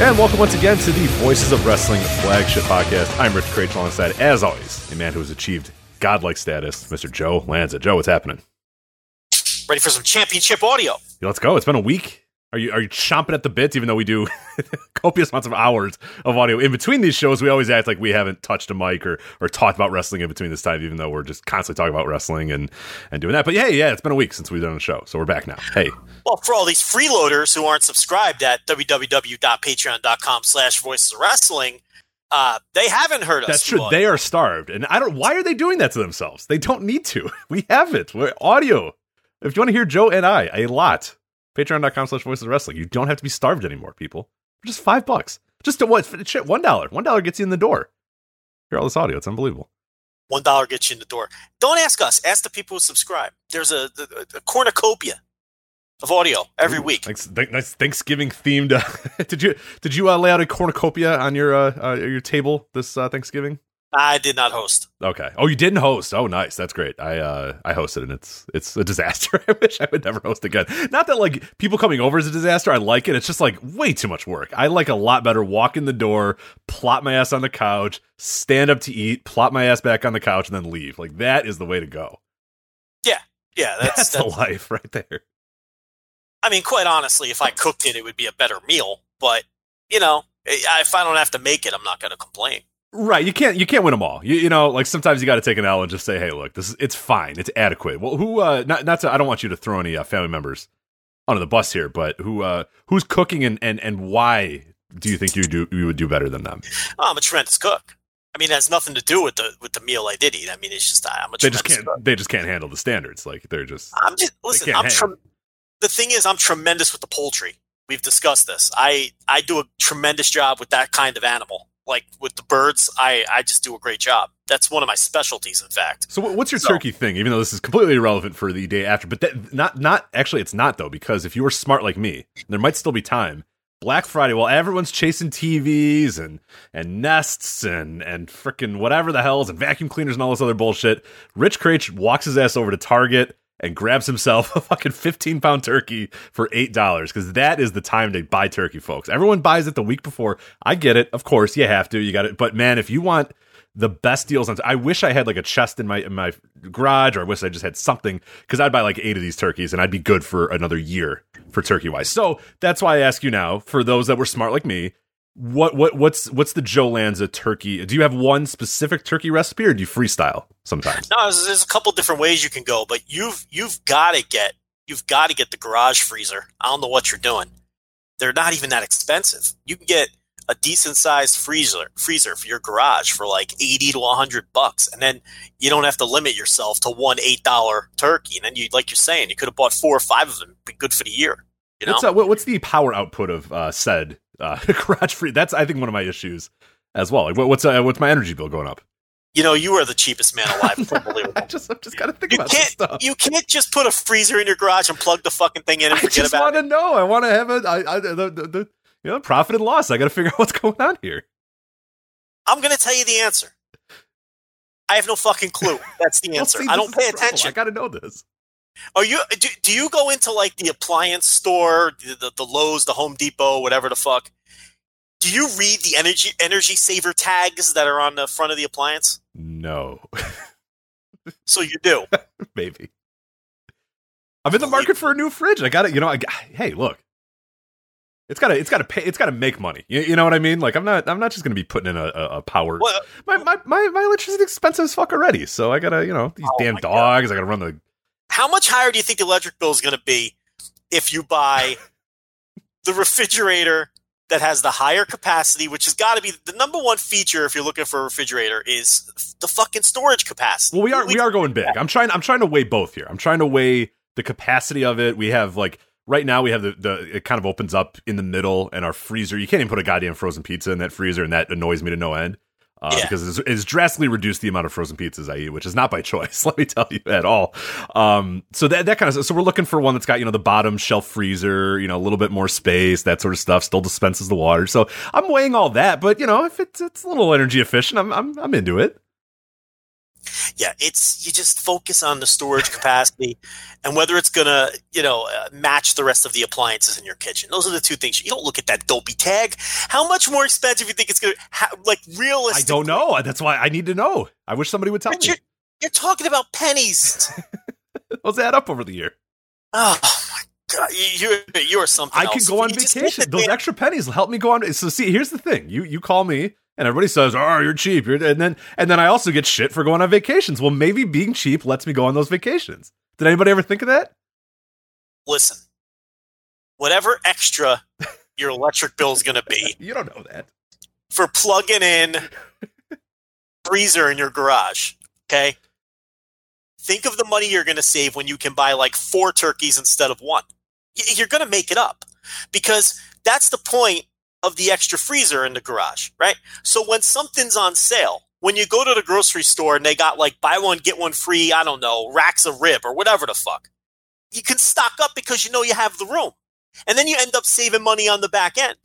And welcome once again to the Voices of Wrestling flagship podcast. I'm Rich Kraetsch alongside, as always, a man who has achieved godlike status, Mr. Joe Lanza. Joe, what's happening? Ready for some championship audio? Let's go. It's been a week. Are you are you chomping at the bits? Even though we do copious amounts of hours of audio in between these shows, we always act like we haven't touched a mic or or talked about wrestling in between this time. Even though we're just constantly talking about wrestling and and doing that. But yeah, yeah, it's been a week since we've done a show, so we're back now. Hey, Well, for all these freeloaders who aren't subscribed at www.patreon.com slash voices of wrestling, uh, they haven't heard us. That's true. They are starved, and I don't. Why are they doing that to themselves? They don't need to. We have it. We're audio. If you want to hear Joe and I a lot, patreon.com slash voices of wrestling. You don't have to be starved anymore, people. Just five bucks. Just to what? Shit, one dollar. One dollar gets you in the door. Hear all this audio. It's unbelievable. One dollar gets you in the door. Don't ask us. Ask the people who subscribe. There's a, a, a cornucopia of audio every Ooh, week. Thanks, th- nice Thanksgiving themed. Uh, did you did you uh, lay out a cornucopia on your uh, uh, your table this uh, Thanksgiving? I did not host. Okay. Oh, you didn't host. Oh, nice. That's great. I uh I hosted and it's it's a disaster. I wish I would never host again. Not that like people coming over is a disaster. I like it. It's just like way too much work. I like a lot better walk in the door, plop my ass on the couch, stand up to eat, plop my ass back on the couch, and then leave. Like that is the way to go. Yeah, that's, That's, the life right there. I mean, quite honestly, if I cooked it, it would be a better meal. But you know, if I don't have to make it, I'm not going to complain. Right, you can't you can't win them all. You, you know, like sometimes you got to take an L and just say, "Hey, look, this is it's fine, it's adequate." Well, who? uh Not not to. I don't want you to throw any uh, family members under the bus here, but who? uh Who's cooking and and and why do you think you do you would do better than them? Oh, I'm a tremendous cook. I mean, it has nothing to do with the with the meal I did eat. I mean, it's just I'm a They just can't. cook. They just can't handle the standards. Like they're just. I'm just listen. I'm trem- the thing is, I'm tremendous with the poultry. We've discussed this. I I do a tremendous job with that kind of animal. Like with the birds, I I just do a great job. That's one of my specialties, in fact. So what's your So- turkey thing? Even though this is completely irrelevant for the day after, but that not not actually it's not though because if you were smart like me, there might still be time. Black Friday, while everyone's chasing TVs and and nests and and freaking whatever the hells and vacuum cleaners and all this other bullshit, Rich Kraetsch walks his ass over to Target and grabs himself a fucking fifteen pound turkey for eight dollars because that is the time to buy turkey, folks. Everyone buys it the week before. I get it, of course, you have to, you got it. But man, if you want the best deals on. I wish I had like a chest in my in my garage, or I wish I just had something because I'd buy like eight of these turkeys and I'd be good for another year for turkey wise. So that's why I ask you now, for those that were smart like me, what what what's what's the Joe Lanza turkey? Do you have one specific turkey recipe, or do you freestyle sometimes? No, there's, there's a couple different ways you can go, but you've you've got to get you've got to get the garage freezer. I don't know what you're doing. They're not even that expensive. You can get a decent sized freezer freezer for your garage for like eighty to hundred bucks, and then you don't have to limit yourself to one eight dollar turkey. And then you, like you're saying, you could have bought four or five of them, be good for the year. You know, What's uh, what, what's the power output of uh, said uh, garage free? That's I think one of my issues as well. Like, what, what's uh, what's my energy bill going up? you know, you are the cheapest man alive. It's unbelievable. I just I'm just gotta think You about can't, stuff. you can't just put a freezer in your garage and plug the fucking thing in and I forget just want to know. I want to have a I, I, the, the, the you know profit and loss. I got to figure out what's going on here. I'm going to tell you the answer. I have no fucking clue. That's the Well, answer. see, I don't pay attention. I got to know this. Are you? Do, do you go into like the appliance store, the, the, Lowe's, the Home Depot, whatever the fuck? Do you read the energy energy saver tags that are on the front of the appliance? No, So you do. maybe. I'm in the market for a new fridge. I got it. You know, I, hey, look. It's gotta, it's gotta pay, it's gotta make money. You, you know what I mean? Like I'm not, I'm not just gonna be putting in a, a, a power. Well, my, my, my, my electricity's expensive as fuck already. So I gotta, you know, these Oh damn my God. dogs. I gotta run the. How much higher do you think the electric bill is going to be if you buy the refrigerator that has the higher capacity, which has got to be the number one feature if you're looking for a refrigerator is the fucking storage capacity. Well, we are, we are going big. I'm trying, I'm trying to weigh both here. I'm trying to weigh the capacity of it. We have like right now we have the, the it kind of opens up in the middle and our freezer. You can't even put a goddamn frozen pizza in that freezer, and that annoys me to no end. Uh, Yeah. Because it's, it's drastically reduced the amount of frozen pizzas I eat, which is not by choice. Let me tell you at all. Um, so that that kind of so we're looking for one that's got you know the bottom shelf freezer, you know a little bit more space, that sort of stuff. Still dispenses the water. So I'm weighing all that, but you know if it's it's a little energy efficient, I'm I'm I'm into it. Yeah, it's you just focus on the storage capacity and whether it's gonna you know uh, match the rest of the appliances in your kitchen. Those are the two things. You don't look at that dopey tag. How much more expensive you think it's gonna ha- like realistic? I don't know. That's why I need to know. I wish somebody would tell But me. you're, you're talking about pennies. What's that up over the year? oh my god, you you, are something. I can go on You vacation. Those extra pennies will help me go on. So see, here's the thing: you you call me, and everybody says, "Oh, you're cheap," you're, and then and then I also get shit for going on vacations. Well, maybe being cheap lets me go on those vacations. Did anybody ever think of that? listen, whatever extra your electric bill is going to be You don't know that. for plugging in freezer in your garage, okay? Think of the money you're going to save when you can buy like four turkeys instead of one. You're going to make it up because that's the point of the extra freezer in the garage, right? So when something's on sale, when you go to the grocery store and they got like buy one get one free, I don't know, racks of rib or whatever the fuck, you can stock up because you know you have the room, and then you end up saving money on the back end.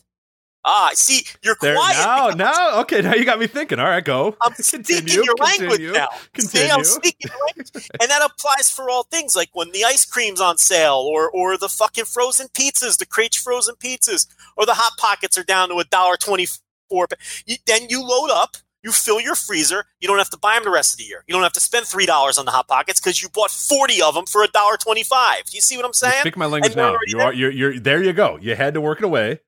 Ah, see, you're There, quiet. now, because now, okay, now you got me thinking. All right, go. I'm speaking your language now. See, I'm speaking your language. and that applies for all things, like when the ice cream's on sale, or or the fucking frozen pizzas, the Crates frozen pizzas, or the hot pockets are down to a dollar twenty four. Then you load up, you fill your freezer. You don't have to buy them the rest of the year. You don't have to spend three dollars on the hot pockets because you bought forty of them for a dollar twenty five. You see what I'm saying? speaking my language now. You are. You're. You're. There. You go. You had to work it away,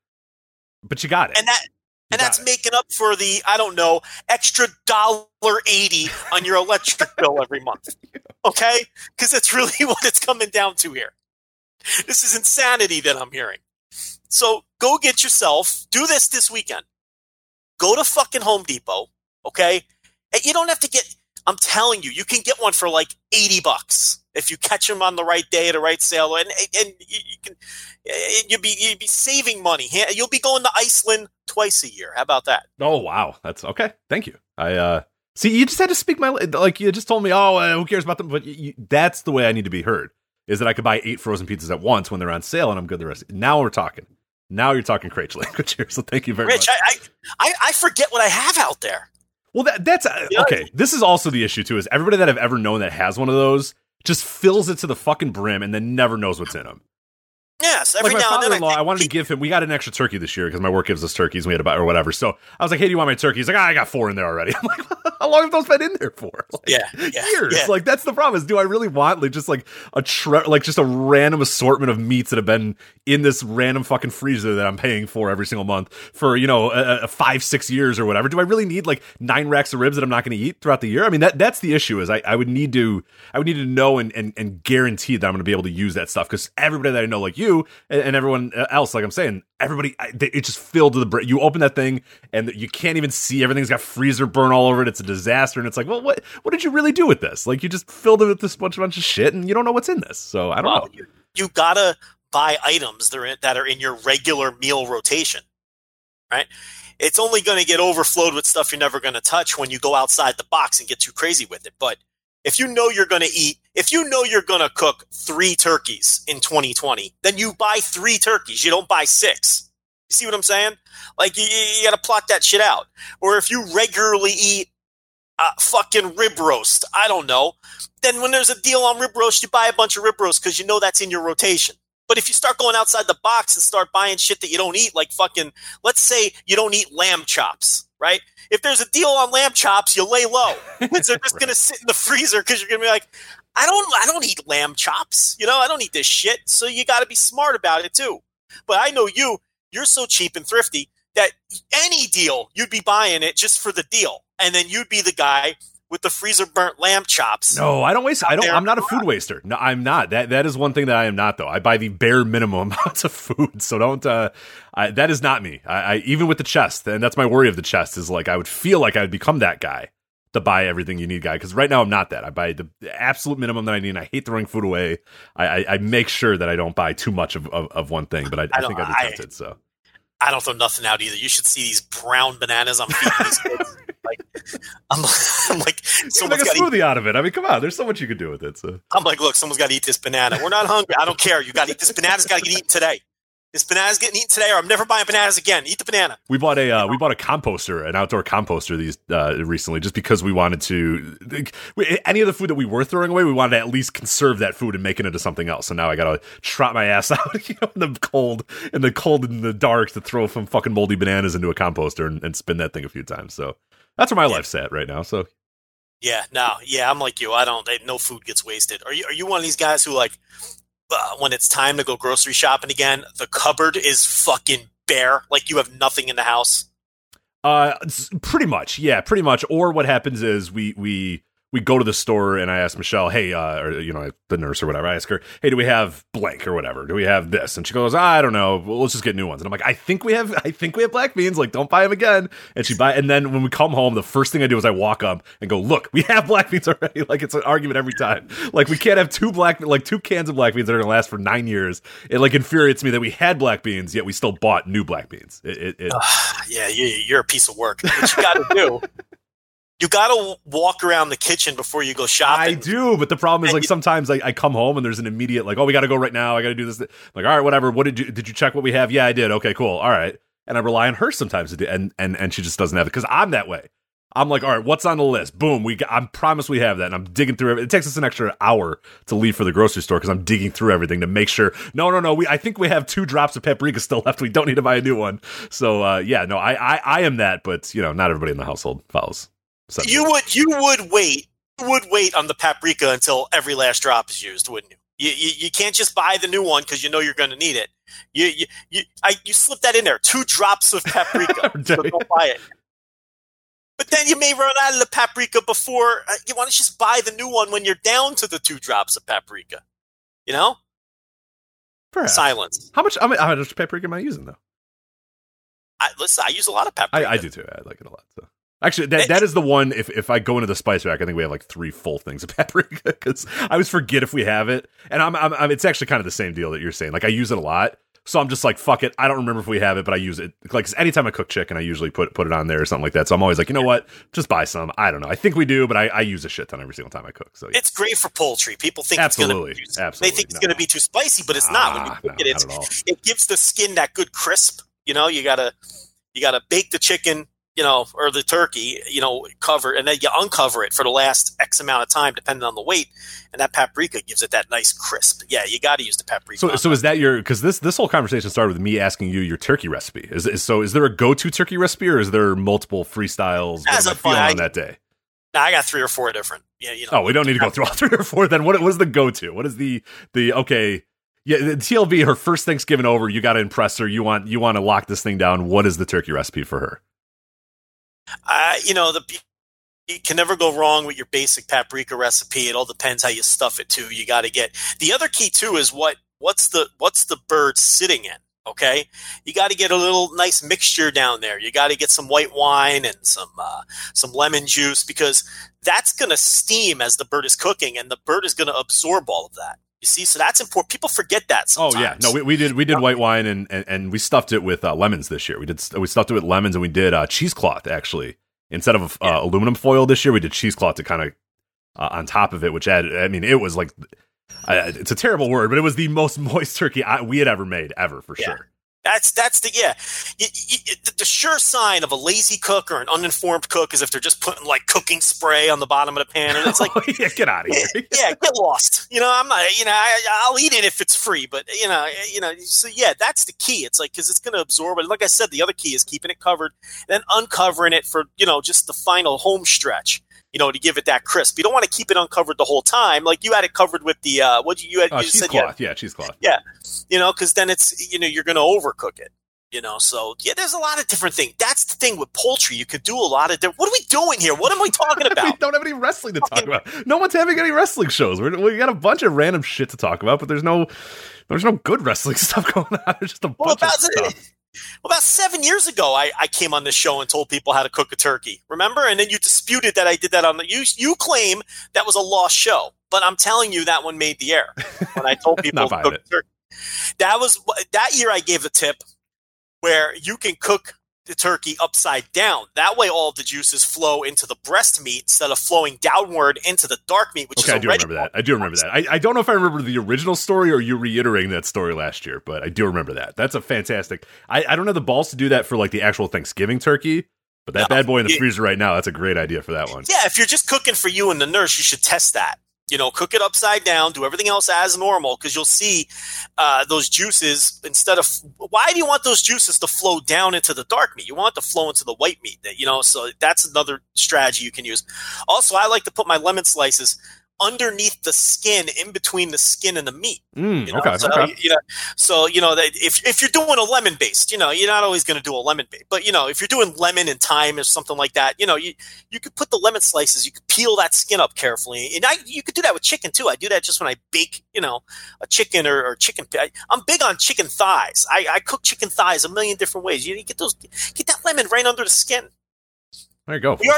but you got it. and that You and that's it. making up for the I don't know extra dollar eighty on your electric bill every month. Okay, because that's really what it's coming down to here. This is insanity that I'm hearing. So go get yourself do this this weekend. Go to fucking Home Depot. Okay, and you don't have to get. I'm telling you, you can get one for like eighty bucks if you catch them on the right day at a right sale, and and you, you can you'll be you'll be saving money. You'll be going to Iceland twice a year. How about that? Oh wow, that's okay. Thank you. I uh see. You just had to speak my like. You just told me, oh, uh, who cares about them? But you, you, that's the way I need to be heard. Is that I could buy eight frozen pizzas at once when they're on sale, and I'm good the rest. Now we're talking. Now you're talking Craig language here. So thank you very Rich, much. I, I I I forget what I have out there. Well, that that's uh, Yeah. okay. This is also the issue too. Is everybody that I've ever known that has one of those just fills it to the fucking brim and then never knows what's in them. Yes, every like my now and then. I, think- wanted to give him. We got an extra turkey this year because my work gives us turkeys. and We had to buy or whatever. So I was like, "Hey, do you want my turkey?" He's like, ah, "I got four in there already." I'm like, "How long have those been in there for?" Like, Yeah, yeah, years. yeah. Like that's the problem. Is do I really want like just like a tre- like just a random assortment of meats that have been in this random fucking freezer that I'm paying for every single month for you know a, a five six years or whatever? Do I really need like nine racks of ribs that I'm not going to eat throughout the year? I mean that that's the issue. Is I, I would need to I would need to know and and, and guarantee that I'm going to be able to use that stuff because everybody that I know like you and, and everyone else like I'm saying everybody I, they, it just filled to the brim. You open that thing and you can't even see everything's got freezer burn all over it. It's a disaster and it's like well what what did you really do with this? Like you just filled it with this bunch bunch of shit and you don't know what's in this. So I don't Well, know. you, you gotta buy items that are in, that are in your regular meal rotation, right? It's only going to get overflowed with stuff you're never going to touch when you go outside the box and get too crazy with it. But if you know you're going to eat, if you know you're going to cook three turkeys in 2020, then you buy three turkeys. You don't buy six. You see what I'm saying? Like you, you got to plot that shit out. Or if you regularly eat fucking rib roast, I don't know. Then when there's a deal on rib roast, you buy a bunch of rib roast because you know that's in your rotation. But if you start going outside the box and start buying shit that you don't eat, like fucking, let's say you don't eat lamb chops, right? If there's a deal on lamb chops, you lay low because they're just gonna sit in the freezer because you're gonna be like, I don't, I don't eat lamb chops, you know, I don't eat this shit. So you got to be smart about it too. But I know you, you're so cheap and thrifty that any deal you'd be buying it just for the deal, and then you'd be the guy with the freezer burnt lamb chops. No, I don't waste. I don't. I'm not a food waster. No, I'm not. That that is one thing that I am not though. I buy the bare minimum amounts of food. So don't. Uh, I, that is not me. I, I even with the chest, and that's my worry of the chest is like I would feel like I would become that guy to buy everything you need guy because right now I'm not that. I buy the absolute minimum that I need. And I hate throwing food away. I, I, I make sure that I don't buy too much of, of, of one thing, but I, I, think I'd be tempted. So I don't throw nothing out either. You should see these brown bananas I'm feeding these kids. Like, I'm, I'm like, someone's make a smoothie out of it. I mean, come on. There's so much you can do with it. So I'm like, look, someone's got to eat this banana. We're not hungry. I don't care. You got to eat this banana's got to get eaten today. This banana's getting eaten today, or I'm never buying bananas again. Eat the banana. We bought a uh, we bought a composter, an outdoor composter these uh, recently, just because we wanted to. we- Any of the food that we were throwing away, we wanted to at least conserve that food and make it into something else. So now I got to trot my ass out, you know, in the cold, in the cold, in the dark, to throw some fucking moldy bananas into a composter and, and spin that thing a few times. So that's where my life's at right now. So Yeah, no, yeah, I'm like you. I don't. No food gets wasted. Are you? Are you one of these guys who like uh, when it's time to go grocery shopping again? The cupboard is fucking bare. Like you have nothing in the house. Uh, pretty much, yeah, pretty much. Or what happens is we we we go to the store and I ask Michelle, hey, uh, or you know, the nurse or whatever. I ask her, hey, do we have blank or whatever? Do we have this? And she goes, I don't know. Well, let's just get new ones. And I'm like, I think we have, I think we have black beans. Like, don't buy them again. And she buy. And then when we come home, the first thing I do is I walk up and go, look, we have black beans already. Like it's an argument every time. Like we can't have two black, like two cans of black beans that are gonna last for nine years. It like infuriates me that we had black beans yet we still bought new black beans. It, it, it Yeah, you, you're a piece of work. What you got to do? You got to walk around the kitchen before you go shopping. I do, but the problem is like sometimes I, I come home and there's an immediate like, oh, we got to go right now. I got to do this. I'm like, all right, whatever. What did you did you check what we have? Yeah, I did. Okay, cool. All right, and I rely on her sometimes to do, and and and she just doesn't have it because I'm that way. I'm like, all right, what's on the list? Boom, we. Got, I promise we have that, and I'm digging through it. It takes us an extra hour to leave for the grocery store because I'm digging through everything to make sure. No, no, no. We I think we have two drops of paprika still left. We don't need to buy a new one. So uh, yeah, no, I, I I am that, but you know, not everybody in the household follows. So- You would you would wait you would wait on the paprika until every last drop is used, wouldn't you? You you, you can't just buy the new one because you know you're going to need it. You you you, I, you slip that in there. Two drops of paprika. so don't buy it. But then you may run out of the paprika before uh, you want to just buy the new one when you're down to the two drops of paprika. You know, Perhaps. silence. How much? How much, how much paprika am I using though? I, listen, I use a lot of paprika. I, I do too. I like it a lot. So actually, that that is the one. If if I go into the spice rack, I think we have like three full things of paprika because I always forget if we have it, and I'm, I'm, I'm it's actually kind of the same deal that you're saying. Like I use it a lot, so I'm just like fuck it. I don't remember if we have it, but I use it. Like 'cause anytime I cook chicken, I usually put put it on there or something like that. So I'm always like, you know what, just buy some. I don't know. I think we do, but I, I use a shit ton every single time I cook. So yeah. It's great for poultry. People think Absolutely. it's going to be Absolutely. They think it's going to be too spicy, but it's not. When you Ah, cook no, it, it's, not at all. it gives the skin that good crisp. You know, you gotta you gotta bake the chicken, you know, or the turkey, you know, cover, and then you uncover it for the last X amount of time, depending on the weight, and that paprika gives it that nice crisp. Yeah, you got to use the paprika. So, so that. is that your? Because this this whole conversation started with me asking you your turkey recipe. Is, is so? Is there a go to turkey recipe, or is there multiple freestyles? What As am I a fi- on that day? Nah, I got three or four different. Yeah, you know. Oh, we don't need to go through all three or four. Then what? What is the go to? What is the the okay? Yeah, the TLV. Her first Thanksgiving over. You got to impress her. You want you want to lock this thing down. What is the turkey recipe for her? Uh, you know, the you can never go wrong with your basic paprika recipe. It all depends how you stuff it too. You got to get the other key too is what what's the what's the bird sitting in. Okay, you got to get a little nice mixture down there. You got to get some white wine and some uh, some lemon juice because that's going to steam as the bird is cooking, and the bird is going to absorb all of that. You see, so that's important. People forget that. Oh yeah, no, we, we did we did white wine and, and and we stuffed it with uh, lemons this year. We did we stuffed it with lemons and we did uh, cheesecloth actually instead of uh, Yeah. aluminum foil this year. We did cheesecloth to kind of uh, on top of it, which added. I mean, it was like it's a terrible word, but it was the most moist turkey I, we had ever made ever for Yeah. sure. That's that's the yeah. You, you, the, sure sign of a lazy cook or an uninformed cook is if they're just putting like cooking spray on the bottom of the pan, and it's like, Oh, yeah, get out of here. yeah, get lost. You know, I'm not. You know, I, I'll eat it if it's free, but you know, you know. So yeah, that's the key. It's like because it's going to absorb it. Like I said, the other key is keeping it covered, then uncovering it for you know just the final home stretch. You know, to give it that crisp. You don't want to keep it uncovered the whole time. Like you had it covered with the uh, what you, you had. Uh, you said you had cheesecloth, yeah, you know, because then it's you know you're going to overcook it. You know, so yeah, there's a lot of different things. That's the thing with poultry. You could do a lot of different. What are we doing here? What am I talking we about? don't have any wrestling to talk about. No one's having any wrestling shows. We're, we got a bunch of random shit to talk about, but there's no there's no good wrestling stuff going on. There's just a Well, bunch of stuff. well, about seven years ago, I, I came on this show and told people how to cook a turkey. Remember? And then you disputed that I did that on the. You you claim that was a lost show, but I'm telling you that one made the air when I told people to cook turkey. That was that year. I gave a tip where you can cook the turkey upside down. That way, all the juices flow into the breast meat instead of flowing downward into the dark meat, which is Okay, I do remember that. I do remember that. I, I don't know if I remember the original story or you reiterating that story last year, but I do remember that. That's a fantastic. I, I don't have the balls to do that for like the actual Thanksgiving turkey, but that No, bad boy in the freezer right now, that's a great idea for that one. Yeah, if you're just cooking for you and the nurse, you should test that. You know, cook it upside down, do everything else as normal, because you'll see uh, those juices instead of. Why do you want those juices to flow down into the dark meat? You want it to flow into the white meat. That you know, so that's another strategy you can use. Also, I like to put my lemon slices underneath the skin, in between the skin and the meat. Mm, You know, okay, so, okay. You know, so you know that if if you're doing a lemon based, you know, you're not always going to do a lemon based, but you know, if you're doing lemon and thyme or something like that, you know, you you could put the lemon slices, you could peel that skin up carefully, and I you could do that with chicken too. I do that just when I bake, you know, a chicken or, or chicken. I, I'm big on chicken thighs. I, I cook chicken thighs a million different ways. You, you get those, get that lemon right under the skin. There you go. We are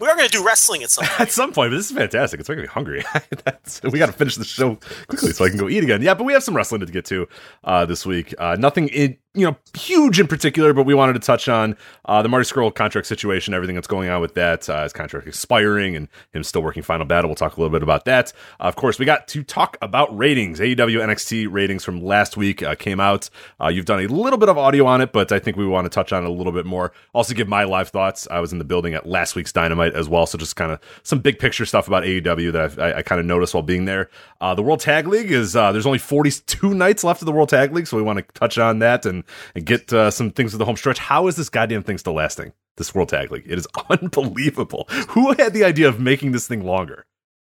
we are going to do wrestling at some point. At some point, but this is fantastic. It's making me hungry. That's, we got to finish the show quickly so I can go eat again. Yeah, but we have some wrestling to get to uh, this week. Uh, nothing in, you know huge in particular, but we wanted to touch on uh, the Marty Scurll contract situation, everything that's going on with that. Uh, his contract expiring and him still working Final Battle. We'll talk a little bit about that. Uh, of course, we got to talk about ratings. AEW NXT ratings from last week uh, came out. Uh, you've done a little bit of audio on it, but I think we want to touch on it a little bit more. Also, give my live thoughts. I was in the building at last week's Dynamite as well, so just kind of some big picture stuff about AEW that I've, I, I kind of noticed while being there. Uh, the World Tag League is there's only 42 nights left of the World Tag League, so we want to touch on that and and get uh, some things to the home stretch. How is this goddamn thing still lasting? This World Tag League, it is unbelievable. Who had the idea of making this thing longer?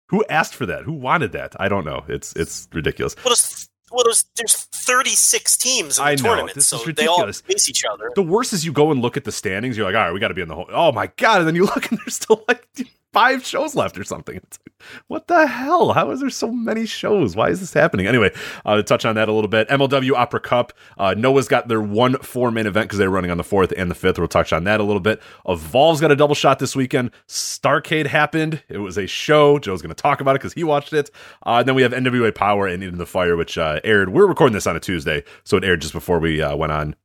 Who asked for that? Who wanted that? I don't know. It's it's ridiculous. Well, there's, well, there's, there's 36 teams in the I know. tournament, This so is they all face each other. The worst is you go and look at the standings. You're like, all right, we got to be in the whole. Oh my god! And then you look and there's still like five shows left or something. Like, what the hell? How is there so many shows? Why is this happening? Anyway, uh, to touch on that a little bit, MLW Opera Cup. Uh, Noah's got their one four main event because they're running on the fourth and the fifth. We'll touch on that a little bit. Evolve's got a double shot this weekend. Starcade happened. It was a show. Joe's going to talk about it because he watched it. Uh, and then we have NWA Power and Into the Fire, which uh, aired. We're recording this on a Tuesday, so it aired just before we uh, went on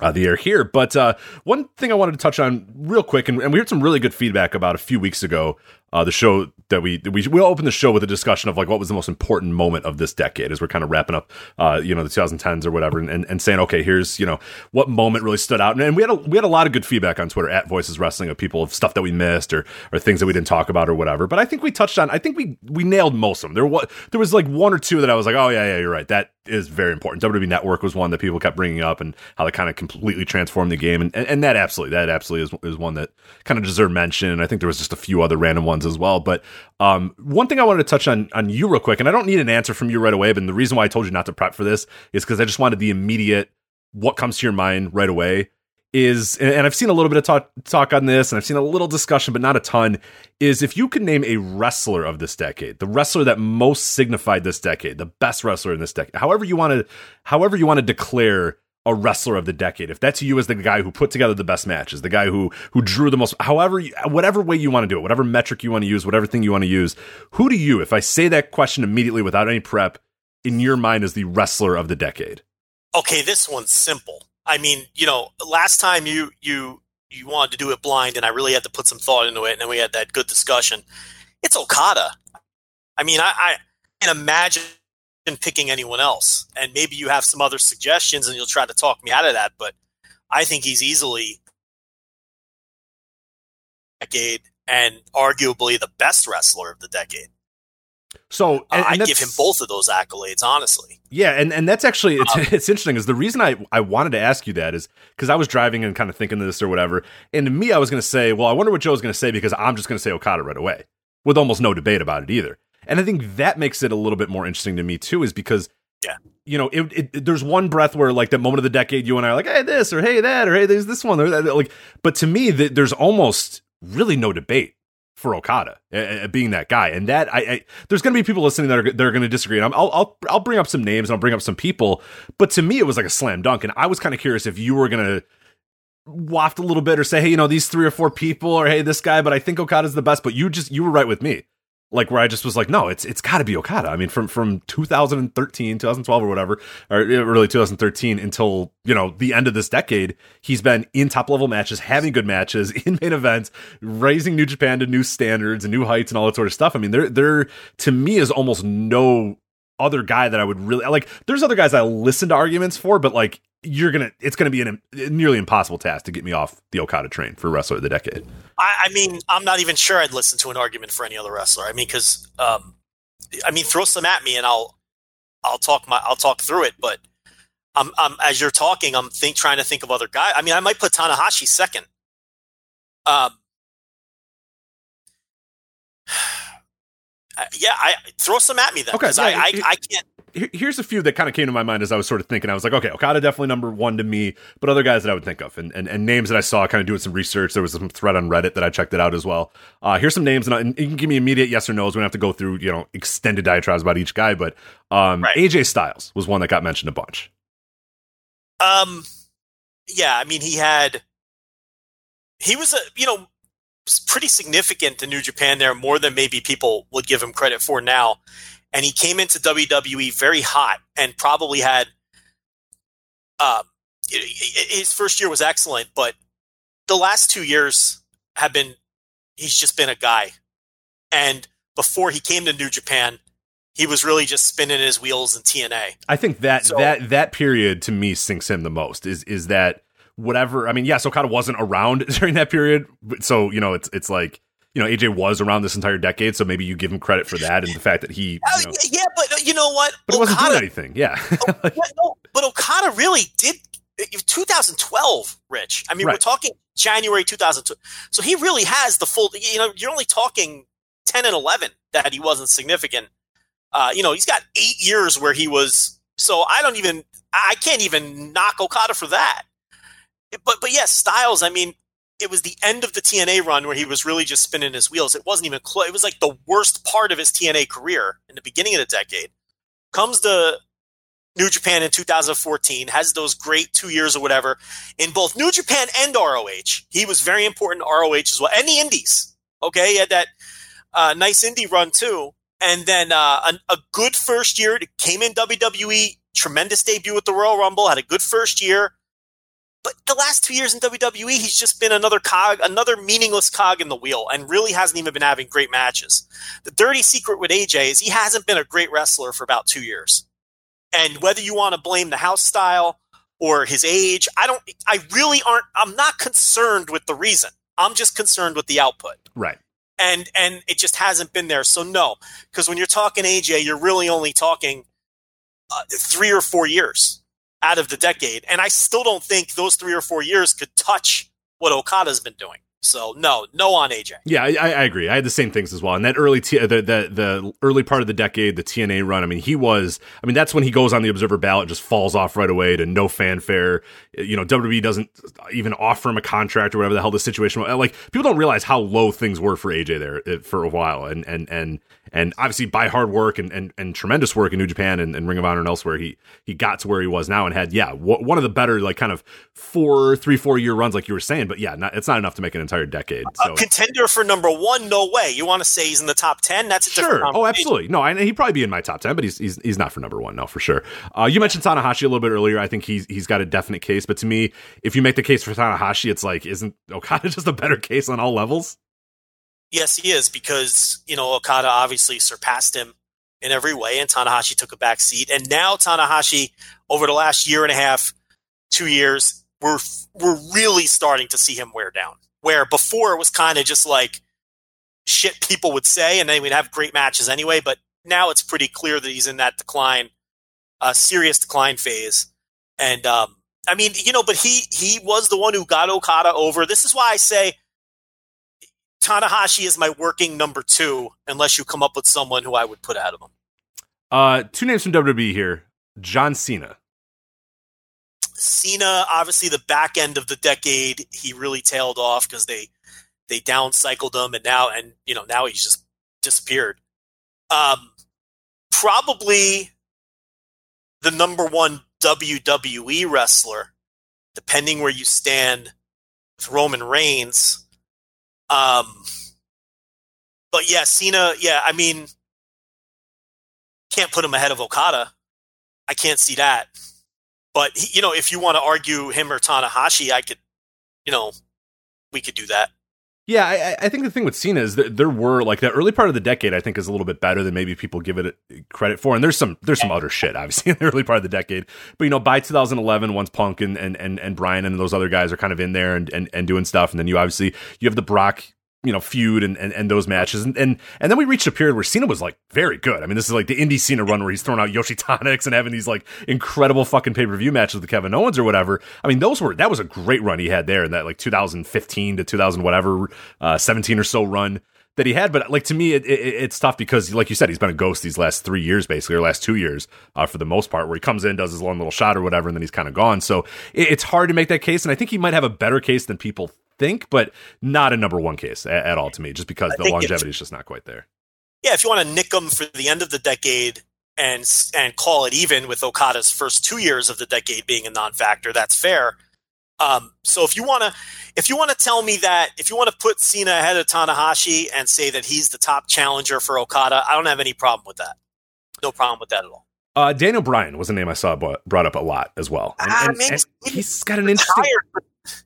uh, the air here. But uh, one thing I wanted to touch on real quick, and, and we heard some really good feedback about a few weeks ago. Uh, the show that we we we open the show with a discussion of like what was the most important moment of this decade as we're kind of wrapping up, uh, you know, the 2010s or whatever, and, and, and saying okay, here's you know what moment really stood out, and, and we had a, we had a lot of good feedback on Twitter at Voices Wrestling of people of stuff that we missed or or things that we didn't talk about or whatever. But I think we touched on, I think we we nailed most of them. There was there was like one or two that I was like, oh yeah yeah you're right that is very important. WWE Network was one that people kept bringing up and how they kind of completely transformed the game, and, and, and that absolutely, that absolutely is, is one that kind of deserved mention. And I think there was just a few other random ones as well. But um, one thing I wanted to touch on on you real quick, and I don't need an answer from you right away, but the reason why I told you not to prep for this is because I just wanted the immediate what comes to your mind right away is and and I've seen a little bit of talk, talk on this and I've seen a little discussion but not a ton is if you could name a wrestler of this decade the wrestler that most signified this decade the best wrestler in this decade however you want to however you want to declare a wrestler of the decade if that's you as the guy who put together the best matches the guy who who drew the most however whatever way you want to do it whatever metric you want to use whatever thing you want to use who do you if I say that question immediately without any prep in your mind is the wrestler of the decade Okay, this one's simple. I mean, you know, last time you you you wanted to do it blind, and I really had to put some thought into it, and then we had that good discussion. It's Okada. I mean, I, I can't imagine picking anyone else, and maybe you have some other suggestions, and you'll try to talk me out of that. But I think he's easily decade and arguably the best wrestler of the decade. so and, I give him both of those accolades, honestly. Yeah, and, and that's actually it's Um, it's interesting. Is the reason I I wanted to ask you that is because I was driving and kind of thinking this or whatever, and to me I was going to say, well, I wonder what Joe's going to say because I'm just going to say Okada right away with almost no debate about it either. And I think that makes it a little bit more interesting to me too, is because Yeah. you know, it, it, there's one breath where like that moment of the decade, you and I are like, hey, this or hey, that or hey, there's this one or that. Like, but to me, th- there's almost really no debate for Okada uh, being that guy, and that I, I there's going to be people listening that are they're going to disagree. And i will I'll I'll bring up some names and I'll bring up some people, but to me, it was like a slam dunk. And I was kind of curious if you were going to waft a little bit or say, hey, you know, these three or four people, or hey, this guy, but I think Okada's the best. But you just you were right with me like where I just was like, no, it's it's got to be Okada. I mean, from from 2013, 2012, or whatever, or really 2013 until you know the end of this decade, he's been in top level matches, having good matches in main events, raising New Japan to new standards and new heights and all that sort of stuff. I mean, there there to me is almost no other guy that I would really like. There's other guys I listen to arguments for, but like you're gonna, it's gonna be an nearly impossible task to get me off the Okada train for wrestler of the decade. I, I mean, I'm not even sure I'd listen to an argument for any other wrestler. I mean, because um, I mean, throw some at me and I'll I'll talk my I'll talk through it. But I'm, I'm as you're talking, I'm think trying to think of other guys. I mean, I might put Tanahashi second. Um, yeah, I throw some at me then. Okay, yeah, I, I, I can't here's a few that kind of came to my mind as I was sort of thinking. I was like, okay, Okada definitely number one to me, but other guys that I would think of and, and, and names that I saw kind of doing some research. There was some thread on Reddit that I checked it out as well. Uh, here's some names, and, I, and, you can give me immediate yes or no's. We don't have to go through you know extended diatribes about each guy, but um, right. AJ Styles was one that got mentioned a bunch. Um, yeah, I mean he had he was a you know pretty significant in New Japan there, more than maybe people would give him credit for now and he came into WWE very hot and probably had uh, his first year was excellent, but the last two years have been he's just been a guy. And before he came to New Japan, he was really just spinning his wheels in TNA. I think that so, that that period to me sinks him the most. Is is that whatever? I mean, yes, Okada wasn't around during that period, so you know it's it's like you know, AJ was around this entire decade, so maybe you give him credit for that and the fact that he. You know, yeah, but uh, you know what? But Okada, wasn't doing anything. Yeah. like, no, but Okada really did. Uh, 2012, Rich. I mean, right. we're talking January 2002. So he really has the full. You know, you're only talking 10 and 11 that he wasn't significant. Uh, you know, he's got eight years where he was. So I don't even. I can't even knock Okada for that. But but yes, Styles. I mean, it was the end of the TNA run where he was really just spinning his wheels. It wasn't even close. It was like the worst part of his TNA career in the beginning of the decade. Comes to New Japan in 2014, has those great two years or whatever in both New Japan and ROH. He was very important ROH as well, and the Indies. Okay, he had that uh, nice indie run too, and then uh, a, a good first year. Came in WWE, tremendous debut at the Royal Rumble, had a good first year but the last two years in WWE, he's just been another cog, another meaningless cog in the wheel, and really hasn't even been having great matches. The dirty secret with AJ is he hasn't been a great wrestler for about two years. And whether you want to blame the house style or his age, I don't, I really aren't, I'm not concerned with the reason. I'm just concerned with the output. Right. And, and it just hasn't been there. So no, because when you're talking AJ, you're really only talking uh, three or four years out of the decade. And I still don't think those three or four years could touch what Okada's been doing. So no, no on AJ. Yeah, I, I agree. I had the same things as well. And that early T- the, the the early part of the decade, the TNA run. I mean, he was. I mean, that's when he goes on the Observer ballot, just falls off right away to no fanfare. You know, WWE doesn't even offer him a contract or whatever the hell the situation was. Like people don't realize how low things were for AJ there eh, for a while, and and and and obviously by hard work and, and, and tremendous work in New Japan and, and, Ring of Honor and elsewhere, he he got to where he was now and had yeah w- one of the better like kind of four three four year runs like you were saying, but yeah, not, it's not enough to make an entire decade. So. A contender for number one, no way. You want to say he's in the top ten? That's a sure. Oh, absolutely. No, I, he'd probably be in my top ten, but he's he's, he's not for number one, no, for sure. Uh, you mentioned Tanahashi a little bit earlier. I think he's he's got a definite case, but to me, if you make the case for Tanahashi, it's like isn't Okada just a better case on all levels? Yes, he is because you know Okada obviously surpassed him in every way, and Tanahashi took a back seat. And now Tanahashi, over the last year and a half, two years, we're we're really starting to see him wear down. Where before it was kind of just like shit people would say, and then we'd have great matches anyway. But now it's pretty clear that he's in that decline, uh, serious decline phase. And um, I mean, you know, but he he was the one who got Okada over. This is why I say Tanahashi is my working number two, unless you come up with someone who I would put out of him. Uh, two names from WWE here. John Cena. Cena, obviously, the back end of the decade, he really tailed off because they they downcycled him, and now and you know now he's just disappeared. Um, probably the number one WWE wrestler, depending where you stand with Roman Reigns. Um, but yeah, Cena. Yeah, I mean, can't put him ahead of Okada. I can't see that. But he, you know, if you want to argue him or Tanahashi, I could, you know, we could do that. Yeah, I, I, think the thing with Cena is that there were like the early part of the decade. I think is a little bit better than maybe people give it uh, credit for. And there's some there's some other shit obviously in the early part of the decade. But you know, by 2011, once Punk and and and, and Bryan and those other guys are kind of in there and, and and doing stuff, and then you obviously you have the Brock you know feud and, and, and those matches and, and and then we reached a period where Cena was like very good. I mean, this is like the indie Cena run where he's throwing out Yoshi Tonics and having these like incredible fucking pay per view matches with Kevin Owens or whatever. I mean, those were that was a great run he had there in that like 2015 to 2000 whatever uh, 17 or so run that he had. But like to me, it, it, it's tough because, like you said, he's been a ghost these last three years, basically, or last two years uh, for the most part, where he comes in, does his long little shot or whatever, and then he's kind of gone. So it, it's hard to make that case, and I think he might have a better case than people think, but not a number one case at, at all to me, just because I the longevity is just not quite there. Yeah, if you want to nick him for the end of the decade and and call it even with Okada's first two years of the decade being a non-factor, that's fair. Um, so if you want to, if you want to tell me that, if you want to put Cena ahead of Tanahashi and say that he's the top challenger for Okada, I don't have any problem with that. No problem with that at all. Uh, Daniel Bryan was a name I saw brought up a lot as well. And, ah, and, maybe, and he's got an interesting.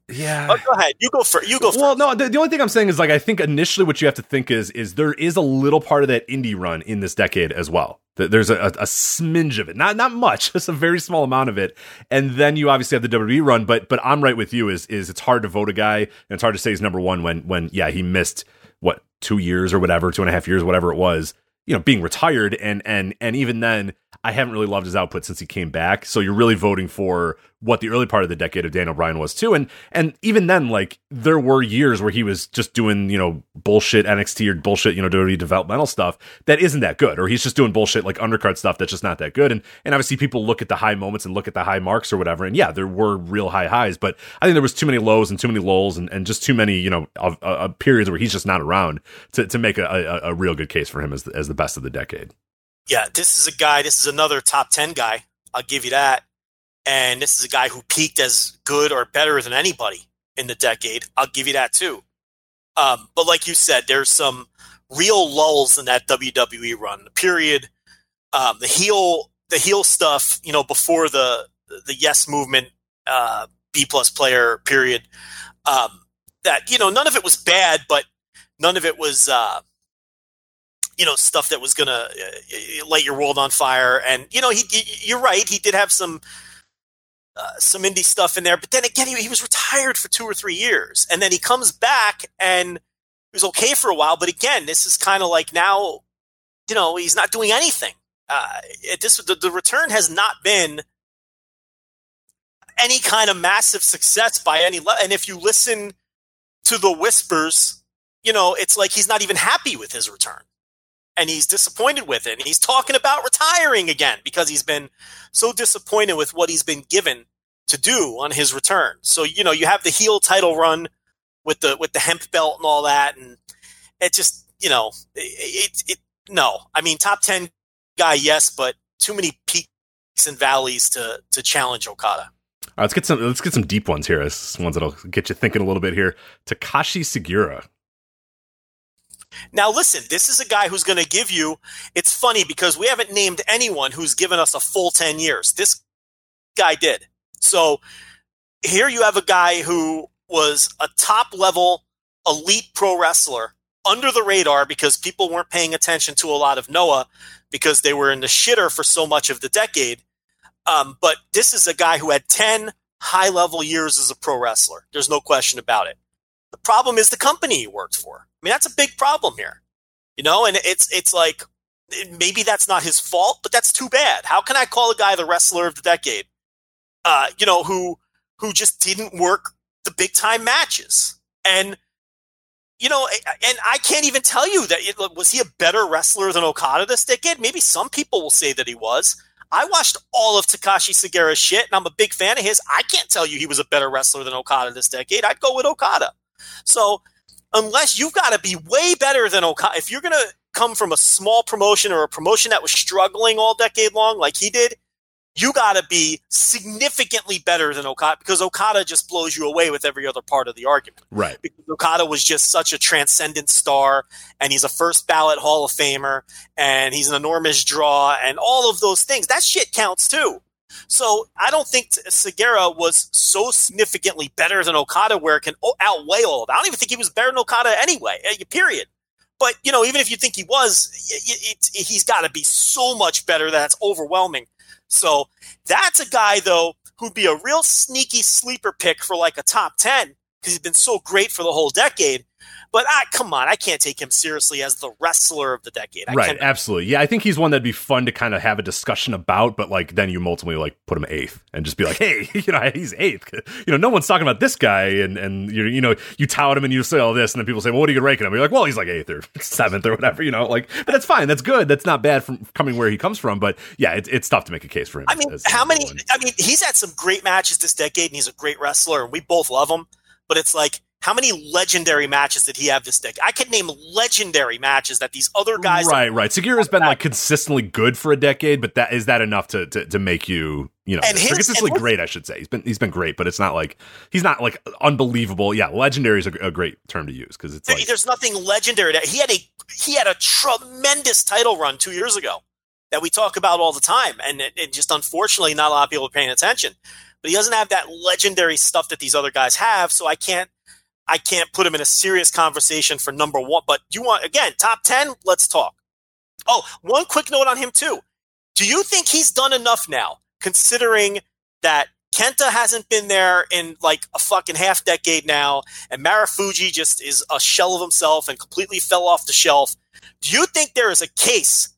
Yeah. Oh, go ahead. You go for you go. First. Well, no. The, the, only thing I'm saying is like I think initially what you have to think is is there is a little part of that indie run in this decade as well. There's a, a, a smidge of it, not not much, just a very small amount of it, and then you obviously have the WWE run. But but I'm right with you. Is is it's hard to vote a guy, and it's hard to say he's number one when when yeah he missed what two years or whatever, two and a half years, whatever it was, you know, being retired, and and and even then I haven't really loved his output since he came back. So you're really voting for what the early part of the decade of Daniel Bryan was too. And and even then, like there were years where he was just doing, you know, bullshit NXT or bullshit, you know, WWE developmental stuff that isn't that good. Or he's just doing bullshit like undercard stuff that's just not that good. And and obviously people look at the high moments and look at the high marks or whatever. And yeah, there were real high highs, but I think there was too many lows and too many lulls and, and just too many, you know, of, uh, periods where he's just not around to, to make a, a, a real good case for him as the, as the best of the decade yeah, this is a guy, this is another top 10 guy. I'll give you that. And this is a guy who peaked as good or better than anybody in the decade. I'll give you that too. Um, but like you said, there's some real lulls in that WWE run. The period, um, the heel, the heel stuff, you know, before the the Yes movement, uh, B plus player period. Um, that you know, none of it was bad, but none of it was uh, you know stuff that was going to uh, light your world on fire. And you know he, he you're right he did have some uh, some indie stuff in there but then again he, he was retired for two or three years. And then he comes back and he was okay for a while but again this is kind of like now you know he's not doing anything. Uh, it, this the, the return has not been any kind of massive success by any and if you listen to the whispers you know it's like he's not even happy with his return and he's disappointed with it. And he's talking about retiring again because he's been so disappointed with what he's been given to do on his return. So you know, you have the heel title run with the with the hemp belt and all that, and it just you know, it, it, no. I mean, top ten guy, yes, but too many peaks and valleys to to challenge Okada. All right, let's get some let's get some deep ones here. As ones that'll get you thinking a little bit here. Takashi Sugiura. Now, listen, this is a guy who's going to give you. It's funny because we haven't named anyone who's given us a full 10 years. This guy did. So here you have a guy who was a top level elite pro wrestler under the radar because people weren't paying attention to a lot of Noah because they were in the shitter for so much of the decade. Um, but this is a guy who had 10 high level years as a pro wrestler. There's no question about it. The problem is the company he worked for I mean, that's a big problem here, you know. And it's it's like maybe that's not his fault, but that's too bad. How can I call a guy the wrestler of the decade? Uh, you know, who who just didn't work the big time matches and you know, and I can't even tell you that it, was he a better wrestler than Okada this decade. Maybe some people will say that he was. I watched all of Takashi Sugiura's shit, and I'm a big fan of his. I can't tell you he was a better wrestler than Okada this decade. I'd go with Okada. So unless you've got to be way better than Okada, if you're going to come from a small promotion or a promotion that was struggling all decade long, like he did, you got to be significantly better than Okada because Okada just blows you away with every other part of the argument. Right. Because Okada was just such a transcendent star and he's a first ballot Hall of Famer and he's an enormous draw and all of those things. That shit counts too. So I don't think Sugiura was so significantly better than Okada where it can outweigh all of that. I don't even think he was better than Okada anyway, eh, period. But, you know, even if you think he was, it, it, he's got to be so much better that's overwhelming so that's a guy, though, who'd be a real sneaky sleeper pick for like a top 10 because he's been so great for the whole decade. But I, come on, I can't take him seriously as the wrestler of the decade. I right, absolutely. Yeah, I think he's one that'd be fun to kind of have a discussion about, but like then you ultimately like put him eighth and just be like, hey, you know, he's eighth. You know, no one's talking about this guy, and and you you know you tout him and you say all this, and then people say, well, what are you ranking him? You're like, well, he's like eighth or seventh or whatever. You know, like, but that's fine. That's good. That's not bad from coming where he comes from. But yeah, it, it's tough to make a case for him. I mean, how many? One. I mean, he's had some great matches this decade, and he's a great wrestler, and we both love him. But it's like how many legendary matches did he have this decade? I could name legendary matches that these other guys. Right, right. Sugiura's been like consistently good for a decade, but that is that enough to to, to make you you know and his, consistently and great? I should say he's been he's been great, but it's not like he's not like unbelievable. Yeah, legendary is a, a great term to use because it's like, there's nothing legendary. That he had a he had a tremendous title run two years ago that we talk about all the time, and it, it just unfortunately not a lot of people are paying attention. But he doesn't have that legendary stuff that these other guys have, so I can't I can't put him in a serious conversation for number one. But you want, again, top 10? Let's talk. Oh, one quick note on him, too. Do you think he's done enough now, considering that Kenta hasn't been there in like a fucking half decade now, and Marufuji just is a shell of himself and completely fell off the shelf? Do you think there is a case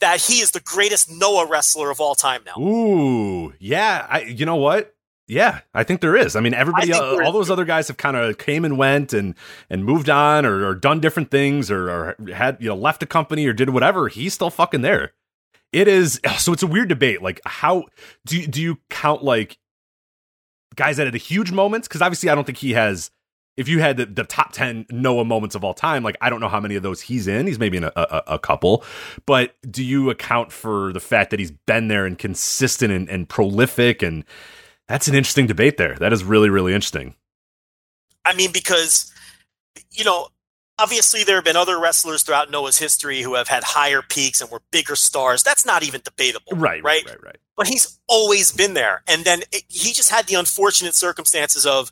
that he is the greatest Noah wrestler of all time now? Ooh, yeah. I, you know what? Yeah, I think there is. I mean, everybody, I uh, all those other guys have kind of came and went and and moved on or, or done different things or, or, had you know left a company or did whatever. He's still fucking there. It is so. It's a weird debate. Like, how do you, do you count like guys that had the huge moments? Because obviously, I don't think he has. If you had the, the, top ten Noah moments of all time, like I don't know how many of those he's in. He's maybe in a, a, a couple, but do you account for the fact that he's been there and consistent and, and prolific and that's an interesting debate there. That is really, really interesting. I mean, because, you know, obviously there have been other wrestlers throughout Noah's history who have had higher peaks and were bigger stars. That's not even debatable. Right, right, right, right. But he's always been there. And then it, he just had the unfortunate circumstances of,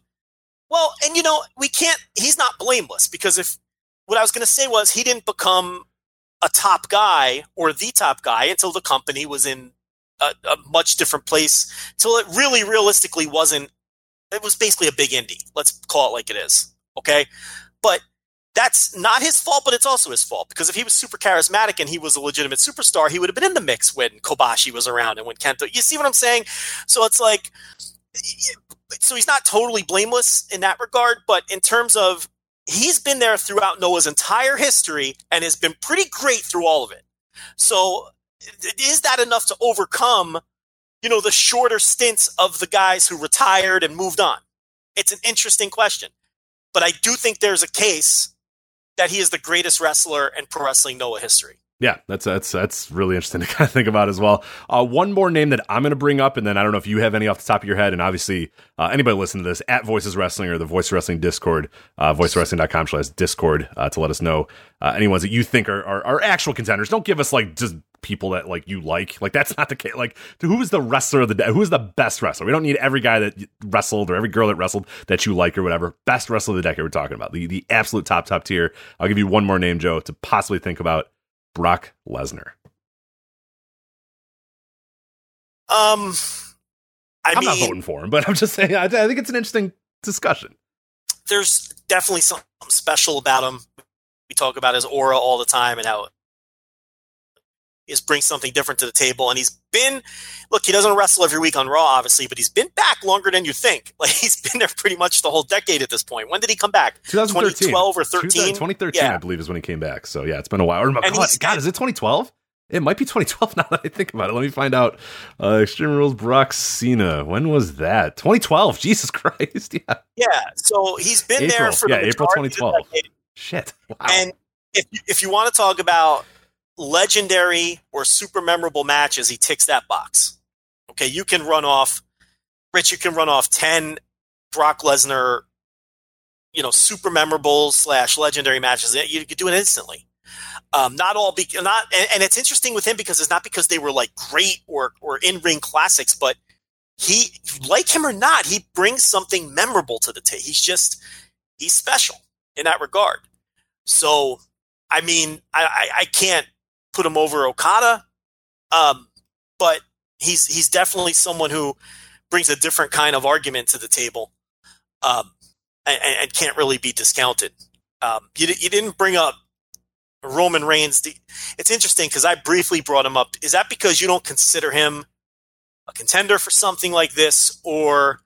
well, and you know, we can't, he's not blameless because if what I was going to say was he didn't become a top guy or the top guy until the company was in a, a much different place till it really realistically wasn't. It was basically a big indie. Let's call it like it is. Okay, but that's not his fault, but it's also his fault because if he was super charismatic and he was a legitimate superstar, he would have been in the mix when Kobashi was around and when Kenta. You see what I'm saying? So it's like, so he's not totally blameless in that regard, but in terms of he's been there throughout Noah's entire history and has been pretty great through all of it. So is that enough to overcome, you know, the shorter stints of the guys who retired and moved on? It's an interesting question. But I do think there's a case that he is the greatest wrestler in pro wrestling Noah history. Yeah, that's that's that's really interesting to kind of think about as well. Uh, one more name that I'm going to bring up, and then I don't know if you have any off the top of your head, and obviously uh, anybody listening to this at Voices Wrestling or the Voice Wrestling Discord, uh, voicewrestling.com slash Discord uh, to let us know uh, any ones that you think are, are, are actual contenders. Don't give us like just people that like you like. Like that's not the case. Like who is the wrestler of the day? Who is the best wrestler? We don't need every guy that wrestled or every girl that wrestled that you like or whatever. Best wrestler of the decade we're talking about. The the absolute top top tier. I'll give you one more name, Joe, to possibly think about. Brock Lesnar. Um, I am not voting for him, but I'm just saying I, I think it's an interesting discussion. There's definitely something special about him. We talk about his aura all the time and how is brings something different to the table. And he's been, look, he doesn't wrestle every week on Raw, obviously, but he's been back longer than you think. Like he's been there pretty much the whole decade at this point. When did he come back? 2012 or 13? 2013, yeah. I believe, is when he came back. So yeah, it's been a while. Or, God, God, is it 2012? It might be 2012 now that I think about it. Let me find out. Uh, Extreme Rules Brock Cena. When was that? 2012. Jesus Christ. Yeah. Yeah. So he's been April. there for Yeah, the April majority of the 2012. Shit. Wow. And if if you want to talk about legendary or super memorable matches, he ticks that box. Okay, you can run off, Rich. You can run off ten Brock Lesnar, you know, super memorable slash legendary matches. You could do it instantly. Um, not all, be, not, and, and it's interesting with him because it's not because they were like great or or in ring classics, but he, like him or not, he brings something memorable to the table. He's just he's special in that regard. So, I mean, I, I, I can't put him over Okada, um, but he's he's definitely someone who brings a different kind of argument to the table, um, and, and can't really be discounted. Um, you, you didn't bring up Roman Reigns. It's interesting because I briefly brought him up. Is that because you don't consider him a contender for something like this, or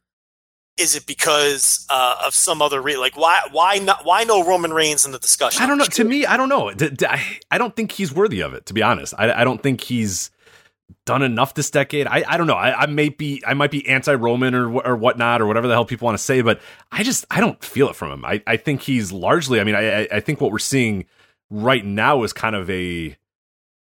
is it because uh, of some other reason? Like why why not why no Roman Reigns in the discussion? I don't know. To me, I don't know. I don't think he's worthy of it. To be honest, I, I don't think he's done enough this decade. I, I don't know. I, I may be I might be anti Roman or or whatnot or whatever the hell people want to say, but I just I don't feel it from him. I, I think he's largely. I mean, I I- I think what we're seeing right now is kind of a.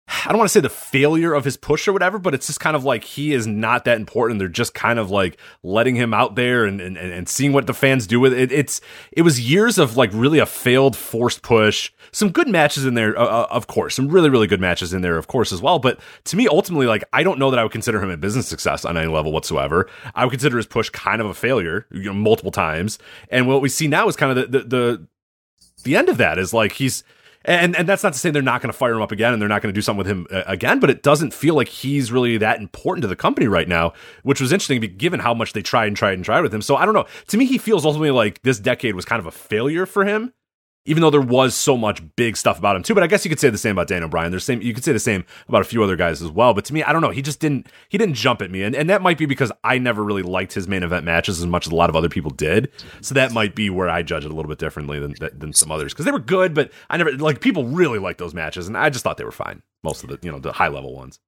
I don't want to say the failure of his push or whatever, but it's just kind of like he is not that important. They're just kind of like letting him out there and, and, and seeing what the fans do with it. It's it was years of like really a failed forced push. Some good matches in there, uh, uh, of course. Some really really good matches in there, of course, as well. But to me, ultimately, like I don't know that I would consider him a business success on any level whatsoever. I would consider his push kind of a failure, you know, multiple times. And what we see now is kind of the the, the the end of that is like he's and and that's not to say they're not going to fire him up again and they're not going to do something with him uh, again but it doesn't feel like he's really that important to the company right now which was interesting given how much they tried and tried and tried with him. So i don't know. To me he feels ultimately like this decade was kind of a failure for him even though there was so much big stuff about him too but i guess you could say the same about dan o'brien. There's same you could say the same about a few other guys as well but to me i don't know. He just didn't he didn't jump at me. And, and that might be because i never really liked his main event matches as much as a lot of other people did. So that might be where i judge it a little bit differently than than some others. Because they were good but i never like people really liked those matches and i just thought they were fine. Most of the you know the high level ones.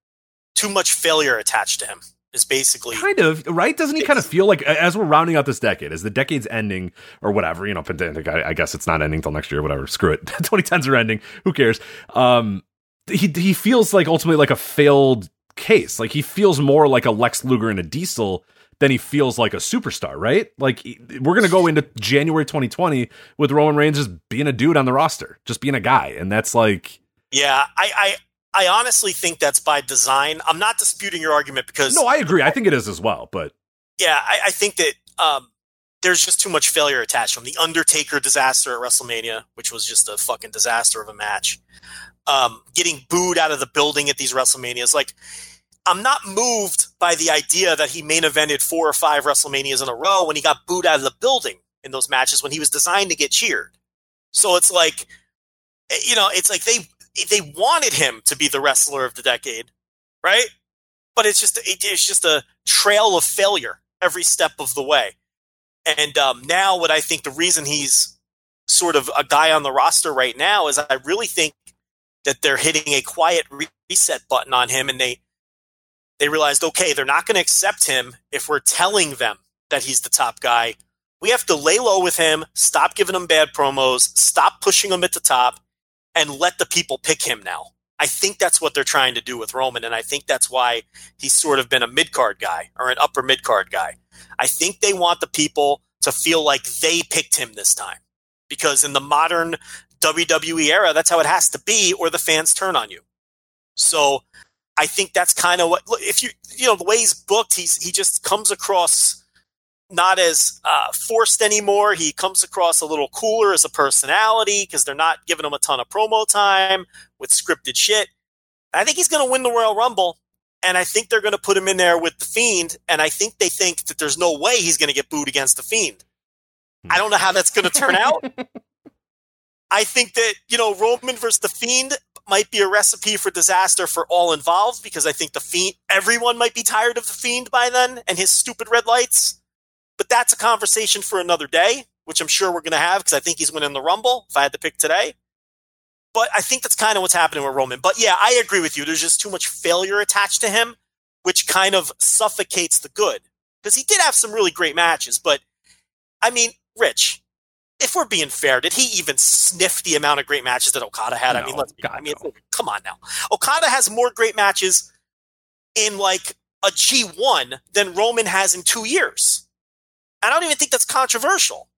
Too much failure attached to him is basically kind of right? Doesn't he kind of feel like as we're rounding out this decade as the decade's ending or whatever you know pandemic I, I guess it's not ending till next year whatever screw it 2010s are ending who cares? Um he he feels like ultimately like a failed case like he feels more like a lex luger and a diesel than he feels like a superstar right? Like we're gonna go into january 2020 with roman reigns just being a dude on the roster just being a guy and that's like yeah. I, I, I honestly think that's by design. I'm not disputing your argument because no i agree i think it is as well but yeah, I, I think that um, there's just too much failure attached from the Undertaker disaster at WrestleMania, which was just a fucking disaster of a match. Um, getting booed out of the building at these WrestleManias, like I'm not moved by the idea that he main evented four or five WrestleManias in a row when he got booed out of the building in those matches when he was designed to get cheered. So it's like, eh, you know, it's like they they wanted him to be the wrestler of the decade, right? But it's just it, it's just a trail of failure every step of the way. And um, now, what I think the reason he's sort of a guy on the roster right now is I really think that they're hitting a quiet reset button on him, and they they realized, okay, they're not going to accept him if we're telling them that he's the top guy. We have to lay low with him, stop giving him bad promos, stop pushing him at the top, and let the people pick him now. I think that's what they're trying to do with Roman, and I think that's why he's sort of been a mid card guy or an upper mid card guy. I think they want the people to feel like they picked him this time because in the modern WWE era, that's how it has to be, or the fans turn on you. So I think that's kind of what if you you know the way he's booked, he's he just comes across not as uh, forced anymore. He comes across a little cooler as a personality because they're not giving him a ton of promo time with scripted shit. I think he's going to win the Royal Rumble, and I think they're going to put him in there with the Fiend, and I think they think that there's no way he's going to get booed against the Fiend. I don't know how that's going to turn out. I think that you know Roman versus the Fiend might be a recipe for disaster for all involved because I think the Fiend, everyone might be tired of the Fiend by then and his stupid red lights. But that's a conversation for another day, which I'm sure we're going to have because I think he's winning the Rumble if I had to pick today. But I think that's kind of what's happening with Roman. But yeah, I agree with you. There's just too much failure attached to him, which kind of suffocates the good. Because he did have some really great matches. But I mean, Rich, if we're being fair, did he even sniff the amount of great matches that Okada had? I mean, let's be, God, I mean, no. come on now. Okada has more great matches in like a G1 than Roman has in two years. I don't even think that's controversial.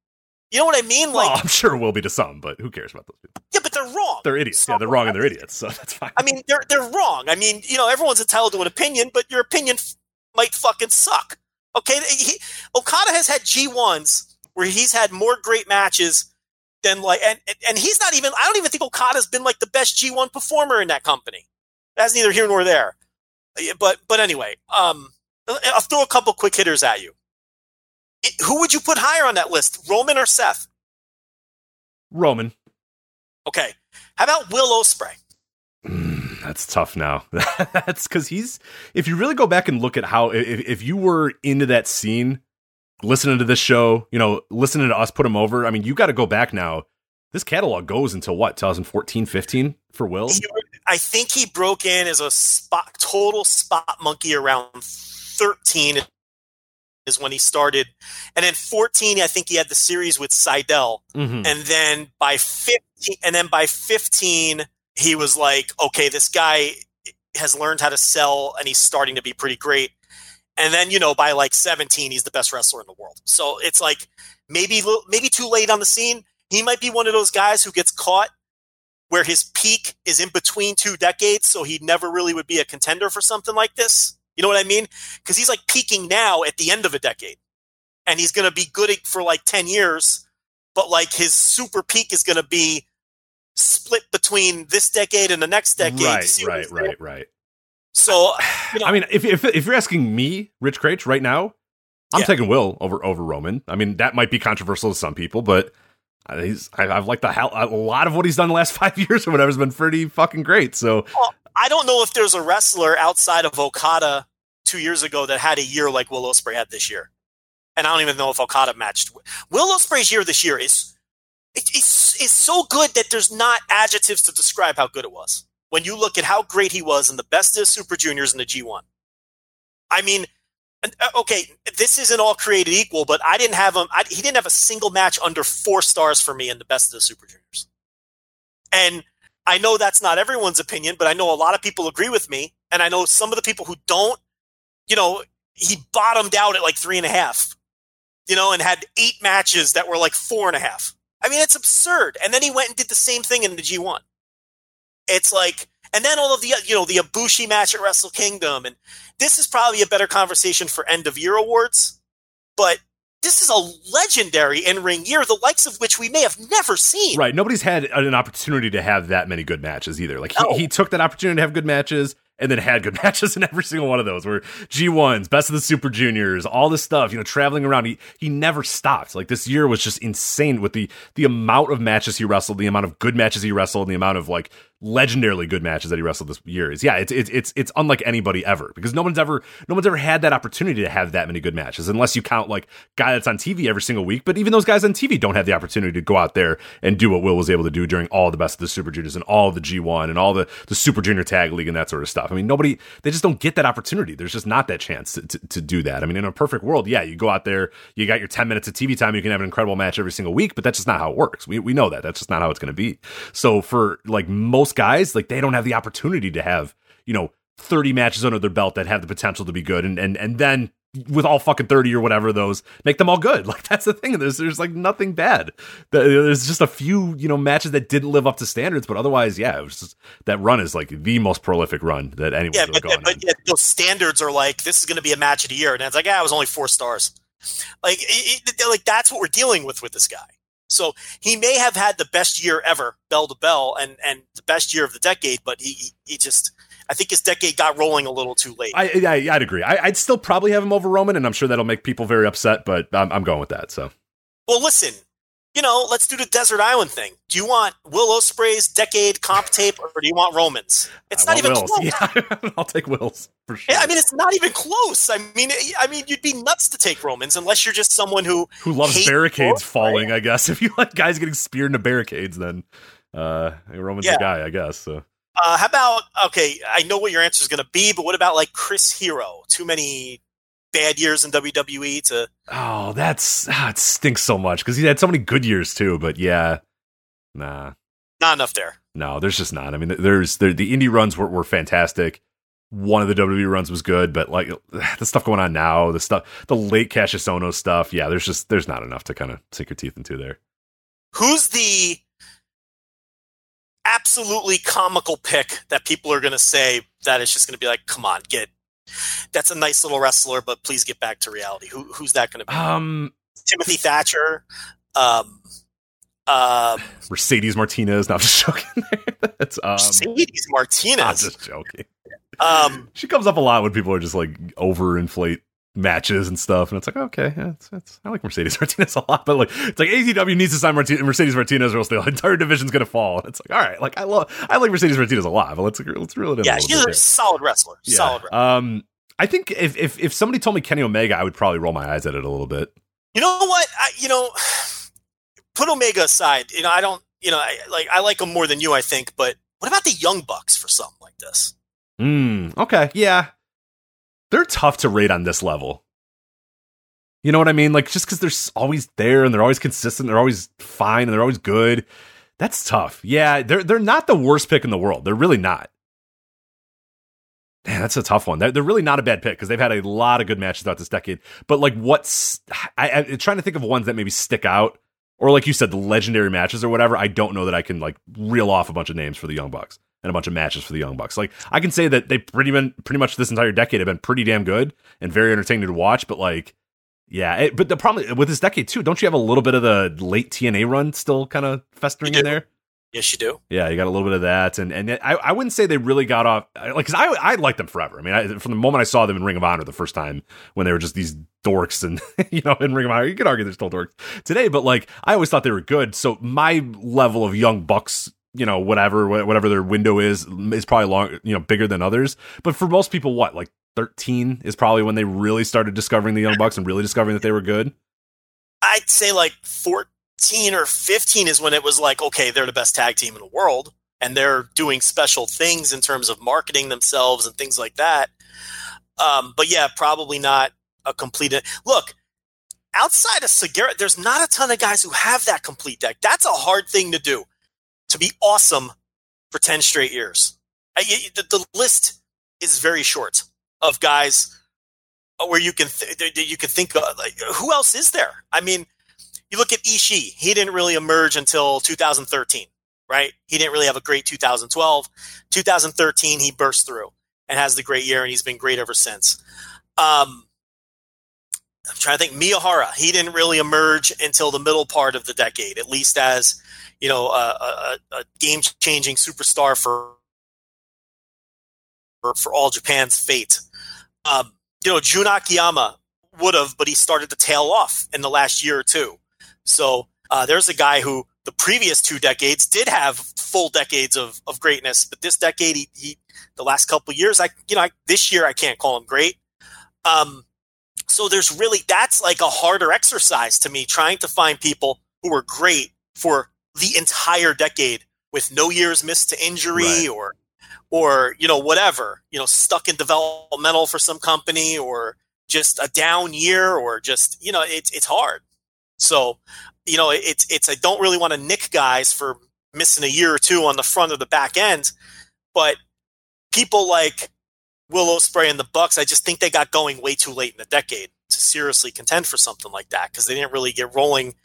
You know what I mean? Like, well, I'm sure it will be to some, but who cares about those people? yeah, but they're wrong. They're idiots. Yeah, they're wrong and they're idiots. So that's fine. I mean, they're they're wrong. I mean, you know, everyone's entitled to an opinion, but your opinion f- might fucking suck. Okay, he, Okada has had G ones where he's had more great matches than like, and and he's not even. I don't even think Okada's been like the best G one performer in that company. That's neither here nor there. But but anyway, um, I'll throw a couple quick hitters at you. It- who would you put higher on that list, Roman or Seth? Roman. Okay, how about Will Ospreay? Mm, that's tough now. that's because he's. If you really go back and look at how, if, if you were into that scene, listening to this show, you know, listening to us put him over, I mean, you got to go back now. This catalog goes until what, 2014, 15 for Will? He- I think he broke in as a spot total spot monkey around 13 is when he started. And then 14, I think he had the series with Seidel. Mhm. And then by 15 and then by 15, he was like, okay, this guy has learned how to sell and he's starting to be pretty great. And then, you know, by like 17, he's the best wrestler in the world. So it's like maybe maybe too late on the scene. He might be one of those guys who gets caught where his peak is in between two decades, so he never really would be a contender for something like this. You know what I mean? Because he's like peaking now at the end of a decade, and he's going to be good for like ten years, but like his super peak is going to be split between this decade and the next decade. right, See right, right, right. So you know, I mean, if, if if you're asking me, Rich Kraetsch, right now, I'm Yeah. taking Will over over Roman. I mean, that might be controversial to some people, but uh, he's I, I've liked the hell a lot of what he's done the last five years or whatever has been pretty fucking great. So I don't know if there's a wrestler outside of Okada two years ago that had a year like Will Ospreay had this year, and I don't even know if Okada matched. Will Ospreay's year this year is it, it's is so good that there's not adjectives to describe how good it was. When you look at how great he was in the best of the Super Juniors in the G1, I mean, uh, okay, this isn't all created equal, but I didn't have him. I, he didn't have a single match under four stars for me in the best of the Super Juniors, and I know that's not everyone's opinion, but I know a lot of people agree with me. And I know some of the people who don't, you know, he bottomed out at like three and a half, you know, and had eight matches that were like four and a half. I mean, it's absurd. And then he went and did the same thing in the G1. It's like, and then all of the, you know, the Ibushi match at Wrestle Kingdom. And this is probably a better conversation for end of year awards, but this is a legendary in ring year, the likes of which we may have never seen. right, nobody's had an opportunity to have that many good matches either. Like he, No. he took that opportunity to have good matches. And then had good matches in every single one of those. Where G ones, best of the Super Juniors, all this stuff, you know, traveling around. He he never stopped. Like this year was just insane with the the amount of matches he wrestled, the amount of good matches he wrestled, and the amount of like legendarily good matches that he wrestled this year. Is yeah, it's it's it's it's unlike anybody ever because no one's ever no one's ever had that opportunity to have that many good matches unless you count like guy that's on TV every single week. But even those guys on TV don't have the opportunity to go out there and do what Will was able to do during all the best of the Super Juniors and all the G1 and all the the Super Junior Tag League and that sort of stuff. I mean, nobody they just don't get that opportunity. There's just not that chance to, to, to do that. I mean, in a perfect world, yeah, you go out there, you got your 10 minutes of TV time, you can have an incredible match every single week, but that's just not how it works. We we know that. That's just not how it's going to be. So for like most guys, like they don't have the opportunity to have, you know, 30 matches under their belt that have the potential to be good. And and and then with all fucking 30 or whatever those make them all good. Like that's the thing. There's there's like nothing bad. There's just a few you know matches that didn't live up to standards. But otherwise yeah it was just that run is like the most prolific run that anyone's Yeah, but, but yeah, those standards are like this is going to be a match of the year, and it's like, yeah, it was only four stars. Like, it, it- like that's what we're dealing with with this guy. So he may have had the best year ever, bell to bell, and and the best year of the decade, but he he- just, I think his decade got rolling a little too late. I, I I'd agree. I, I'd still probably have him over Roman, and I'm sure that'll make people very upset. But I'm, I'm going with that. So well, listen, you know, let's do the desert island thing. Do you want Will Ospreay's decade comp tape, or do you want Romans? It's I not even Will's. close. Yeah, I'll take Will's for sure. I mean, it's not even close. I mean, I mean, you'd be nuts to take Romans unless you're just someone who Who loves barricades falling? I guess if you like guys getting speared into barricades, then Uh, Roman's Yeah. the guy, I guess. So Uh, how about okay? I know what your answer is going to be, but what about like Chris Hero? Too many bad years in WWE to oh, that's ah, it stinks so much because he had so many good years too. But yeah, nah, not enough there. no, there's just not. I mean, there's there, the indie runs were, were fantastic. One of the WWE runs was good, but like the stuff going on now, the stuff, the late Cassius Ohno stuff, yeah, there's just there's not enough to kind of sink your teeth into there. Who's the absolutely comical pick that people are going to say that it's just going to be like, come on, get that's a nice little wrestler, but please get back to reality. Who, who's that going to be? Um, Timothy Thatcher. Um, um, Mercedes Martinez. No, I'm just joking. That's um, Mercedes I'm Martinez. just joking. Um, She comes up a lot when people are just like overinflate matches and stuff, and it's like okay, yeah, it's, it's, I like Mercedes Martinez a lot, but like it's like AEW needs to sign Marti- Mercedes Martinez, or else the entire division's gonna fall. And it's like all right, like I love I like Mercedes Martinez a lot, but let's let's reel it in. yeah, a she's a solid wrestler. Yeah. Solid wrestler. Um, I think if if if somebody told me Kenny Omega, I would probably roll my eyes at it a little bit. You know what? I, you know, put Omega aside. You know, I don't. You know, I, like I like him more than you, I think. But what about the Young Bucks for something like this? Hmm. Okay. Yeah. They're tough to rate on this level. You know what I mean? Like just because they're always there and they're always consistent, they're always fine and they're always good. That's tough. Yeah, they're they're not the worst pick in the world. They're really not. Man, that's a tough one. They're, they're really not a bad pick because they've had a lot of good matches throughout this decade. But like, what's I, I'm trying to think of ones that maybe stick out, or like you said, the legendary matches or whatever. I don't know that I can like reel off a bunch of names for the Young Bucks and a bunch of matches for the Young Bucks. Like I can say that they pretty been pretty much this entire decade have been pretty damn good and very entertaining to watch. But like, yeah, it, but the problem with this decade too, don't you have a little bit of the late TNA run still kind of festering in there? Yes, you do. Yeah, you got a little bit of that, and and I, I wouldn't say they really got off like because I I liked them forever. I mean, I, from the moment I saw them in Ring of Honor the first time when they were just these dorks, and you know, in Ring of Honor, you could argue they're still dorks today, but like I always thought they were good. So my level of young bucks, you know, whatever whatever their window is, is probably long, you know, bigger than others. But for most people, what like thirteen is probably when they really started discovering the young bucks and really discovering that they were good. I'd say like 14 or 15 is when it was like, okay, they're the best tag team in the world, and they're doing special things in terms of marketing themselves and things like that. Um, but yeah, probably not a complete. Look, outside of Sugiura, there's not a ton of guys who have that complete deck. That's a hard thing to do. To be awesome for 10 straight years. I, the, the list is very short of guys where you can th- you can think of, like who else is there? I mean, you look at Ishii. He didn't really emerge until 2013, right? He didn't really have a great 2012. 2013, he burst through and has the great year, and he's been great ever since. Um, I'm trying to think. Miyahara, he didn't really emerge until the middle part of the decade, at least as you know a, a, a game-changing superstar for for, for all Japan's fate. Um, you know, Jun Akiyama would have, but he started to tail off in the last year or two. So uh, there's a guy who the previous two decades did have full decades of, of greatness, but this decade, he, he the last couple years, I you know, I, this year I can't call him great. Um, so there's really that's like a harder exercise to me trying to find people who were great for the entire decade with no years missed to injury Right. or or you know whatever you know stuck in developmental for some company or just a down year or just you know it's it's hard so you know it's it's i don't really want to nick guys for missing a year or two on the front or the back end but people like Will Ospreay and the bucks i just think they got going way too late in the decade to seriously contend for something like that because they didn't really get rolling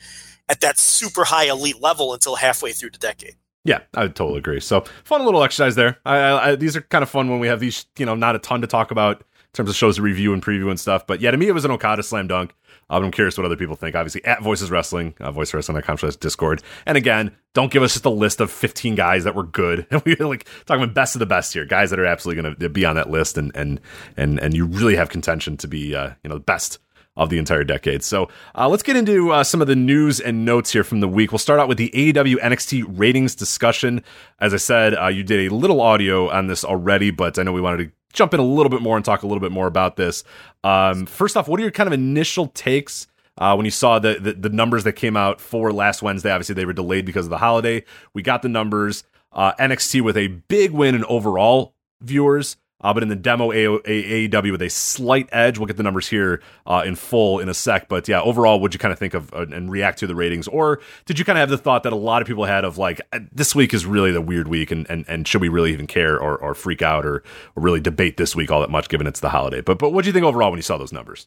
at that super high elite level until halfway through the decade Yeah, I would totally agree. So fun little exercise there. I, I, I, these are kind of fun when we have these, you know, not a ton to talk about in terms of shows review and preview and stuff. But yeah, to me, it was an Okada slam dunk. Um, I'm curious what other people think. Obviously, at Voices Wrestling, uh, voicewrestling.com slash Discord. And again, don't give us just a list of 15 guys that were good. And we like talking about best of the best here, guys that are absolutely going to be on that list, and and and and you really have contention to be, uh, you know, the best of the entire decade. So uh, let's get into uh, some of the news and notes here from the week. We'll start out with the AEW NXT ratings discussion. As I said, uh, you did a little audio on this already, but I know we wanted to jump in a little bit more and talk a little bit more about this. Um, first off, what are your kind of initial takes Uh, when you saw the, the the numbers that came out for last Wednesday, obviously they were delayed because of the holiday. We got the numbers. Uh, NXT with a big win in overall viewers. Uh, but in the demo AEW with a slight edge, we'll get the numbers here uh, in full in a sec. But yeah, overall, would you kind of think of uh, and react to the ratings, or did you kind of have the thought that a lot of people had of like uh, this week is really the weird week, and and, and should we really even care or, or freak out or, or really debate this week all that much given it's the holiday? But but what do you think overall when you saw those numbers?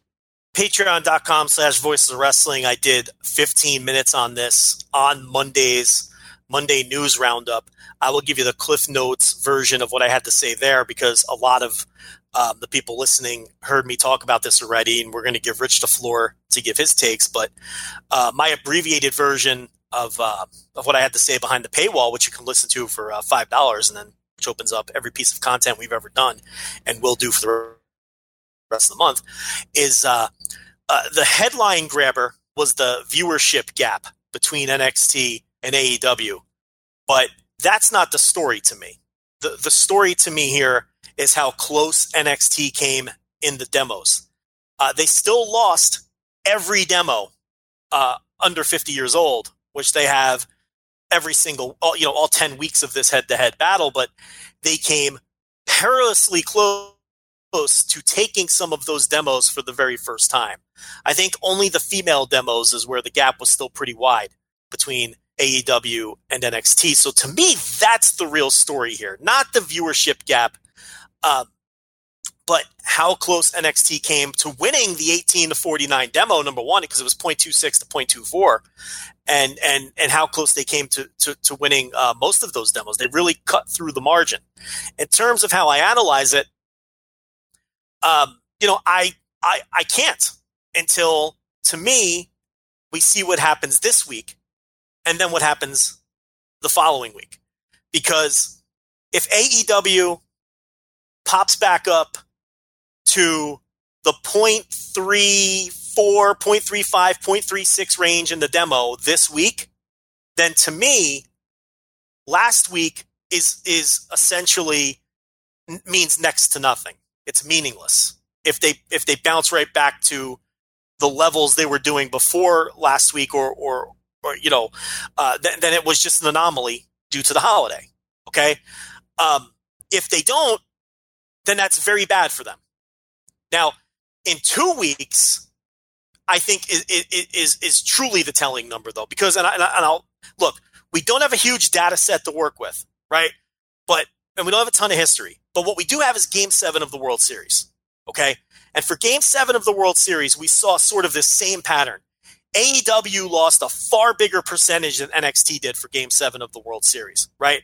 Patreon.com slash voices of wrestling. I did 15 minutes on this on Monday's Monday news roundup. I will give you the Cliff Notes version of what I had to say there because a lot of um, the people listening heard me talk about this already, and we're going to give Rich the floor to give his takes. But uh, my abbreviated version of uh, of what I had to say behind the paywall, which you can listen to for uh, five dollars, and then which opens up every piece of content we've ever done and will do for the rest of the month, is uh, uh, the headline grabber was the viewership gap between NXT and AEW, but that's not the story to me. The the story to me here is how close NXT came in the demos. Uh, they still lost every demo uh, under 50 years old, which they have every single, all, you know, all 10 weeks of this head-to-head battle. But they came perilously close to taking some of those demos for the very first time. I think only the female demos is where the gap was still pretty wide between AEW and NXT. So to me, that's the real story here, not the viewership gap, uh, but how close NXT came to winning the 18 to 49 demo. Number one, because it was 0.26 to 0.24, and and and how close they came to to, to winning uh, most of those demos. They really cut through the margin. In terms of how I analyze it, um, you know, I I I can't until to me we see what happens this week and then what happens the following week. Because if AEW pops back up to the 0.34, 0.35, 0.36 range in the demo this week, then to me, last week is is essentially means next to nothing. It's meaningless. If they if they bounce right back to the levels they were doing before last week or or or you know, uh, th- then it was just an anomaly due to the holiday. Okay, um, if they don't, then that's very bad for them. Now, in two weeks, I think is is is truly the telling number though, because and, I, and I'll look, we don't have a huge data set to work with, right? But and we don't have a ton of history. But what we do have is Game Seven of the World Series. Okay, and for Game Seven of the World Series, we saw sort of this same pattern. AEW lost a far bigger percentage than NXT did for Game Seven of the World Series, right?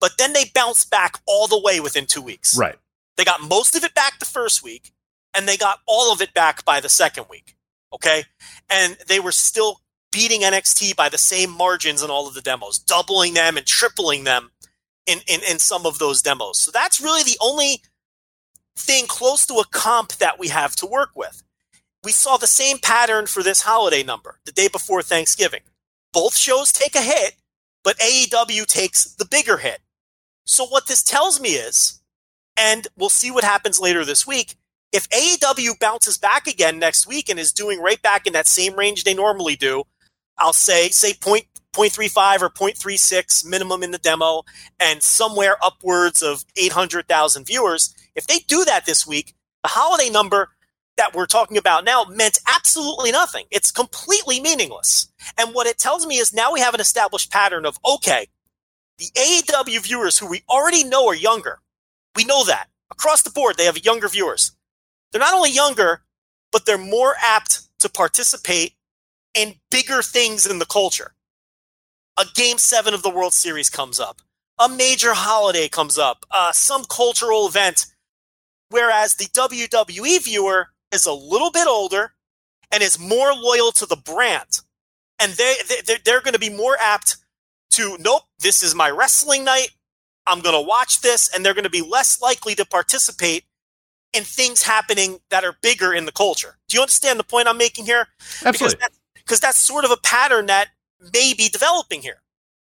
But then they bounced back all the way within two weeks. Right. They got most of it back the first week, and they got all of it back by the second week. Okay. And they were still beating NXT by the same margins in all of the demos, doubling them and tripling them in, in, in some of those demos. So that's really the only thing close to a comp that we have to work with. We saw the same pattern for this holiday number the day before Thanksgiving. Both shows take a hit, but AEW takes the bigger hit. So what this tells me is, and we'll see what happens later this week, if AEW bounces back again next week and is doing right back in that same range they normally do, I'll say say point 0.35 or 0.36 minimum in the demo and somewhere upwards of 800,000 viewers. If they do that this week, the holiday number that we're talking about now meant absolutely nothing. It's completely meaningless. And what it tells me is now we have an established pattern of okay, the AEW viewers who we already know are younger. We know that. Across the board, they have younger viewers. They're not only younger, but they're more apt to participate in bigger things in the culture. A game seven of the World Series comes up, a major holiday comes up, uh, some cultural event. Whereas the WWE viewer is a little bit older and is more loyal to the brand. And they, they, they're going to be more apt to, nope, this is my wrestling night. I'm going to watch this. And they're going to be less likely to participate in things happening that are bigger in the culture. Do you understand the point I'm making here? Absolutely. Because that's, because that's sort of a pattern that may be developing here,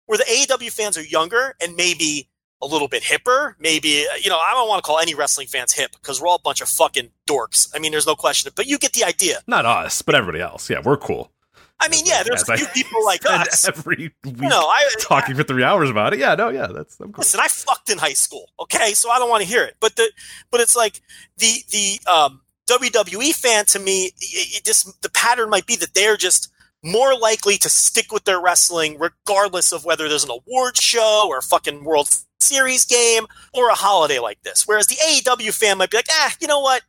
where the AEW fans are younger and maybe a little bit hipper. Maybe you know I don't want to call any wrestling fans hip because we're all a bunch of fucking dorks. I mean, there's no question. But you get the idea. Not us, but everybody else. Yeah, we're cool. I mean, yeah, there's a I few people like us. every week You know, I talking for three hours about it. Yeah, no, yeah, that's I'm cool. Listen, I fucked in high school, okay? So I don't want to hear it. But the but it's like the the um, WWE fan to me, it, it just the pattern might be that they're just more likely to stick with their wrestling regardless of whether there's an award show or a fucking World Series game or a holiday like this. Whereas the AEW fan might be like, ah, you know what?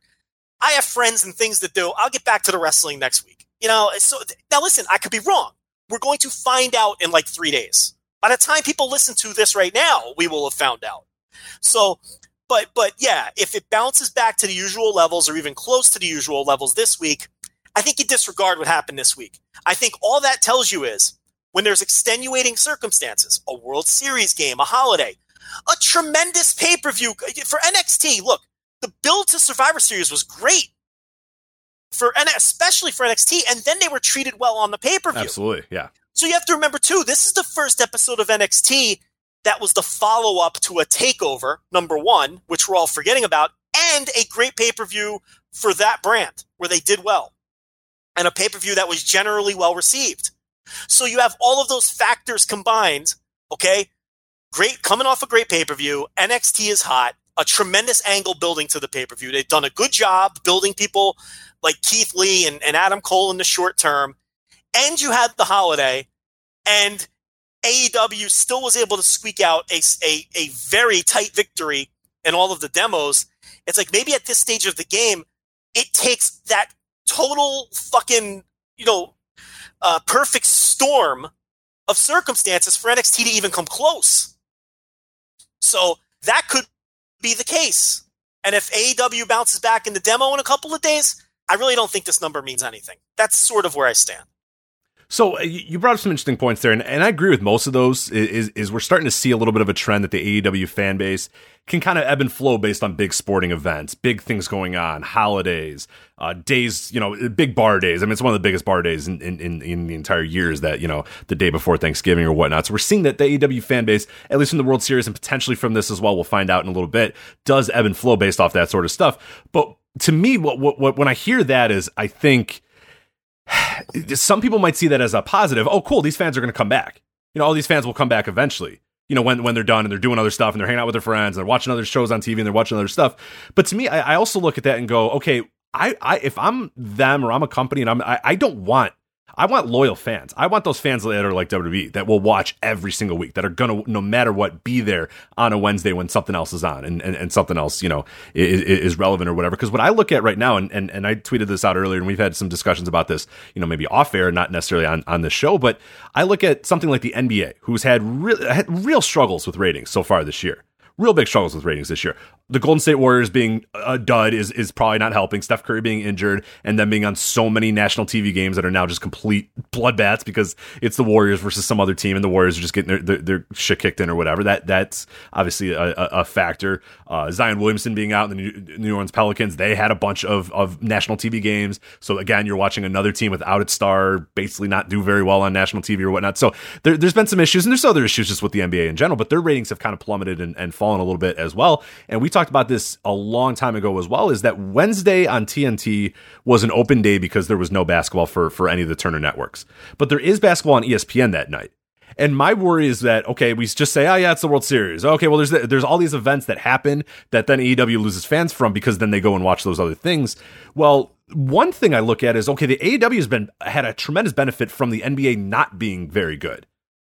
I have friends and things to do. I'll get back to the wrestling next week. You know, so now listen, I could be wrong. We're going to find out in like three days. By the time people listen to this right now, we will have found out. So, but but yeah, if it bounces back to the usual levels or even close to the usual levels this week, I think you disregard what happened this week. I think all that tells you is when there's extenuating circumstances, a World Series game, a holiday, a tremendous pay per view for NXT. Look, the build to Survivor Series was great for and especially for NXT, and then they were treated well on the pay per view. Absolutely, yeah. So you have to remember too, this is the first episode of NXT that was the follow up to a takeover, number one, which we're all forgetting about, and a great pay per view for that brand where they did well, and a pay per view that was generally well received. So you have all of those factors combined, okay? Great, coming off a great pay per view. NXT is hot, a tremendous angle building to the pay per view. They've done a good job building people like Keith Lee and, and Adam Cole in the short term. And you had the holiday, and AEW still was able to squeak out a, a, a very tight victory in all of the demos. It's like maybe at this stage of the game, it takes that total fucking, you know, uh, perfect storm of circumstances for NXT to even come close. So that could be the case. And if AEW bounces back in the demo in a couple of days, I really don't think this number means anything. That's sort of where I stand. So uh, you brought up some interesting points there, and, and I agree with most of those. Is is we're starting to see a little bit of a trend that the AEW fan base can kind of ebb and flow based on big sporting events, big things going on, holidays, uh, days, you know, big bar days. I mean, it's one of the biggest bar days in, in, in, in the entire year is that, you know, the day before Thanksgiving or whatnot. So we're seeing that the AEW fan base, at least from the World Series and potentially from this as well, we'll find out in a little bit, does ebb and flow based off that sort of stuff. But to me, what, what, what when I hear that is, I think some people might see that as a positive. Oh, cool, these fans are going to come back. You know, all these fans will come back eventually. You know, when when they're done and they're doing other stuff and they're hanging out with their friends and they're watching other shows on TV and they're watching other stuff. But to me, I, I also look at that and go, okay, I, I if I'm them or I'm a company and I'm I, I don't want I want loyal fans. I want those fans that are like WWE that will watch every single week, that are gonna, no matter what, be there on a Wednesday when something else is on and, and, and something else, you know, is, is relevant or whatever. Because what I look at right now, and, and, and I tweeted this out earlier, and we've had some discussions about this, you know, maybe off air, not necessarily on, on the show, but I look at something like the NBA, who's had had real struggles with ratings so far this year real big struggles with ratings this year. The Golden State Warriors being a dud is is probably not helping. Steph Curry being injured and them being on so many national TV games that are now just complete bloodbaths because it's the Warriors versus some other team and the Warriors are just getting their, their, their shit kicked in or whatever. That that's obviously a, a, factor. Uh, Zion Williamson being out in the New, Orleans Pelicans, they had a bunch of of national TV games. So again, you're watching another team without its star basically not do very well on national TV or whatnot. So there, there's been some issues and there's other issues just with the NBA in general, but their ratings have kind of plummeted and, and fallen a little bit as well. And we talked about this a long time ago as well, is that Wednesday on TNT was an open day because there was no basketball for, for any of the Turner networks. But there is basketball on ESPN that night. And my worry is that okay, we just say, oh yeah, it's the World Series. Okay, well there's there's all these events that happen that then AEW loses fans from because then they go and watch those other things. Well, one thing I look at is okay, the AEW has been had a tremendous benefit from the NBA not being very good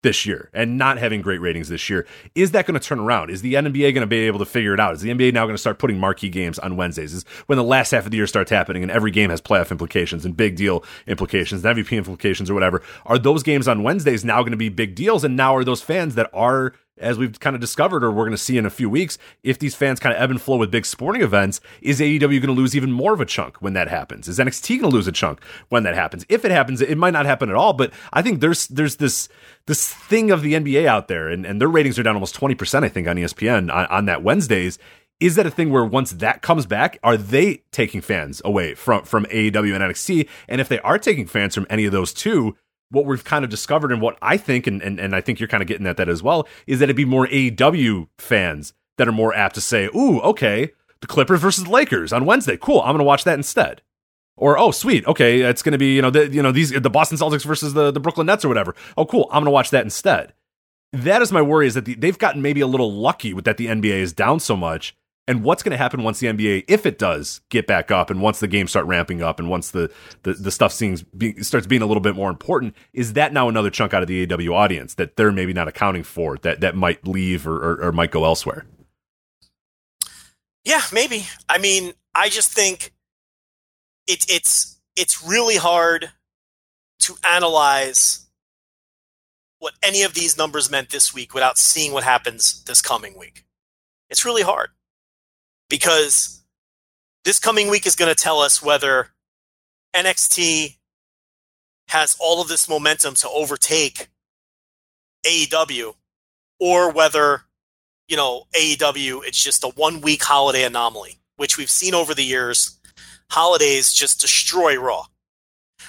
this year and not having great ratings this year. Is that going to turn around? Is the NBA going to be able to figure it out? Is the NBA now going to start putting marquee games on Wednesdays? Is when the last half of the year starts happening and every game has playoff implications and big deal implications, and MVP implications or whatever. Are those games on Wednesdays now going to be big deals? And now are those fans that are as we've kind of discovered, or we're going to see in a few weeks, if these fans kind of ebb and flow with big sporting events, is AEW going to lose even more of a chunk when that happens? Is NXT going to lose a chunk when that happens? If it happens, it might not happen at all. But I think there's there's this this thing of the NBA out there, and, and their ratings are down almost twenty percent, I think, on ESPN on, on that Wednesdays. Is that a thing where once that comes back, are they taking fans away from from AEW and NXT? And if they are taking fans from any of those two, what we've kind of discovered and what I think, and, and, and I think you're kind of getting at that as well, is that it'd be more AEW fans that are more apt to say, ooh, okay, the Clippers versus the Lakers on Wednesday. Cool. I'm going to watch that instead. Or oh sweet okay it's going to be you know the you know these the Boston Celtics versus the the Brooklyn Nets or whatever oh cool I'm going to watch that instead that is my worry is that the, they've gotten maybe a little lucky with that the NBA is down so much and what's going to happen once the NBA, if it does get back up, and once the games start ramping up, and once the the, the stuff seems be, starts being a little bit more important, is that now another chunk out of the AW audience that they're maybe not accounting for that that might leave or, or, or might go elsewhere? Yeah, maybe. I mean, I just think it, it's it's really hard to analyze what any of these numbers meant this week without seeing what happens this coming week. It's really hard because this coming week is going to tell us whether NXT has all of this momentum to overtake AEW or whether, you know, AEW, it's just a one week holiday anomaly, which we've seen over the years. Holidays just destroy Raw,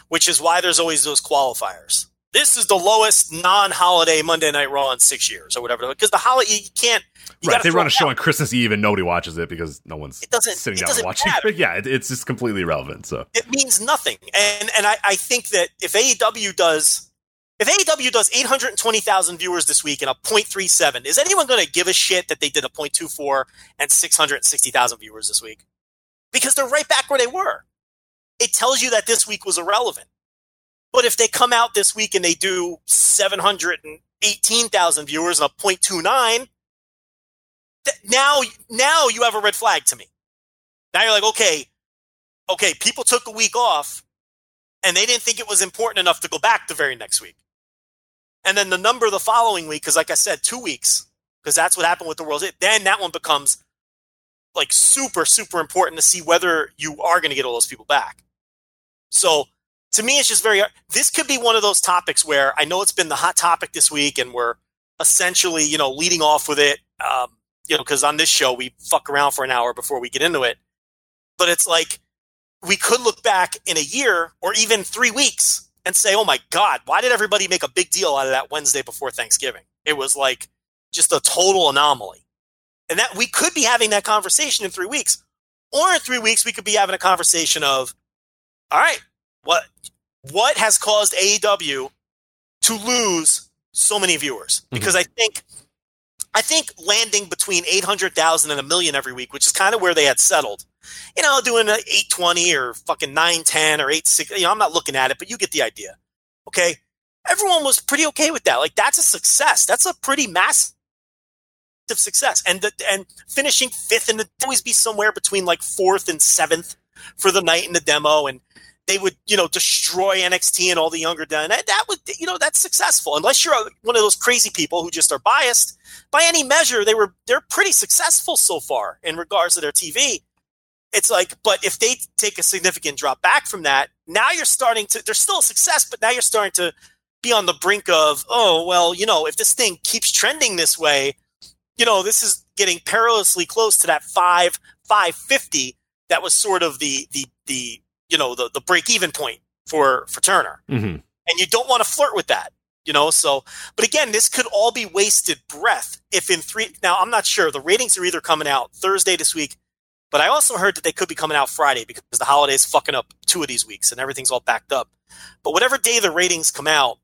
which is why there's always those qualifiers. This is the lowest non-holiday Monday Night Raw in six years, or whatever. Because the holiday, you can't. You right, they run a show on Christmas Eve and nobody watches it because no one's it doesn't, sitting it down doesn't watching. matter. But yeah, it, it's just completely irrelevant. So it means nothing. And and I, I think that if AEW does if AEW does 820,000 viewers this week and a 0.37, is anyone going to give a shit that they did a 0.24 and 660,000 viewers this week? Because they're right back where they were. It tells you that this week was irrelevant. But if they come out this week and they do 718,000 viewers and a 0.29, th- now now you have a red flag to me. Now you're like, okay, okay, people took a week off and they didn't think it was important enough to go back the very next week. And then the number the following week, because like I said, two weeks, because that's what happened with the World. Then that one becomes like super, super important to see whether you are going to get all those people back. So to me, it's just very. This could be one of those topics where I know it's been the hot topic this week, and we're essentially, you know, leading off with it. Um, you know, because on this show we fuck around for an hour before we get into it. But it's like we could look back in a year or even three weeks and say, "Oh my God, why did everybody make a big deal out of that Wednesday before Thanksgiving?" It was like just a total anomaly, and that we could be having that conversation in three weeks, or in three weeks we could be having a conversation of, "All right, what what has caused AEW to lose so many viewers?" Mm-hmm. Because I think I think landing between 800,000 and a million every week, which is kind of where they had settled. You know, doing an 820 or fucking 910 or 860, you know, I'm not looking at it, but you get the idea. Okay. Everyone was pretty okay with that. Like that's a success. That's a pretty massive success. And the, and finishing fifth and always be somewhere between like fourth and seventh for the night in the demo and they would, you know, destroy NXT and all the younger done. That, that would, you know, that's successful. Unless you're one of those crazy people who just are biased, by any measure, they were they're pretty successful so far in regards to their TV. It's like, but if they take a significant drop back from that, now you're starting to. They're still a success, but now you're starting to be on the brink of, oh well, you know, if this thing keeps trending this way, you know, this is getting perilously close to that five five fifty. That was sort of the the the you know the the break even point for for Turner, mm-hmm. and you don't want to flirt with that you know? So but again this could all be wasted breath if in three now i'm not sure. The ratings are either coming out thursday this week but i also heard that they could be coming out friday because the holidays fucking up two of these weeks and everything's all backed up. But whatever day the ratings come out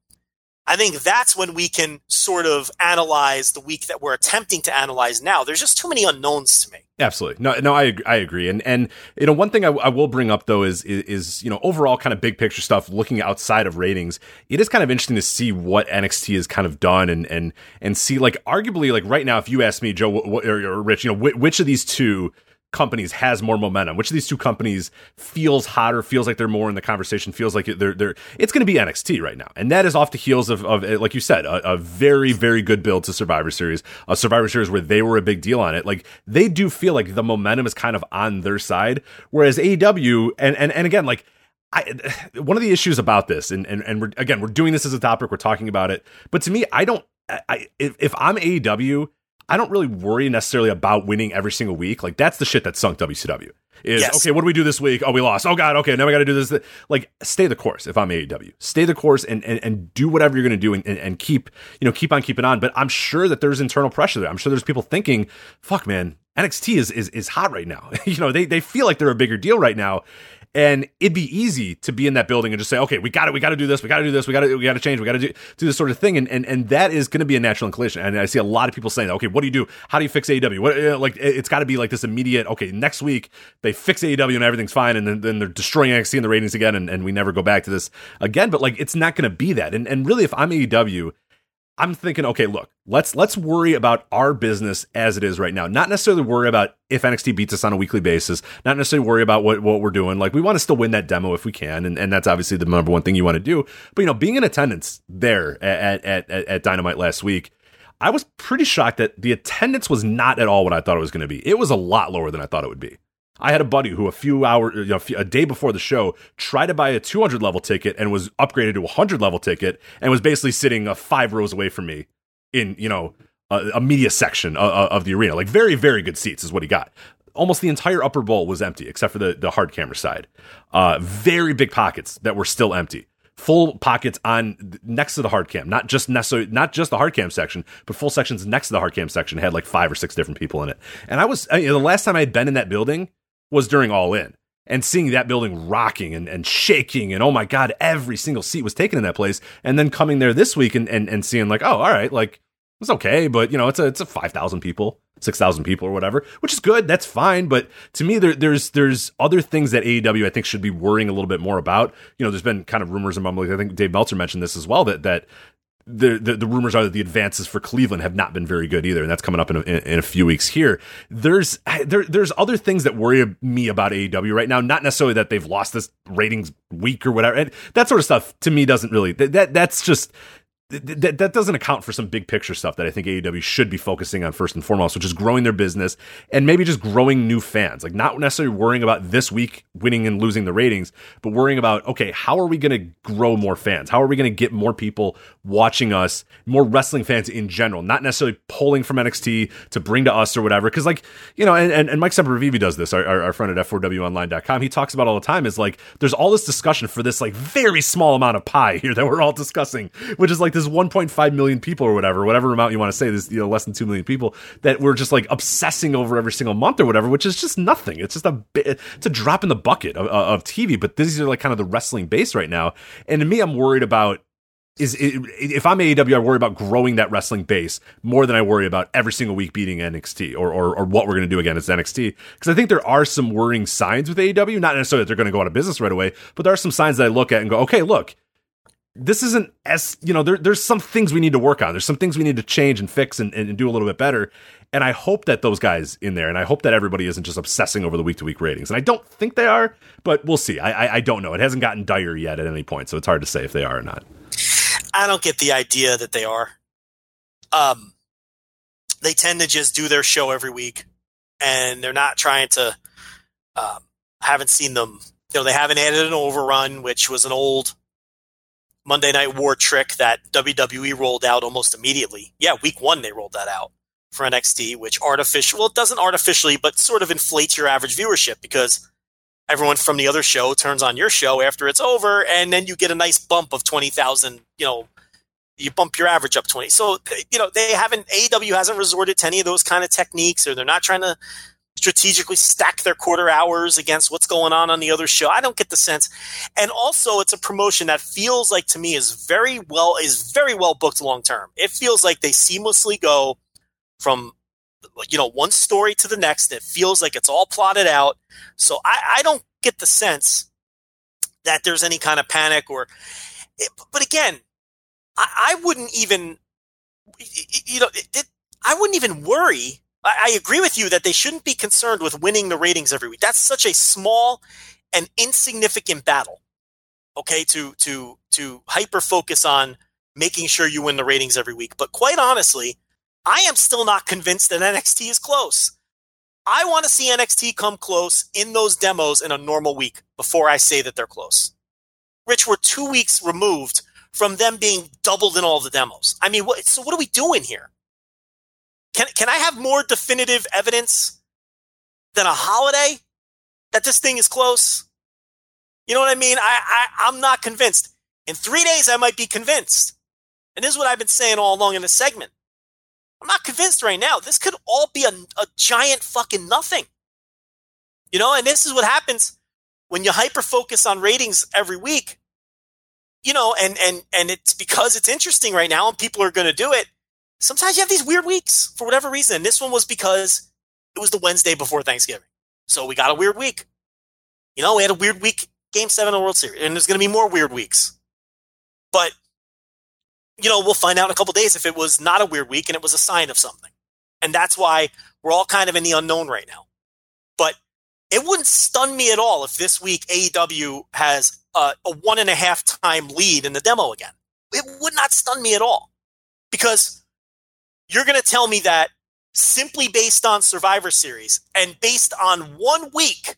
i think that's when we can sort of analyze the week that we're attempting to analyze now there's just too many unknowns to me Absolutely. No, no, I I agree. And and you know, one thing I, I will bring up though is, is, is you know overall kind of big picture stuff. Looking outside of ratings, it is kind of interesting to see what NXT has kind of done and and and see like arguably like right now, if you ask me, Joe or, or Rich, you know, which, which of these two companies has more momentum? Which of these two companies feels hotter? Feels like they're more in the conversation? Feels like they're they're. It's going to be NXT right now, and that is off the heels of, of like you said, a, a, very very good build to Survivor Series, a Survivor Series where they were a big deal on it. Like they do feel like the momentum is kind of on their side, whereas AEW and and and again like. I, one of the issues about this, and, and, and we're, again, we're doing this as a topic, we're talking about it, but to me, I don't, I, if, if I'm AEW, I don't really worry necessarily about winning every single week. Like that's the shit that sunk WCW. Is Yes. okay. What do we do this week? Oh, we lost. Oh God. Okay, now we got to do this. Like, stay the course. If I'm AEW, stay the course and and, and do whatever you're going to do and, and, and keep you know keep on keeping on. But I'm sure that there's internal pressure there. I'm sure there's people thinking, "Fuck, man, NXT is is is hot right now." you know, they they feel like they're a bigger deal right now. And it'd be easy to be in that building and just say, okay, we got it, we got to do this, we got to do this, we got to, we got to change, we got to do, do this sort of thing, and and and that is going to be a natural inclination. And I see a lot of people saying, okay, what do you do? How do you fix AEW? What uh, like it- it's got to be like this immediate. Okay, next week they fix AEW and everything's fine, and then, then they're destroying NXT and the ratings again, and, and we never go back to this again. But like, it's not going to be that. And and really, if I'm AEW, I'm thinking, okay, look, let's let's worry about our business as it is right now. Not necessarily worry about if NXT beats us on a weekly basis. Not necessarily worry about what, what we're doing. Like we want to still win that demo if we can, and, and that's obviously the number one thing you want to do. But you know, being in attendance there at at, at, at Dynamite last week, I was pretty shocked that the attendance was not at all what I thought it was going to be. It was a lot lower than I thought it would be. I had a buddy who a few hours, you know, a day before the show, tried to buy a 200 level ticket and was upgraded to a 100 level ticket and was basically sitting uh, five rows away from me in, you know, a, a media section of, of the arena. Like very, very good seats is what he got. Almost the entire upper bowl was empty except for the, the hard camera side. Uh, very big pockets that were still empty. Full pockets on next to the hard cam, not just necessarily not just the hard cam section, but full sections next to the hard cam section had like five or six different people in it. And I was I, know, the last time I had been in that building was during All In. And seeing that building rocking and, and shaking, and oh my God, every single seat was taken in that place. And then coming there this week and, and, and seeing, like, oh, all right, like, it's okay, but you know, it's a it's a five thousand people, six thousand people or whatever, which is good. That's fine. But to me, there, there's there's other things that AEW I think should be worrying a little bit more about. You know, there's been kind of rumors and mumblings. I think Dave Meltzer mentioned this as well that that the, the the rumors are that the advances for Cleveland have not been very good either, and that's coming up in a, in, a few weeks here. There's there there's other things that worry me about AEW right now. Not necessarily that they've lost this ratings week or whatever. And that sort of stuff to me doesn't really that, that that's just th- th- that doesn't account for some big picture stuff that I think AEW should be focusing on first and foremost, which is growing their business and maybe just growing new fans. Like not necessarily worrying about this week winning and losing the ratings, but worrying about okay, how are we going to grow more fans? How are we going to get more people watching us, more wrestling fans in general, not necessarily pulling from NXT to bring to us or whatever. Because like you know, and, and, and Mike Sempervive does this, our, our friend at F4WOnline.com. He talks about all the time is like there's all this discussion for this like very small amount of pie here that we're all discussing, which is like this 1.5 million people or whatever, whatever amount you want to say, this you know less than two million people that we're just like obsessing over every single month or whatever, which is just nothing. It's just a it's a drop in the bucket of, uh, of TV. But these are like kind of the wrestling base right now, and to me, I'm worried about is if I'm AEW, I worry about growing that wrestling base more than I worry about every single week beating NXT or or, or what we're going to do against NXT. Because I think there are some worrying signs with AEW, not necessarily that they're going to go out of business right away, but there are some signs that I look at and go, okay, look, this isn't as you know, there, there's some things we need to work on. There's some things we need to change and fix and, and do a little bit better. And I hope that those guys in there, and I hope that everybody isn't just obsessing over the week to week ratings. And I don't think they are, but we'll see. I, I I don't know. It hasn't gotten dire yet at any point, so it's hard to say if they are or not. I don't get the idea that they are. Um, they tend to just do their show every week, and they're not trying to. Um, haven't seen them. You know, they haven't added an overrun, which was an old Monday Night War trick that WWE rolled out almost immediately. Yeah, week one they rolled that out for NXT, which artificial. Well, it doesn't artificially, but sort of inflates your average viewership because everyone from the other show turns on your show after it's over, and then you get a nice bump of twenty thousand. You know, you bump your average up twenty. So you know they haven't AEW hasn't resorted to any of those kind of techniques, or they're not trying to strategically stack their quarter hours against what's going on on the other show. I don't get the sense, and also it's a promotion that feels like to me is very well is very well booked long term. It feels like they seamlessly go from you know one story to the next. It feels like it's all plotted out. So I, I don't get the sense that there's any kind of panic or. But again, I, I wouldn't even you know it, it, I wouldn't even worry. I, I agree with you that they shouldn't be concerned with winning the ratings every week. That's such a small and insignificant battle. Okay, to to to hyper focus on making sure you win the ratings every week. But quite honestly, I am still not convinced that NXT is close. I want to see NXT come close in those demos in a normal week before I say that they're close. Rich, we're two weeks removed from them being doubled in all the demos. I mean, what, so what are we doing here? Can, can I have more definitive evidence than a holiday? that this thing is close? You know what I mean? I, I I'm not convinced. In three days, I might be convinced. And this is what I've been saying all along in this segment. I'm not convinced right now. This could all be a, a giant fucking nothing. You know, and this is what happens when you hyper focus on ratings every week. You know, and and and it's because it's interesting right now and people are going to do it. Sometimes you have these weird weeks for whatever reason. And this one was because it was the Wednesday before Thanksgiving. So we got a weird week. You know, we had a weird week, game seven of the World Series, and there's going to be more weird weeks. But, you know, we'll find out in a couple days if it was not a weird week and it was a sign of something. And that's why we're all kind of in the unknown right now. But it wouldn't stun me at all if this week AEW has a, a one and a half time lead in the demo again. It would not stun me at all because you're going to tell me that simply based on Survivor Series and based on one week,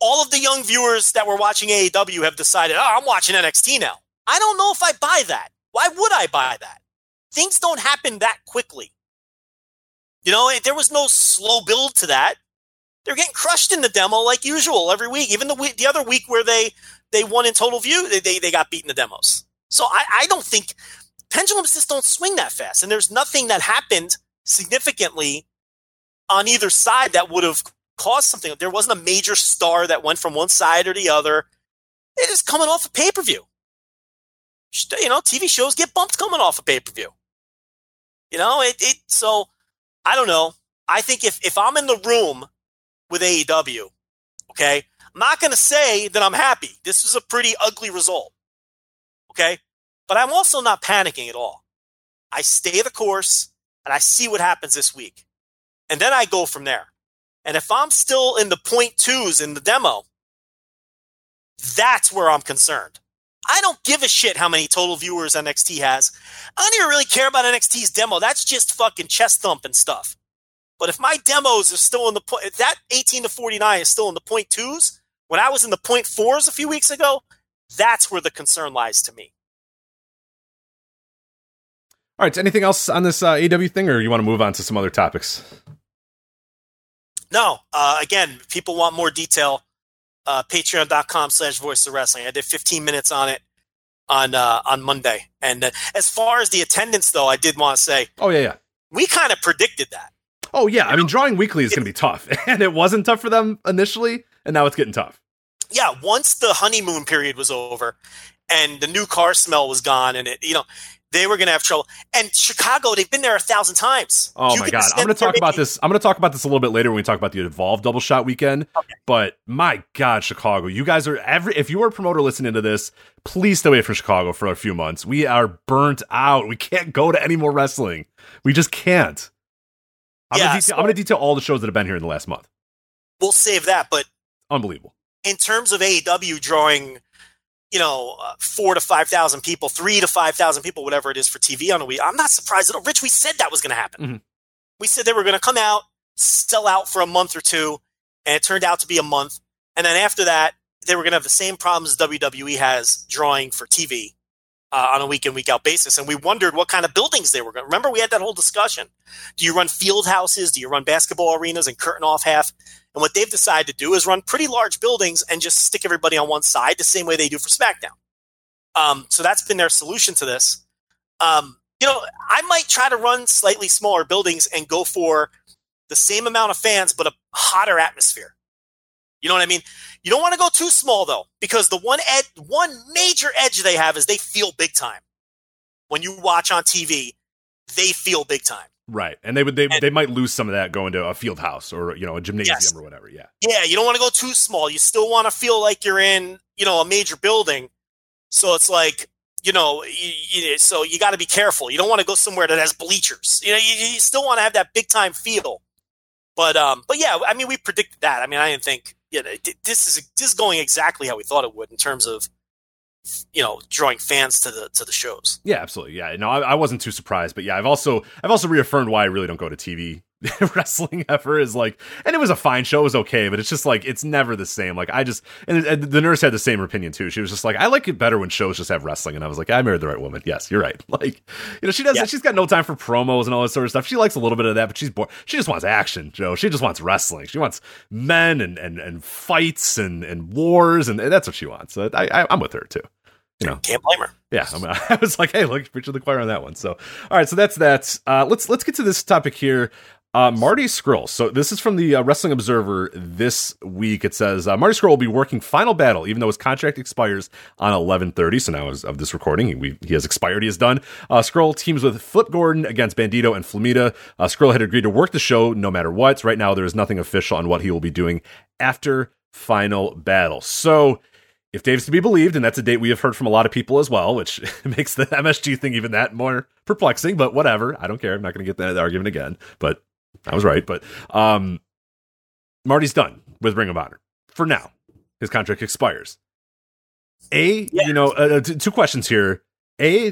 all of the young viewers that were watching AEW have decided, oh, I'm watching NXT now. I don't know if I buy that. Why would I buy that? Things don't happen that quickly. You know, there was no slow build to that. They're getting crushed in the demo like usual every week. Even the week, the other week where they they won in total view, they they, they got beaten in the demos. So I, I don't think pendulums just don't swing that fast. And there's nothing that happened significantly on either side that would have caused something. There wasn't a major star that went from one side or the other. It is coming off a pay per view. You know, TV shows get bumped coming off a pay per view. You know, it, it. So I don't know. I think if if I'm in the room with AEW, okay, I'm not going to say that I'm happy. This is a pretty ugly result. Okay, but I'm also not panicking at all. I stay the course and I see what happens this week. And then I go from there. And if I'm still in the point twos in the demo, that's where I'm concerned. I don't give a shit how many total viewers NXT has. I don't even really care about NXT's demo. That's just fucking chest thumping stuff. But if my demos are still in the point, that 18 to 49 is still in the point twos, when I was in the point fours a few weeks ago, that's where the concern lies to me. All right. Anything else on this uh, AW thing, or you want to move on to some other topics? No. Uh, again, people want more detail. Uh, Patreon.com slash Voice of Wrestling. I did 15 minutes on it on uh, on Monday. And uh, as far as the attendance, though, I did want to say, oh yeah, yeah, we kind of predicted that. Oh yeah, I mean, drawing weekly is going to be tough, and it wasn't tough for them initially, and now it's getting tough. Yeah, once the honeymoon period was over, and the new car smell was gone, and it, you know, they were going to have trouble. And Chicago, they've been there a thousand times. Oh you my god, I'm going to talk about this. I'm going to talk about this a little bit later when we talk about the Evolve Double Shot weekend. Okay. But my god, Chicago, you guys are every. If you are a promoter listening to this, please stay away from Chicago for a few months. We are burnt out. We can't go to any more wrestling. We just can't. I'm yeah, going so to detail all the shows that have been here in the last month. We'll save that, but unbelievable. In terms of AEW drawing you know, uh, four to 5,000 people, three to 5,000 people, whatever it is for TV on a week. I'm not surprised at all. Rich, we said that was going to happen. Mm-hmm. We said they were going to come out, sell out for a month or two, and it turned out to be a month. And then after that, they were going to have the same problems WWE has drawing for TV uh, on a week in, week out basis. And we wondered what kind of buildings they were going. Remember, we had that whole discussion. Do you run field houses? Do you run basketball arenas and curtain off half? And what they've decided to do is run pretty large buildings and just stick everybody on one side the same way they do for SmackDown. Um, so that's been their solution to this. Um, you know, I might try to run slightly smaller buildings and go for the same amount of fans, but a hotter atmosphere. You know what I mean? You don't want to go too small though, because the one ed- one major edge they have is they feel big time. When you watch on TV, they feel big time. Right, and they would they and, they might lose some of that going to a field house or you know a gymnasium yes. or whatever. Yeah, yeah. You don't want to go too small. You still want to feel like you're in you know a major building. So it's like you know, you, you, so you got to be careful. You don't want to go somewhere that has bleachers. You know, you, you still want to have that big time feel. But um, but yeah, I mean, we predicted that. I mean, I didn't think you know this is this is going exactly how we thought it would in terms of you know drawing fans to the to the shows. Yeah absolutely. Yeah no I, I, wasn't too surprised but yeah i've also i've also reaffirmed why i really don't go to tv wrestling ever is like and it was a fine show it was okay but it's just like it's never the same like i just and, and the nurse had the same opinion too she was just like i like it better when shows just have wrestling and i was like i married the right woman yes you're right like you know she does Yeah. she's got no time for promos and all that sort of stuff she likes a little bit of that but she's bored she just wants action joe she just wants wrestling she wants men and and, and fights and and wars and that's what she wants so I, I i'm with her too you know Can't blame her. yeah, I, mean, I was like, hey, look, preach to the choir on that one. So, all right, so that's that. Uh, let's let's get to this topic here. Uh, Marty Scurll. So this is from the uh, Wrestling Observer this week. It says uh, Marty Scurll will be working Final Battle, even though his contract expires on eleven thirty. So now, as of this recording, he, he has expired. He is done. Uh, Scurll teams with Flip Gordon against Bandito and Flamita. Uh, Scurll had agreed to work the show no matter what. Right now, there is nothing official on what he will be doing after Final Battle. So if Dave's to be believed, and that's a date we have heard from a lot of people as well, which makes the MSG thing even that more perplexing, but whatever. I don't care. I'm not going to get that argument again, but I was right. But um, Marty's done with Ring of Honor for now. His contract expires. A, Yeah. you know, uh, t- two questions here. A,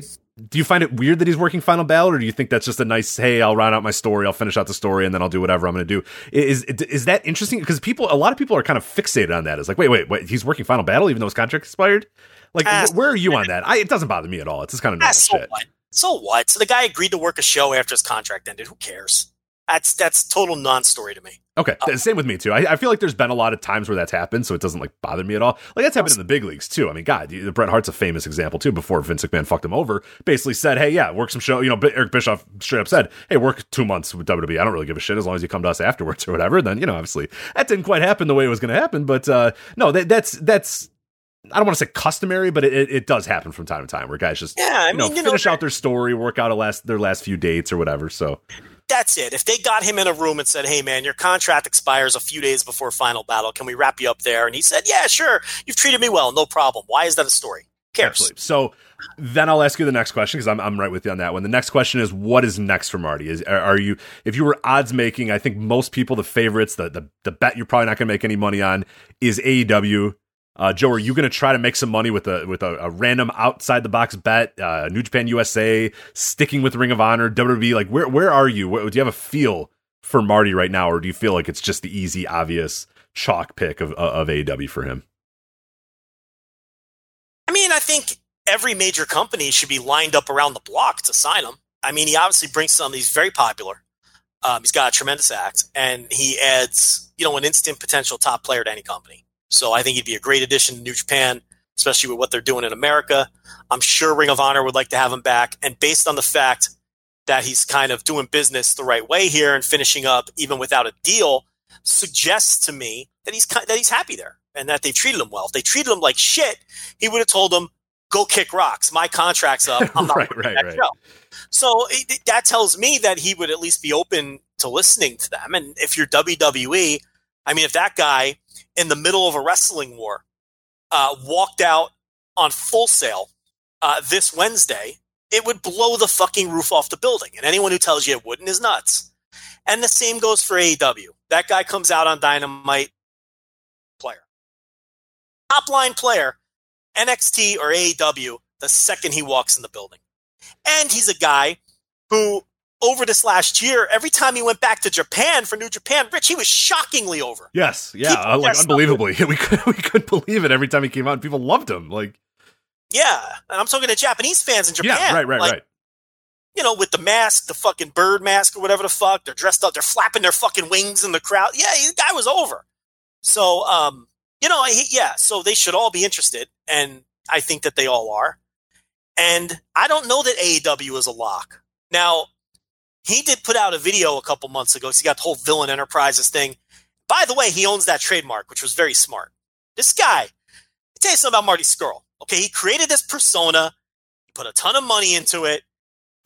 do you find it weird that he's working Final Battle, or do you think that's just a nice, hey, I'll round out my story, I'll finish out the story, and then I'll do whatever I'm going to do? Is is that interesting? Because people, a lot of people are kind of fixated on that. It's like, wait, wait, wait, he's working Final Battle even though his contract expired. Like, wh- where are you on that? I, it doesn't bother me at all. It's just kind of normal so shit. what? So what? So the guy agreed to work a show after his contract ended. Who cares? That's that's total non-story to me. Okay, th- same with me too. I, I feel like there's been a lot of times where that's happened, so it doesn't like bother me at all. Like that's happened in the big leagues too. I mean, God, you- Bret Hart's a famous example too. Before Vince McMahon fucked him over, basically said, "Hey, yeah, work some show." You know, B- Eric Bischoff straight up said, "Hey, work two months with WWE. I don't really give a shit as long as you come to us afterwards or whatever." Then you know, obviously that didn't quite happen the way it was going to happen, but uh, no, that, that's that's. I don't want to say customary, but it, it, does happen from time to time where guys just Yeah, I you know mean, you know, finish out their story, work out a last their last few dates or whatever. So that's it. If they got him in a room and said, "Hey, man, your contract expires a few days before final battle. Can we wrap you up there?" and he said, "Yeah, sure. You've treated me well. No problem. Why is that a story? Who cares?" Absolutely. So then I'll ask you the next question because I'm, I'm right with you on that one. The next question is what is next for Marty? Is are, are you if you were odds making? I think most people the favorites the the, the bet you're probably not going to make any money on is AEW. Uh, Joe, are you going to try to make some money with a with a, a random outside the box bet? Uh, New Japan USA, sticking with Ring of Honor, WWE. Like where where are you? Where, do you have a feel for Marty right now, or do you feel like it's just the easy, obvious chalk pick of of AEW for him? I mean, I think every major company should be lined up around the block to sign him. I mean, he obviously brings something. He's very popular. Um, he's got a tremendous act, and he adds, you know, an instant potential top player to any company. So I think he'd be a great addition to New Japan, especially with what they're doing in America. I'm sure Ring of Honor would like to have him back, and based on the fact that he's kind of doing business the right way here and finishing up even without a deal, suggests to me that he's that he's happy there and that they've treated him well. If they treated him like shit, he would have told them, "Go kick rocks. My contract's up. I'm not Right, right, that right. show." So it, that tells me that he would at least be open to listening to them. And if you're WWE, I mean, if that guy in the middle of a wrestling war uh, walked out on Full Sail uh, this Wednesday, it would blow the fucking roof off the building. And anyone who tells you it wouldn't is nuts. And the same goes for AEW. That guy comes out on Dynamite, player, top line player, NXT or AEW, the second he walks in the building. And he's a guy who, over this last year, every time he went back to Japan for New Japan, Rich, he was shockingly over. Yes, yeah, uh, like unbelievably. We could we couldn't believe it every time he came out. and People loved him. Like, Yeah, and I'm talking to Japanese fans in Japan. yeah, right, right, Like, right. You know, with the mask, the fucking bird mask or whatever the fuck. They're dressed up. They're flapping their fucking wings in the crowd. Yeah, the guy was over. So, um, you know, he, yeah. So they should all be interested, and I think that they all are. And I don't know that AEW is a lock. Now, he did put out a video a couple months ago. So he got the whole Villain Enterprises thing. By the way, he owns that trademark, which was very smart. This guy, I'll tell you something about Marty Scurll. Okay, he created this persona. He put a ton of money into it.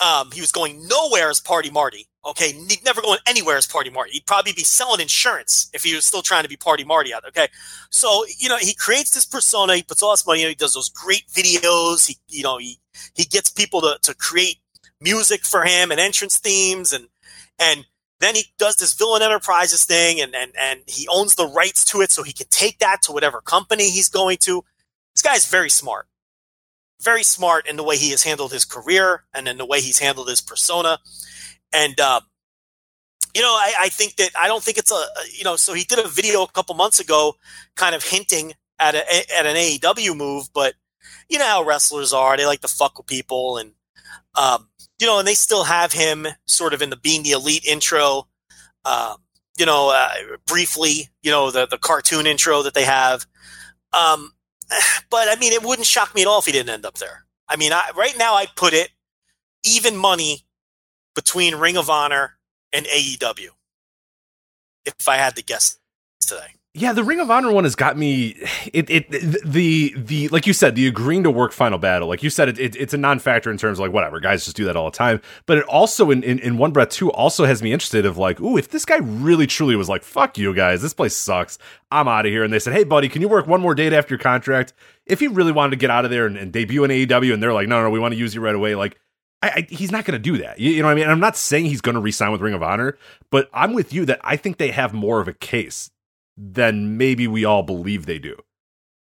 Um, he was going nowhere as Party Marty. Okay, he'd never going anywhere as Party Marty. He'd probably be selling insurance if he was still trying to be Party Marty out. Okay, so you know he creates this persona. He puts all this money. in, He does those great videos. He you know he he gets people to to create music for him and entrance themes and and then he does this villain enterprises thing and and and he owns the rights to it so he can take that to whatever company he's going to. This guy's very smart. Very smart in the way he has handled his career and in the way he's handled his persona. And uh, you know, I, I think that I don't think it's a you know. So he did a video a couple months ago, kind of hinting at a, at an AEW move, but you know how wrestlers are; they like to fuck with people, and um, you know, and they still have him sort of in the being the elite intro. Um, you know, uh, briefly, you know, the the cartoon intro that they have. Um, but I mean, it wouldn't shock me at all if he didn't end up there. I mean, I, right now I'd put it even money between Ring of Honor and AEW. If I had to guess today. Yeah, the Ring of Honor one has got me. It it the the like you said, the agreeing to work final battle. Like you said, it, it it's a non-factor in terms of like whatever guys just do that all the time. But it also in, in in one breath too also has me interested of like, ooh, if this guy really truly was like, fuck you guys, this place sucks, I'm out of here. And they said, hey buddy, can you work one more date after your contract? If he really wanted to get out of there and, and debut in AEW, and they're like, no, no, we want to use you right away, like. I, I, he's not going to do that. You, you know what I mean? And I'm not saying he's going to resign with Ring of Honor, but I'm with you that I think they have more of a case than maybe we all believe they do.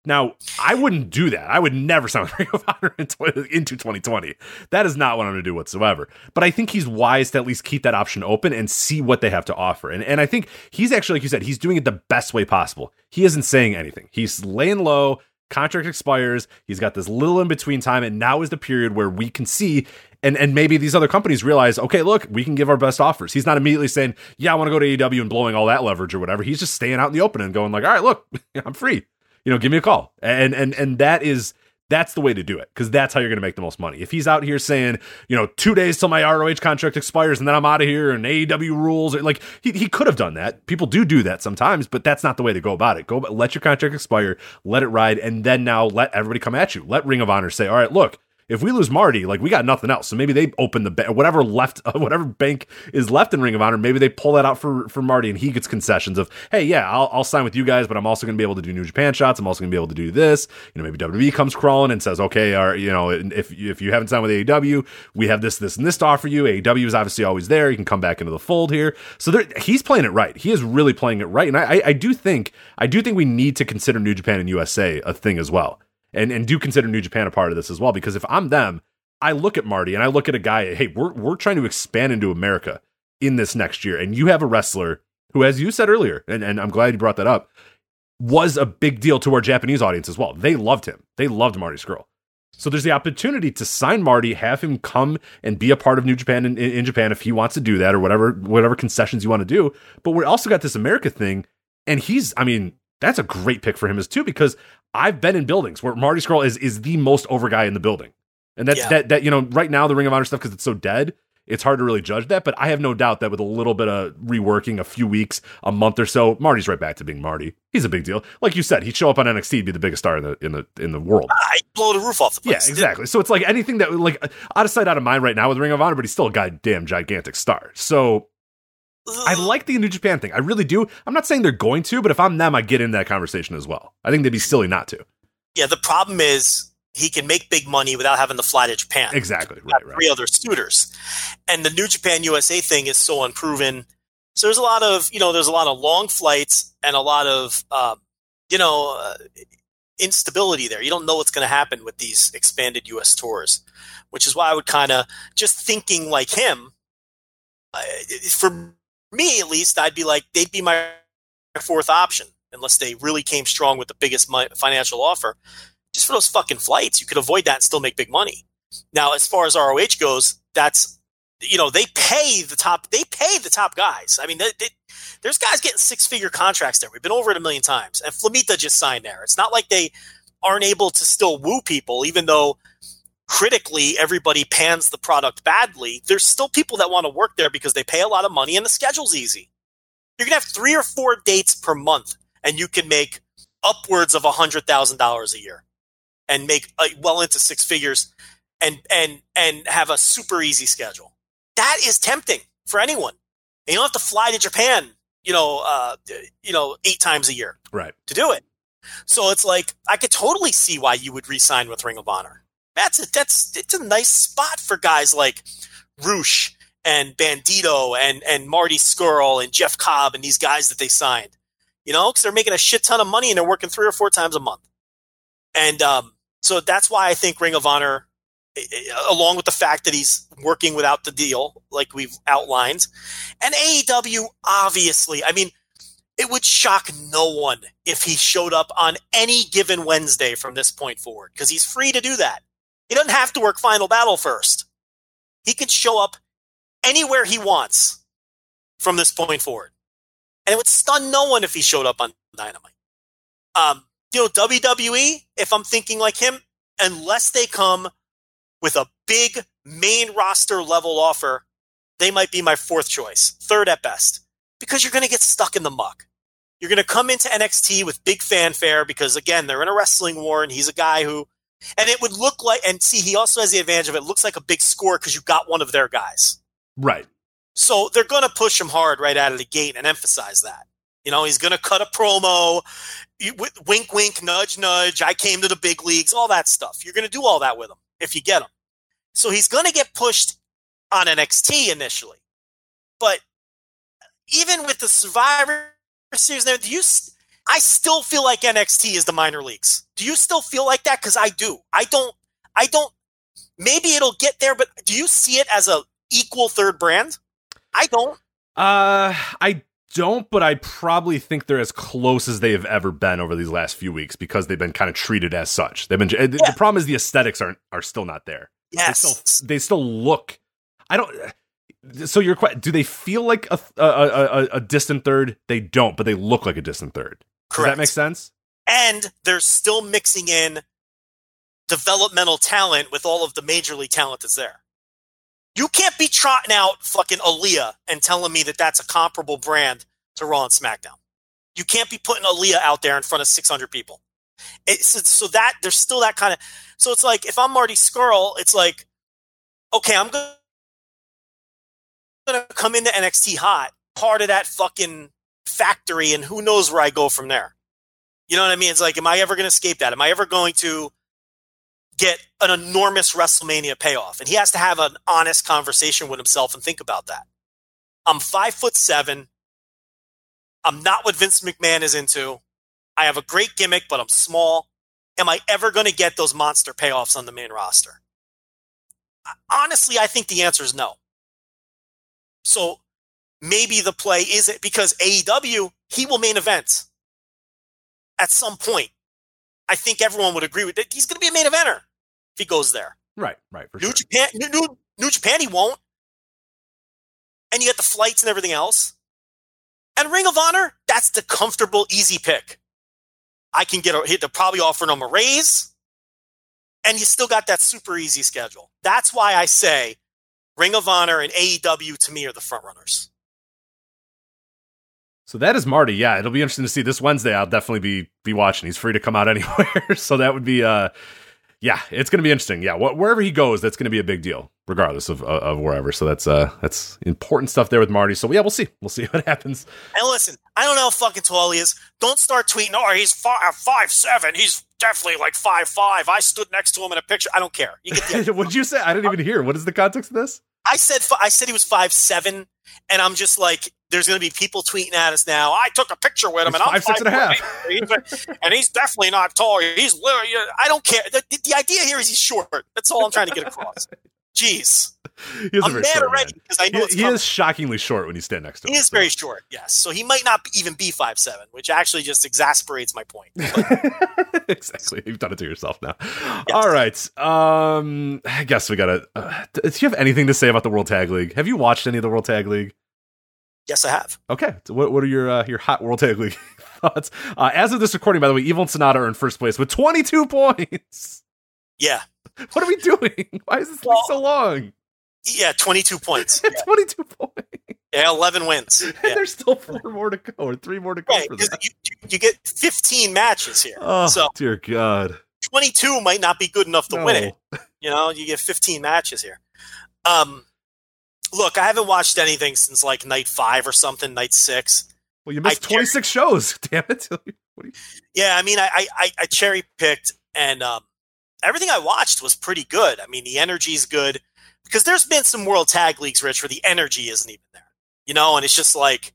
Now, I wouldn't do that. I would never sign with Ring of Honor into 2020. That is not what I'm going to do whatsoever. But I think he's wise to at least keep that option open and see what they have to offer. And, and I think he's actually, like you said, he's doing it the best way possible. He isn't saying anything. He's laying low. Contract expires. He's got this little in between time, and now is the period where we can see and and maybe these other companies realize, okay, look, we can give our best offers. He's not immediately saying, yeah, I want to go to AEW and blowing all that leverage or whatever. He's just staying out in the open and going like, all right, look, I'm free. You know, give me a call. And and and that is that's the way to do it because that's how you're going to make the most money. If he's out here saying, you know, two days till my ROH contract expires and then I'm out of here and AEW rules, like he, he could have done that. People do do that sometimes, but that's not the way to go about it. Go let your contract expire, let it ride, and then now let everybody come at you. Let Ring of Honor say, all right, look, if we lose Marty, like we got nothing else. So maybe they open the ba- whatever left, whatever bank is left in Ring of Honor. Maybe they pull that out for for Marty, and he gets concessions of, hey, yeah, I'll, I'll sign with you guys, but I'm also going to be able to do New Japan shots. I'm also going to be able to do this. You know, maybe WWE comes crawling and says, okay, our, you know, if if you haven't signed with AEW, we have this, this, and this to offer you. AEW is obviously always there. You can come back into the fold here. So there, he's playing it right. He is really playing it right, and I, I do think I do think we need to consider New Japan and USA a thing as well and and do consider New Japan a part of this as well. Because if I'm them, I look at Marty and I look at a guy, hey, we're we're trying to expand into America in this next year. And you have a wrestler who, as you said earlier, and, and I'm glad you brought that up, was a big deal to our Japanese audience as well. They loved him. They loved Marty Scurll. So there's the opportunity to sign Marty, have him come and be a part of New Japan in, in, Japan if he wants to do that or whatever whatever concessions you want to do. But we also got this America thing, and he's I mean that's a great pick for him as too because I've been in buildings where Marty Scurll is is the most over guy in the building. And that's yeah. that that you know right now the Ring of Honor stuff because it's so dead. It's hard to really judge that, but I have no doubt that with a little bit of reworking, a few weeks, a month or so, Marty's right back to being Marty. He's a big deal, like you said. He'd show up on NXT, he'd be the biggest star in the in the in the world. I blow the roof off the place. Yeah, exactly. So it's like anything that like out of sight, out of mind right now with Ring of Honor, but he's still a goddamn gigantic star. So I like the New Japan thing. I really do. I'm not saying they're going to, but if I'm them, I get in that conversation as well. I think they'd be silly not to. Yeah, the problem is he can make big money without having to fly to Japan. Exactly. Right, right. Three other suitors. And the New Japan USA thing is so unproven. So there's a lot of, you know, there's a lot of long flights and a lot of, uh, you know, uh, instability there. You don't know what's going to happen with these expanded US tours, which is why I would kind of just thinking like him. Uh, for me, at least, I'd be like, they'd be my fourth option unless they really came strong with the biggest financial offer just for those fucking flights, you could avoid that and still make big money. Now, as far as ROH goes, that's you know they pay the top they pay the top guys. I mean, they, they, there's guys getting six figure contracts there. We've been over it a million times, and Flamita just signed there. It's not like they aren't able to still woo people, even though critically everybody pans the product badly. There's still people that want to work there because they pay a lot of money and the schedule's easy. You're gonna have three or four dates per month, and you can make upwards of a hundred thousand dollars a year and make uh, well into six figures and and and have a super easy schedule. That is tempting for anyone. And you don't have to fly to Japan, you know, uh, you know, eight times a year, right, to do it. So it's like I could totally see why you would re-sign with Ring of Honor. That's a, that's it's a nice spot for guys like Rush and Bandito and and Marty Scurll and Jeff Cobb and these guys that they signed. You know, because they're making a shit ton of money and they're working three or four times a month. And um, so that's why I think Ring of Honor eh, eh, along with the fact that he's working without the deal, like we've outlined. And AEW, obviously, I mean, it would shock no one if he showed up on any given Wednesday from this point forward because he's free to do that. He doesn't have to work Final Battle first. He can show up anywhere he wants from this point forward. And it would stun no one if he showed up on Dynamite. Um, you know, WWE, if I'm thinking like him, unless they come with a big main roster level offer, they might be my fourth choice, third at best, because you're going to get stuck in the muck. You're going to come into NXT with big fanfare because, again, they're in a wrestling war and he's a guy who, and it would look like, and see, he also has the advantage of it, looks like a big score because you got one of their guys. Right. So they're going to push him hard right out of the gate and emphasize that. You know, he's going to cut a promo, wink, wink, nudge, nudge. I came to the big leagues, all that stuff. You're going to do all that with him if you get him. So he's going to get pushed on NXT initially. But even with the Survivor Series there, do you? I still feel like NXT is the minor leagues. Do you still feel like that? Because I do. I don't. I don't. Maybe it'll get there, but do you see it as a equal third brand? I don't. Uh, I don't, but I probably think they're as close as they have ever been over these last few weeks because they've been kind of treated as such. They've been. Yeah. The problem is the aesthetics aren't are still not there. Yes, they still, they still look. I don't. So you're quite. Do they feel like a, a, a, a distant third? They don't, but they look like a distant third. Correct. Does that make sense? And they're still mixing in developmental talent with all of the major league talent that's there. You can't be trotting out fucking Aaliyah and telling me that that's a comparable brand to Raw and SmackDown. You can't be putting Aaliyah out there in front of 600 people. It's, so that there's still that kind of. So it's like if I'm Marty Scurll, it's like, okay, I'm going to come into NXT hot, part of that fucking factory, and who knows where I go from there. You know what I mean? It's like, am I ever going to escape that? Am I ever going to get an enormous WrestleMania payoff. And he has to have an honest conversation with himself and think about that. I'm five foot seven. I'm not what Vince McMahon is into. I have a great gimmick, but I'm small. Am I ever going to get those monster payoffs on the main roster? Honestly, I think the answer is no. So maybe the play is it because AEW, he will main event at some point. I think everyone would agree with that. He's going to be a main eventer if he goes there. Right, right. For New sure. Japan, New, New, New Japan, he won't. And you get the flights and everything else. And Ring of Honor, that's the comfortable, easy pick. I can get a, they're probably offering him a raise, and you still got that super easy schedule. That's why I say Ring of Honor and AEW to me are the front runners. So that is Marty. Yeah, it'll be interesting to see this Wednesday. I'll definitely be be watching. He's free to come out anywhere, so that would be uh, yeah, it's going to be interesting. Yeah, wh- wherever he goes, that's going to be a big deal, regardless of of wherever. So that's uh, that's important stuff there with Marty. So yeah, we'll see. We'll see what happens. And listen, I don't know how fucking tall he is. Don't start tweeting. Oh, he's five five seven. He's definitely like five five. I stood next to him in a picture. I don't care. You get the What'd you say? I didn't even hear. What is the context of this? I said I said he was five seven, and I'm just like, there's going to be people tweeting at us now. I took a picture with him, He's and I'm five, six and a half. And he's definitely not tall. He's literally. I don't care. The, the idea here is he's short. That's all I'm trying to get across. Jeez, He is a I'm mad already because I know He, it's he is shockingly short when you stand next to him. He is so. very short. Yes, so he might not even be five seven, which actually just exasperates my point. exactly. You've done it to yourself now. All right. Um, I guess we gotta. Uh, do you have anything to say about the World Tag League? Have you watched any of the World Tag League? yes, I have. Okay. So what what are your uh, your hot World Tag League thoughts? Uh, as of this recording, by the way, Evil and Sanada are in first place with 22 points. Yeah, What are we doing? Why is this league so long? yeah, twenty two points. 22 points. Yeah, eleven wins. And Yeah. there's still four more to go, or three more to go Right, for 'cause that. you, you get fifteen matches here, Oh so dear God! twenty two might not be good enough to win it. You know, you get 15 matches here. Um, look, I haven't watched anything since like night five or something, night six. Well, you missed I 26 shows. Damn it! You- Yeah, I mean, I I, I- I cherry picked, and um, everything I watched was pretty good. I mean, the energy's good because there's been some World Tag Leagues, Rich, where the energy isn't even there. You know, and it's just like,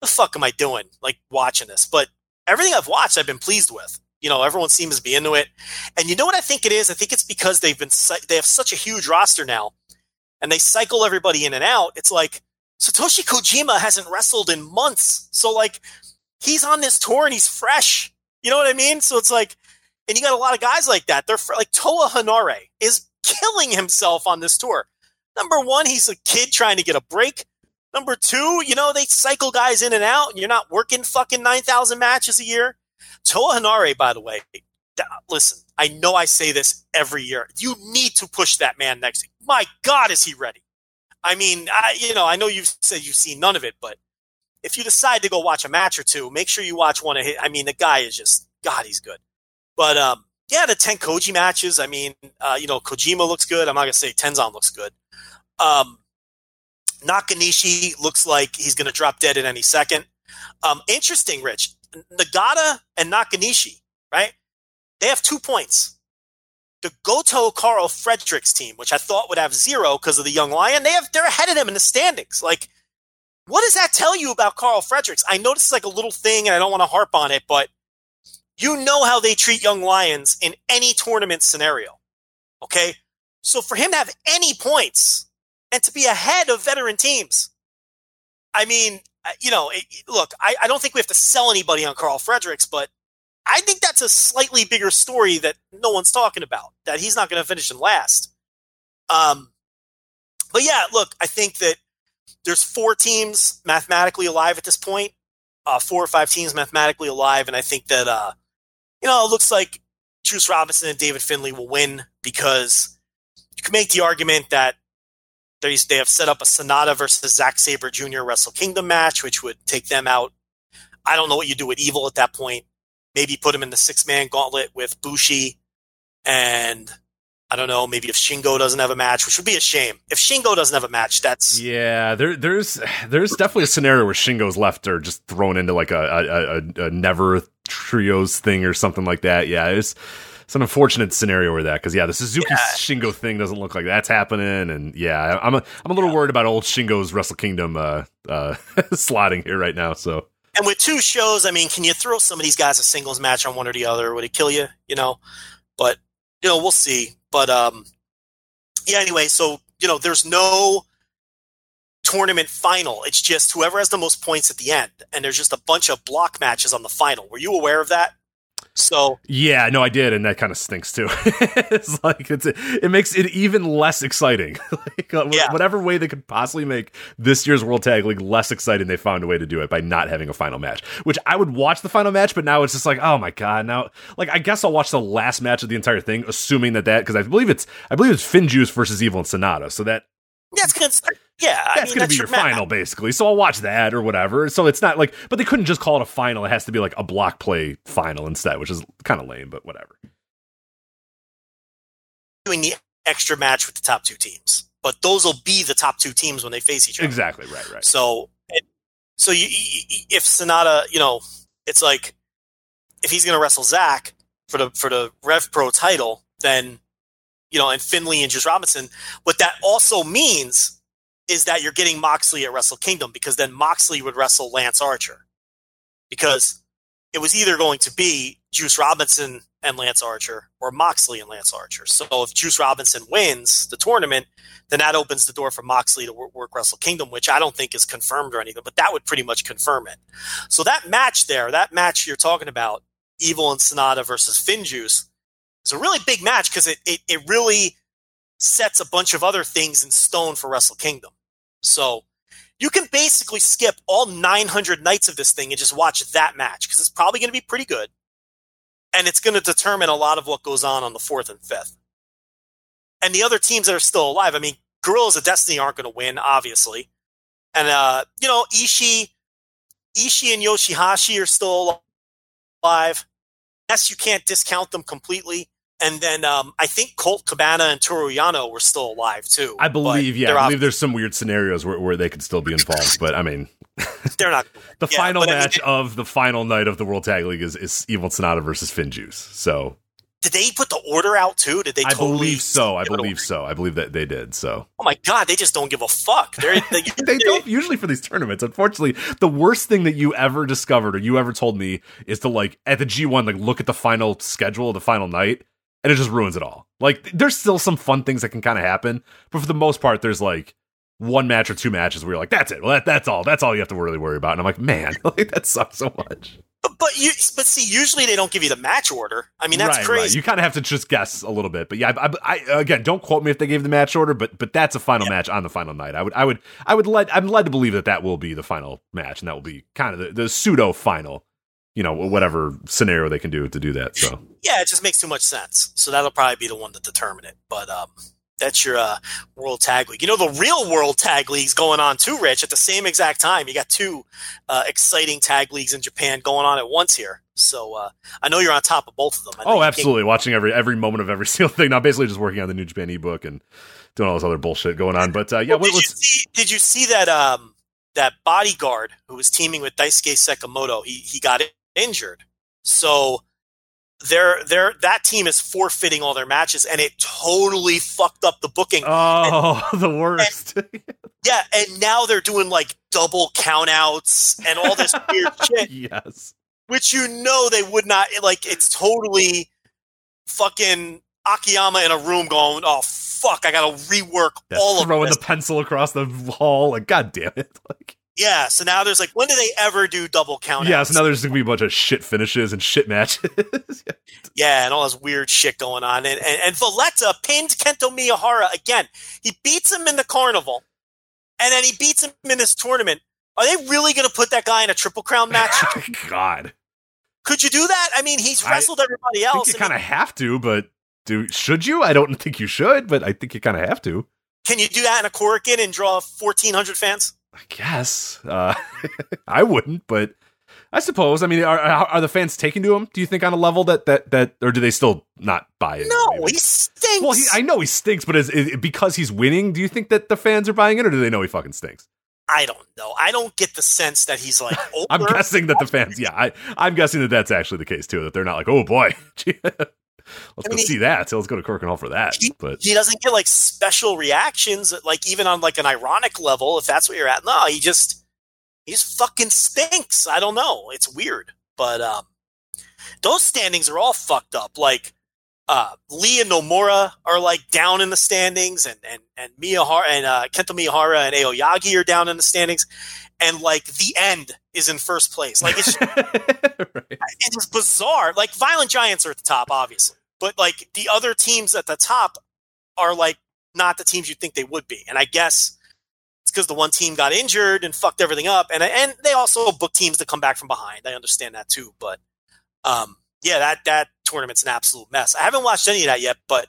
the fuck am I doing? Like watching this, but everything I've watched, I've been pleased with. You know, everyone seems to be into it. And you know what I think it is? I think it's because they've been they have such a huge roster now, and they cycle everybody in and out. It's like Satoshi Kojima hasn't wrestled in months, so like he's on this tour and he's fresh. You know what I mean? So it's like, and you got a lot of guys like that. They're like Toa Henare is killing himself on this tour. Number one, he's a kid trying to get a break. Number two, you know, they cycle guys in and out, and you're not working fucking 9,000 matches a year. Toa Henare, by the way, listen, I know I say this every year. You need to push that man next. My God, is he ready? I mean, I, you know, I know you've said you've seen none of it, but if you decide to go watch a match or two, make sure you watch one of his. I mean, the guy is just God, he's good. But um, yeah, the Tenkoji matches. I mean, uh, you know, Kojima looks good. I'm not gonna say Tenzan looks good. Um, Nakanishi looks like he's gonna drop dead at any second. Um, interesting, Rich. Nagata and Nakanishi, right? They have two points. The Goto Karl Fredericks team, which I thought would have zero because of the young lion, they have they're ahead of them in the standings. Like what does that tell you about Karl Fredericks? I know this is like a little thing and I don't want to harp on it, but you know how they treat young lions in any tournament scenario. Okay. So for him to have any points and to be ahead of veteran teams, I mean, you know, look, I, I don't think we have to sell anybody on Karl Fredericks, but I think that's a slightly bigger story that no one's talking about, that he's not going to finish in last. Um, but yeah, look, I think that there's four teams mathematically alive at this point, uh, four or five teams mathematically alive, and I think that uh, you know it looks like Juice Robinson and David Finlay will win because you can make the argument that they they have set up a Sanada versus Zack Sabre Jr. Wrestle Kingdom match, which would take them out. I don't know what you do with Evil at that point. Maybe put him in the six man gauntlet with Bushi and I don't know, maybe if Shingo doesn't have a match, which would be a shame. If Shingo doesn't have a match, that's yeah. There, there's there's definitely a scenario where Shingo's left or just thrown into like a a, a, a never trios thing or something like that. Yeah, it's it's an unfortunate scenario where that because yeah, the Suzuki yeah. Shingo thing doesn't look like that's happening, and yeah, I'm a I'm a little yeah. worried about old Shingo's Wrestle Kingdom uh, uh, slotting here right now. So. And with two shows, I mean, can you throw some of these guys a singles match on one or the other? Would it kill you? You know, but you know, we'll see. But um, yeah. Anyway, so you know, there's no tournament final. It's just whoever has the most points at the end, and there's just a bunch of block matches on the final. Were you aware of that? So yeah, no, I did, and that kind of stinks too. it's like it's it makes it even less exciting. like uh, yeah. whatever way they could possibly make this year's World Tag League less exciting, they found a way to do it by not having a final match. Which I would watch the final match, but now it's just like, oh my god, now like I guess I'll watch the last match of the entire thing, assuming that that because I believe it's I believe it's FinJuice versus Evil and Sanada, so that that's gonna yeah, that's I mean, gonna be your, your final basically. So I'll watch that or whatever. So it's not like, but they couldn't just call it a final. It has to be like a block play final instead, which is kind of lame, but whatever. Doing the extra match with the top two teams, but those will be the top two teams when they face each other. Exactly right, right. So, so you, if Sanada, you know, it's like if he's gonna wrestle Zach for the for the Rev Pro title, then you know, and Finlay and Juice Robinson. What that also means is that you're getting Moxley at Wrestle Kingdom because then Moxley would wrestle Lance Archer. Because it was either going to be Juice Robinson and Lance Archer or Moxley and Lance Archer. So if Juice Robinson wins the tournament, then that opens the door for Moxley to work, work Wrestle Kingdom, which I don't think is confirmed or anything, but that would pretty much confirm it. So that match there, that match you're talking about, Evil and Sanada versus FinJuice, it's a really big match because it, it, it really sets a bunch of other things in stone for Wrestle Kingdom. So you can basically skip all 900 nights of this thing and just watch that match because it's probably going to be pretty good. And it's going to determine a lot of what goes on on the fourth and fifth. And the other teams that are still alive, I mean, Guerrillas of Destiny aren't going to win, obviously. And, uh, you know, Ishii, Ishii and Yoshihashi are still alive yes, you can't discount them completely. And then um, I think Colt Cabana and Toru Yano were still alive too. I believe, yeah, I believe there's some weird scenarios where, where they could still be involved. but I mean, they're not. the yeah, final match I mean, of the final night of the World Tag League is, is Evil Sanada versus FinJuice. So did they put the order out too? Did they? I totally believe so. I believe so. I believe that they did. So Oh my god, they just don't give a fuck. They're, they, they don't usually for these tournaments. Unfortunately, the worst thing that you ever discovered or you ever told me is to like at the G1 like look at the final schedule, the final night, and it just ruins it all. Like there's still some fun things that can kind of happen, but for the most part, there's like one match or two matches where you're like, that's it. Well, that, that's all. That's all you have to really worry about. And I'm like, man, like that sucks so much. But, but you, but see, usually they don't give you the match order. I mean, that's Right, crazy. right. You kind of have to just guess a little bit, but yeah, I, I, I- again, don't quote me if they gave the match order, but but that's a final match on the final night. I would, I would, I would let, I'm led to believe that that will be the final match, and that will be kind of the, the pseudo final, you know, whatever scenario they can do to do that. So yeah, it just makes too much sense. So that'll probably be the one to determine it. But um, that's your uh, World Tag League. You know, the real World Tag League's going on too, Rich, at the same exact time. You got two uh, exciting tag leagues in Japan going on at once here. So uh, I know you're on top of both of them. I oh, absolutely, watching every every moment of every single thing. Now, basically, just working on the New Japan ebook and doing all this other bullshit going on. But uh, yeah, Well, what, did, you see, did you see that um, that bodyguard who was teaming with Daisuke Sekimoto? He he got injured, so they're they're that team is forfeiting all their matches, and it totally fucked up the booking. oh, the worst. yeah, and now they're doing like double countouts and all this weird shit, yes. which you know they would not like. It's totally fucking Akiyama in a room going, "Oh fuck, I got to rework Yeah, all of throwing this." the pencil across the hall, like god damn it! Like, Yeah, so now there's like, when do they ever do double count? yeah, so now there's gonna be a bunch of shit finishes and shit matches. yeah, and all this weird shit going on. And, and, and Valletta pinned Kento Miyahara again. He beats him in the carnival, and then he beats him in this tournament. Are they really going to put that guy in a triple crown match? God, Could you do that? I mean, he's I wrestled everybody I else. you kind of have to, but do should you? I don't think you should, but I think you kind of have to. can you do that in a Korakuen and draw 1,400 fans? I guess uh, I wouldn't, but I suppose. I mean, are are the fans taking to him? Do you think on a level that that that, or do they still not buy it? No, Maybe? he stinks. Well, he, I know he stinks, but is, is because he's winning? Do you think that the fans are buying it, or do they know he fucking stinks? I don't know. I don't get the sense that he's like. I'm guessing that the fans, yeah, I, I'm guessing that that's actually the case too. That they're not like, oh boy, let's go mean, see that. So let's go to Korakuen Hall for that. he, But he doesn't get like special reactions, like even on like an ironic level, if that's what you're at. No, he just he just fucking stinks. I don't know. It's weird, but um, those standings are all fucked up. Like uh, Lee and Nomura are like down in the standings, and and and Miyahara and uh, Kento Miyahara and Aoyagi are down in the standings, and like the end is in first place. Like it's right. it is bizarre. Like Violent Giants are at the top, obviously, but like the other teams at the top are like not the teams you'd think they would be. And I guess it's because the one team got injured and fucked everything up, and and they also book teams to come back from behind. I understand that too, but um, yeah, that that tournament's an absolute mess. I haven't watched any of that yet, but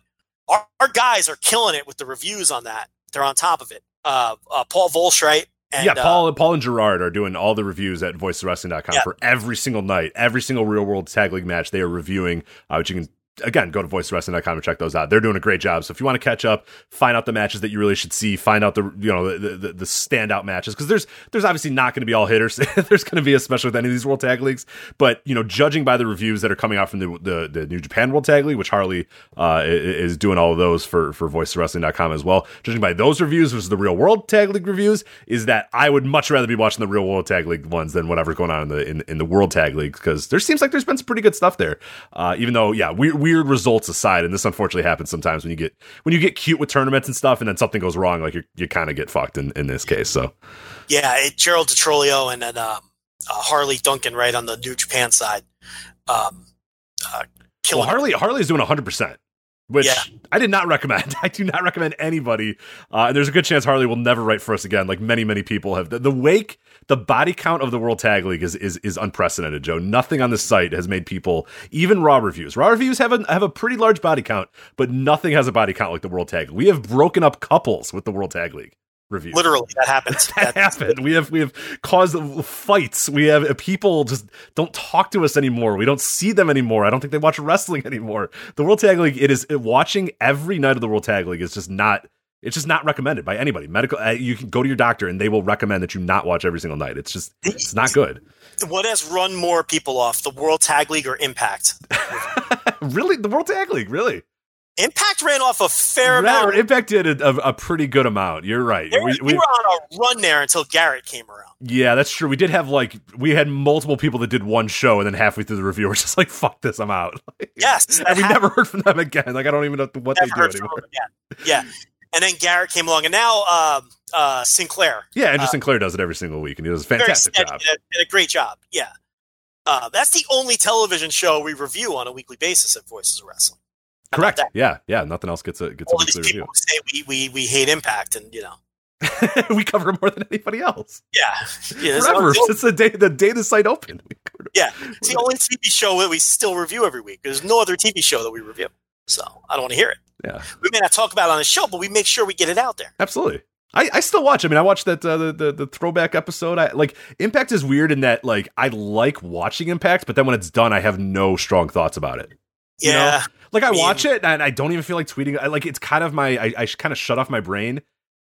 our, our guys are killing it with the reviews on that. They're on top of it. Uh, uh, Paul Volschreit. And, yeah, uh, Paul, Paul and Gerard are doing all the reviews at voiceswrestling.com Yeah. for every single night, every single real world tag league match they are reviewing, uh, which you can again go to voiceswrestling.com and check those out. They're doing a great job. So if you want to catch up, find out the matches that you really should see, find out the you know the the, the standout matches because there's there's obviously not going to be all hitters. there's going to be especially with any of these world tag leagues, but you know judging by the reviews that are coming out from the the, the New Japan World Tag League, which Harley uh, is doing all of those for for voiceswrestling.com as well. Judging by those reviews versus the real world tag league reviews, is that I would much rather be watching the real world tag league ones than whatever's going on in the in, in the world tag league because there seems like there's been some pretty good stuff there. Uh, even though, yeah, weird, weird results aside, and this unfortunately happens sometimes when you get when you get cute with tournaments and stuff, and then something goes wrong, like you you kind of get fucked in in this case. So Yeah, it, Gerald DeTrolio and then um, uh, Harley Duncan right on the New Japan side. Um, uh, well. Harley Harley's doing hundred percent. Which Yeah. I did not recommend. I do not recommend anybody. Uh, and there's a good chance Harley will never write for us again, like many, many people have. The, the wake, the body count of the World Tag League is is is unprecedented, Joe. Nothing on this site has made people, even raw reviews. Raw reviews have a have a pretty large body count, but nothing has a body count like the World Tag. League. We have broken up couples with the World Tag League reviews. Literally, that happens. that That- happened. We have we have caused fights. We have uh, people just don't talk to us anymore. We don't see them anymore. I don't think they watch wrestling anymore. The World Tag League. It is it, watching every night of the World Tag League is just not It's just not recommended by anybody. Medical, uh, you can go to your doctor and they will recommend that you not watch every single night. It's just, it's not good. What has run more people off, the World Tag League or Impact? really, the World Tag League, really. Impact ran off a fair amount. Impact did a, a, a pretty good amount. You're right. They were, We- we we- were on a run there until Garrett came around. yeah, that's true. We did have like we had multiple people that did one show, and then halfway through the review, we're just like, "Fuck this, I'm out." Yes, and we happened. never heard from them again. Like I don't even know what Never they do anymore. Yeah, and then Garrett came along, and now um, uh, Sinclair. Yeah, Andrew Uh, Sinclair does it every single week, and he does a fantastic steady job. a, a great job. Yeah, uh, that's the only television show we review on a weekly basis at Voices of Wrestling. Correct. that? Yeah, yeah. Nothing else gets a gets a All these weekly review. say we, we we hate Impact, and you know, we cover more than anybody else. yeah, yeah. It's, Forever the, since the day the day the site opened. Yeah, it's the only TV show that we still review every week. There's no other TV show that we review, so I don't want to hear it. Yeah, We may not talk about it on the show, but we make sure we get it out there. absolutely. I, I still watch. I mean, I watched that uh, the, the the throwback episode. I like Impact is weird in that like I like watching Impact, but then when it's done, I have no strong thoughts about it. You know? Like I I mean- watch it and I don't even feel like tweeting. I, like it's kind of my I, I kind of shut off my brain,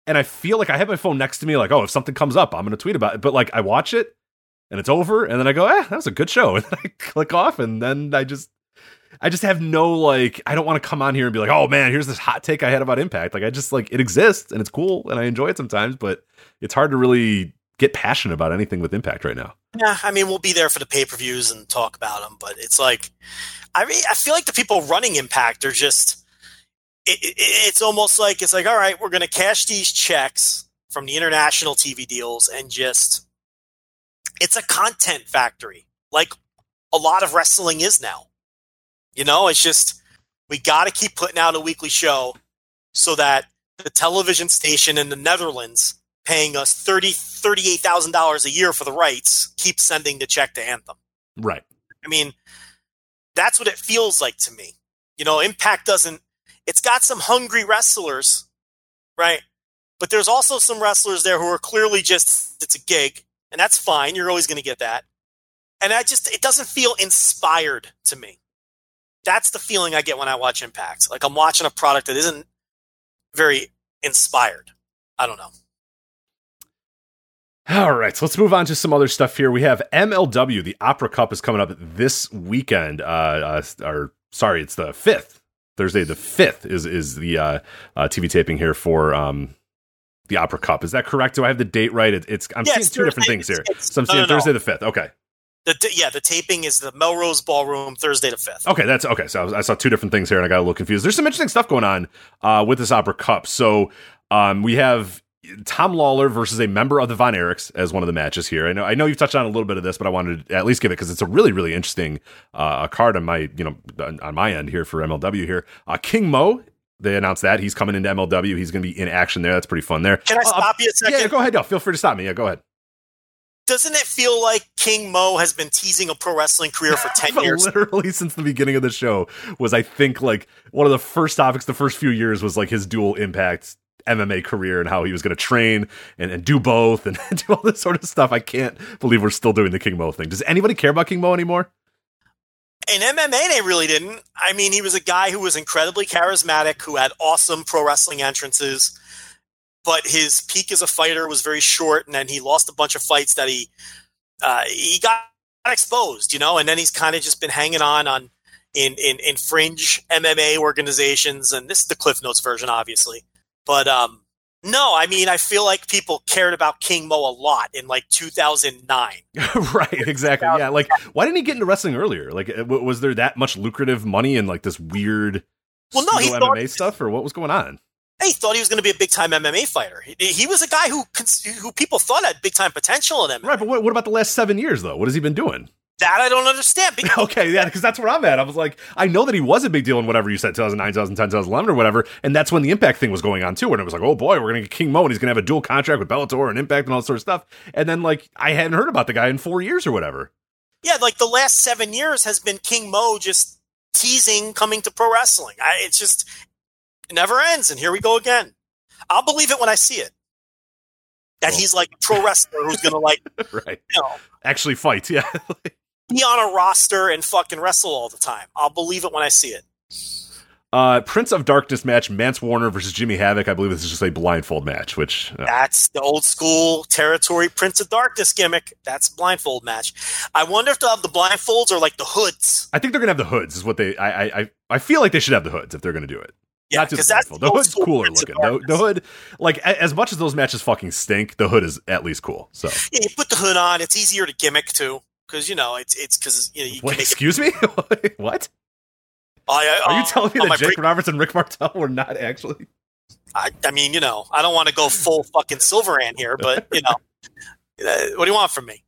and I feel like I have my phone next to me. Like oh, if something comes up, I'm gonna tweet about it. But like I watch it and it's over, and then I go, eh, that was a good show, and then I click off, and then I just I just have no like I don't want to come on here and be like, oh man, here's this hot take I had about Impact. Like I just like it exists and it's cool and I enjoy it sometimes, but it's hard to really get passionate about anything with Impact right now. Yeah, I mean, we'll be there for the pay per views and talk about them, but it's like, I mean, I feel like the people running Impact are just, it, it, it's almost like it's like, all right, we're going to cash these checks from the international TV deals and just, it's a content factory, like a lot of wrestling is now. You know, it's just, we got to keep putting out a weekly show so that the television station in the Netherlands paying us thirty thirty eight thousand dollars a year for the rights keep sending the check to Anthem. Right. I mean, that's what it feels like to me. You know, Impact doesn't. It's got some hungry wrestlers, right? But there's also some wrestlers there who are clearly just it's a gig, and that's fine. You're always going to get that. And I just it doesn't feel inspired to me. That's the feeling I get when I watch Impact. Like I'm watching a product that isn't very inspired. I don't know. All right, so let's move on to some other stuff here. We have MLW. The Opera Cup is coming up this weekend. Uh, uh or sorry, it's the fifth Thursday. The fifth is is the uh, uh, TV taping here for um the Opera Cup. Is that correct? Do I have the date right? It, it's I'm Yeah, seeing it's two different things here. It's- So I'm no, seeing no, no. Thursday the fifth. Okay, The t- yeah, the taping is the Melrose Ballroom Thursday the fifth. okay, that's okay. So I, was, I saw two different things here, and I got a little confused. There's some interesting stuff going on uh, with this Opera Cup. So um, we have Tom Lawlor versus a member of the Von Erichs as one of the matches here. I know I know you've touched on a little bit of this, but I wanted to at least give it because it's a really really interesting uh, card on my you know on, my end here for MLW here. Uh, King Mo. They announced that he's coming into MLW. He's going to be in action there. That's pretty fun there. Can I Uh, stop you a second? Yeah, go ahead. No, feel free to stop me. Yeah, go ahead. Doesn't it feel like King Mo has been teasing a pro wrestling career for ten years? literally since the beginning of the show was I think like one of the first topics the first few years was like his dual impact MMA career and how he was going to train and, and do both and do all this sort of stuff. I can't believe we're still doing the King Mo thing. Does anybody care about King Mo anymore? In MMA, they really didn't. I mean, he was a guy who was incredibly charismatic, who had awesome pro wrestling entrances, but his peak as a fighter was very short, and then he lost a bunch of fights that he uh, he got exposed, you know, and then he's kind of just been hanging on on in, in in fringe MMA organizations, and this is the Cliff Notes version, obviously, but um. No, I mean, I feel like people cared about King Mo a lot in like 2009. right, exactly. Yeah, like why didn't he get into wrestling earlier? Like uh, w- was there that much lucrative money in like this weird Well, no, he pseudo thought- MMA stuff or what was going on? he thought he was going to be a big time MMA fighter. He, he was a guy who who people thought had big time potential in MMA. Right, but what, what about the last 7 years though? What has he been doing? That I don't understand. Because Okay, yeah, because that's where I'm at. I was like, I know that he was a big deal in whatever you said, 2009, 2010, 2011, or whatever, and that's when the Impact thing was going on too. And it was like, oh boy, we're gonna get King Mo, and he's gonna have a dual contract with Bellator and Impact and all that sort of stuff. And then like, I hadn't heard about the guy in four years or whatever. yeah, like the last seven years has been King Mo just teasing coming to pro wrestling. I, it's just it never ends, and here we go again. I'll believe it when I see it. That he's like a pro wrestler who's going to like right, you know actually fight. Yeah, be on a roster and fucking wrestle all the time. I'll believe it when I see it. Uh, Prince of Darkness match, Mance Warner versus Jimmy Havoc. I believe this is just a blindfold match, which uh, That's the old school territory Prince of Darkness gimmick. That's a blindfold match. I wonder if they'll have the blindfolds or like the hoods. I think they're gonna have the hoods. Is what they. I I I- I feel like they should have the hoods if they're gonna do it. Yeah, Not just because the that's the The hood's cooler looking. The, the hood, like a- as much as those matches fucking stink, the hood is at least cool. So, Yeah, you put the hood on. It's easier to gimmick too, because you know it's it's because you know you Wait, it. excuse me, what? I, I, Are you uh, telling me that Jake break- Roberts and Rick Martel were not actually? I, I mean, you know, I don't want to go full fucking Silverhand here, but you know, uh, what do you want from me?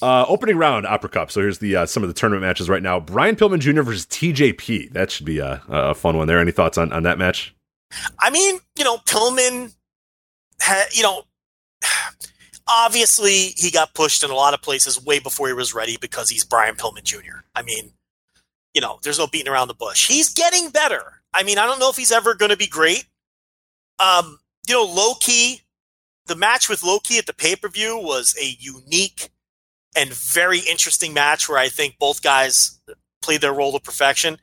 Uh, opening round Opera Cup. So here's the uh, some of the tournament matches right now. Brian Pillman Jr. versus TJP. That should be a, a fun one there. Any thoughts on, on that match? I mean, you know, Pillman, ha, you know, obviously he got pushed in a lot of places way before he was ready because he's Brian Pillman Jr. I mean, you know, there's no beating around the bush. He's getting better. I mean, I don't know if he's ever going to be great. Um, you know, low key, the match with Low Ki at the pay per view was a unique and very interesting match where I think both guys played their role to perfection.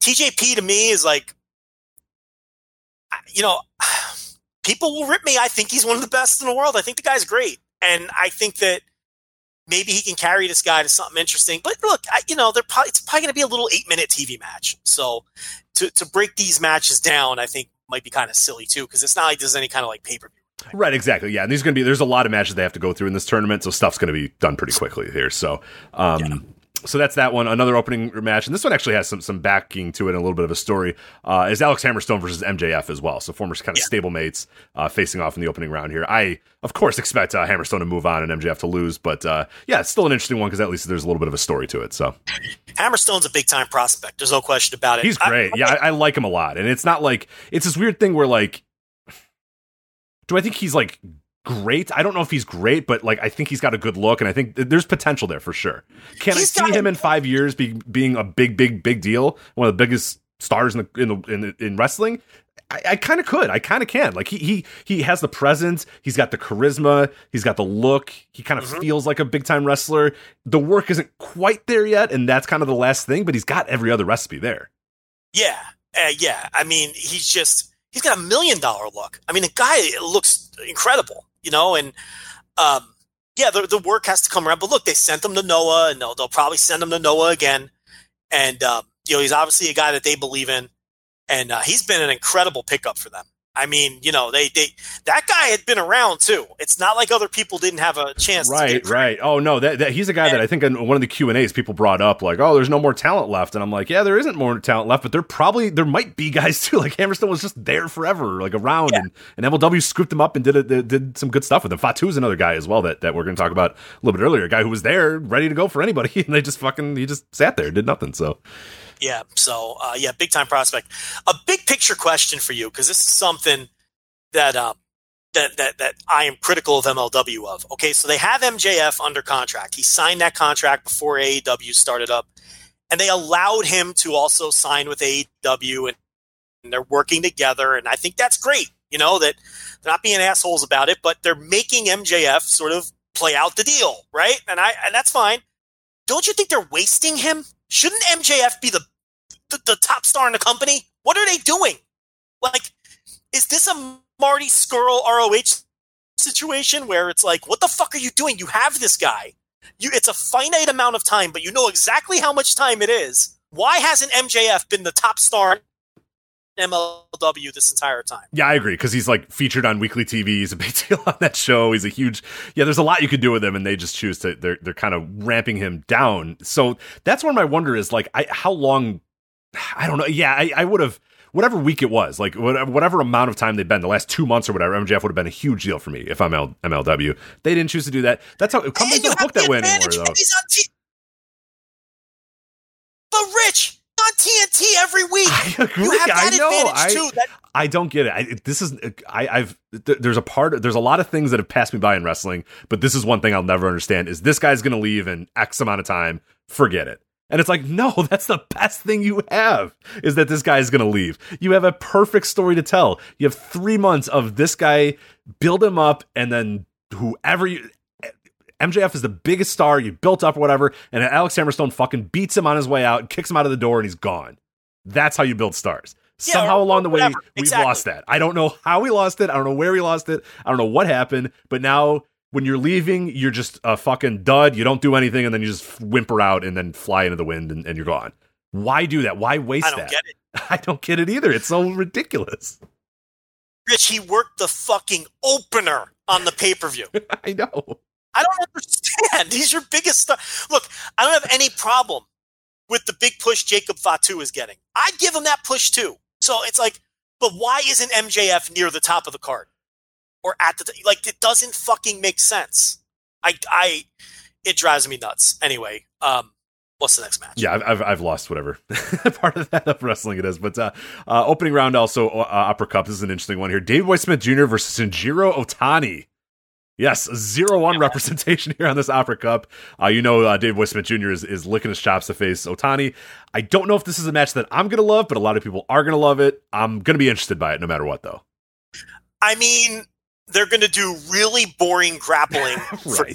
TJP to me is like you know, people will rip me. I think he's one of the best in the world. I think the guy's great, and I think that maybe he can carry this guy to something interesting. But look, I, you know, they're probably, it's probably going to be a little eight minute TV match. So to to break these matches down, I think might be kind of silly too because it's not like there's any kind of like pay per view. Right, exactly. Yeah, and there's going to be there's a lot of matches they have to go through in this tournament, so stuff's going to be done pretty quickly here. So, um, so that's that one. Another opening match, and this one actually has some some backing to it and a little bit of a story. Uh, is Alex Hammerstone versus MJF as well? So former kind of stablemates uh, facing off in the opening round here. I of course expect uh, Hammerstone to move on and MJF to lose, but uh, yeah, it's still an interesting one because at least there's a little bit of a story to it. So Hammerstone's a big time prospect. There's no question about it. he's I- great. yeah, I, I like him a lot, and it's not like it's this weird thing where like, do I think he's like great? I don't know if he's great, but like I think he's got a good look, and I think th- there's potential there for sure. Can He's I see him in five years be, being a big, big, big deal, one of the biggest stars in the in the, in, the, in wrestling? I, I kind of could. I kind of can. Like he he he has the presence. He's got the charisma. He's got the look. He kind of Mhm. feels like a big time wrestler. The work isn't quite there yet, and that's kind of the last thing. But he's got every other recipe there. Yeah, uh, yeah. I mean, he's just he's got a million dollar look. I mean, the guy looks incredible, you know, and um, yeah, the the work has to come around. But look, they sent him to Noah, and they'll, they'll probably send him to Noah again. And um, you know, he's obviously a guy that they believe in, and uh, he's been an incredible pickup for them. I mean, you know, they they that guy had been around too. It's not like other people didn't have a chance. to Right, right. Oh no, that, that he's a guy that I think in one of the Q and A's people brought up, like, oh, there's no more talent left, and I'm like, yeah, there isn't more talent left, but there probably there might be guys too. Like Hammerstone was just there forever, like around, and, and MLW scooped him up and did it, did, did some good stuff with him. Fatu is another guy as well that, that we're going to talk about a little bit earlier, a guy who was there, ready to go for anybody, and they just fucking he just sat there, did nothing. So Yeah. So, uh, yeah, big time prospect. A big picture question for you because this is something that um, that that that I am critical of MLW of. Okay, so they have MJF under contract. He signed that contract before AEW started up, and they allowed him to also sign with AEW, and, and they're working together. And I think that's great. You know that they're not being assholes about it, but they're making MJF sort of play out the deal, right? And I and that's fine. Don't you think they're wasting him? Shouldn't MJF be the the, the top star in the company? What are they doing? Like, is this a Marty Scurll ROH situation where it's like, what the fuck are you doing? You have this guy. You, it's a finite amount of time, but you know exactly how much time it is. Why hasn't MJF been the top star in MLW this entire time? Yeah, I agree because he's like featured on weekly TV. He's a big deal on that show. He's a huge. Yeah, there's a lot you could do with him, and they just choose to. They're they're kind of ramping him down. So that's where my wonder is like, I how long? I don't know. Yeah, I, I would have whatever week it was, like whatever amount of time they'd been, the last two months or whatever. MJF would have been a huge deal for me if I'm L- MLW. They didn't choose to do that. That's how companies And don't book that way anymore, though. T- but Rich on TNT every week. I agree. You have that I know. advantage I, too. That I don't get it. I, this is I, I've th- there's a part there's a lot of things that have passed me by in wrestling, but this is one thing I'll never understand: is this guy's going to leave in X amount of time? Forget it. And it's like, no, that's the best thing you have is that this guy is going to leave. You have a perfect story to tell. You have three months of this guy build him up, and then whoever you. MJF is the biggest star you built up, or whatever, and Alex Hammerstone fucking beats him on his way out, kicks him out of the door, and he's gone. That's how you build stars. Yeah, Somehow along the way, we've Exactly. lost that. I don't know how we lost it. I don't know where we lost it. I don't know what happened. But now, when you're leaving, you're just a fucking dud. You don't do anything, and then you just whimper out and then fly into the wind, and, and you're gone. Why do that? Why waste I don't that? get it. I don't get it either. It's so ridiculous. Rich, he worked the fucking opener on the pay per view. I know. I don't understand. He's your biggest star. Look, I don't have any problem with the big push Jacob Fatu is getting. I'd give him that push too. So it's like, but why isn't MJF near the top of the card or at the like? It doesn't fucking make sense. I, I, it drives me nuts. Anyway, um, what's the next match? Yeah, I've, I've, I've lost whatever part of that of wrestling it is. But uh, uh, opening round also uh, Opera Cup. This is an interesting one here. Davey Boy Smith Jr. versus Shinjiro Otani. Yes, zero one representation here on this Opera Cup. Uh, you know, uh, Dave Boy Smith Jr. is, is licking his chops to face Otani. I don't know if this is a match that I'm gonna love, but a lot of people are gonna love it. I'm gonna be interested by it no matter what, though. I mean, they're going to do really boring grappling for,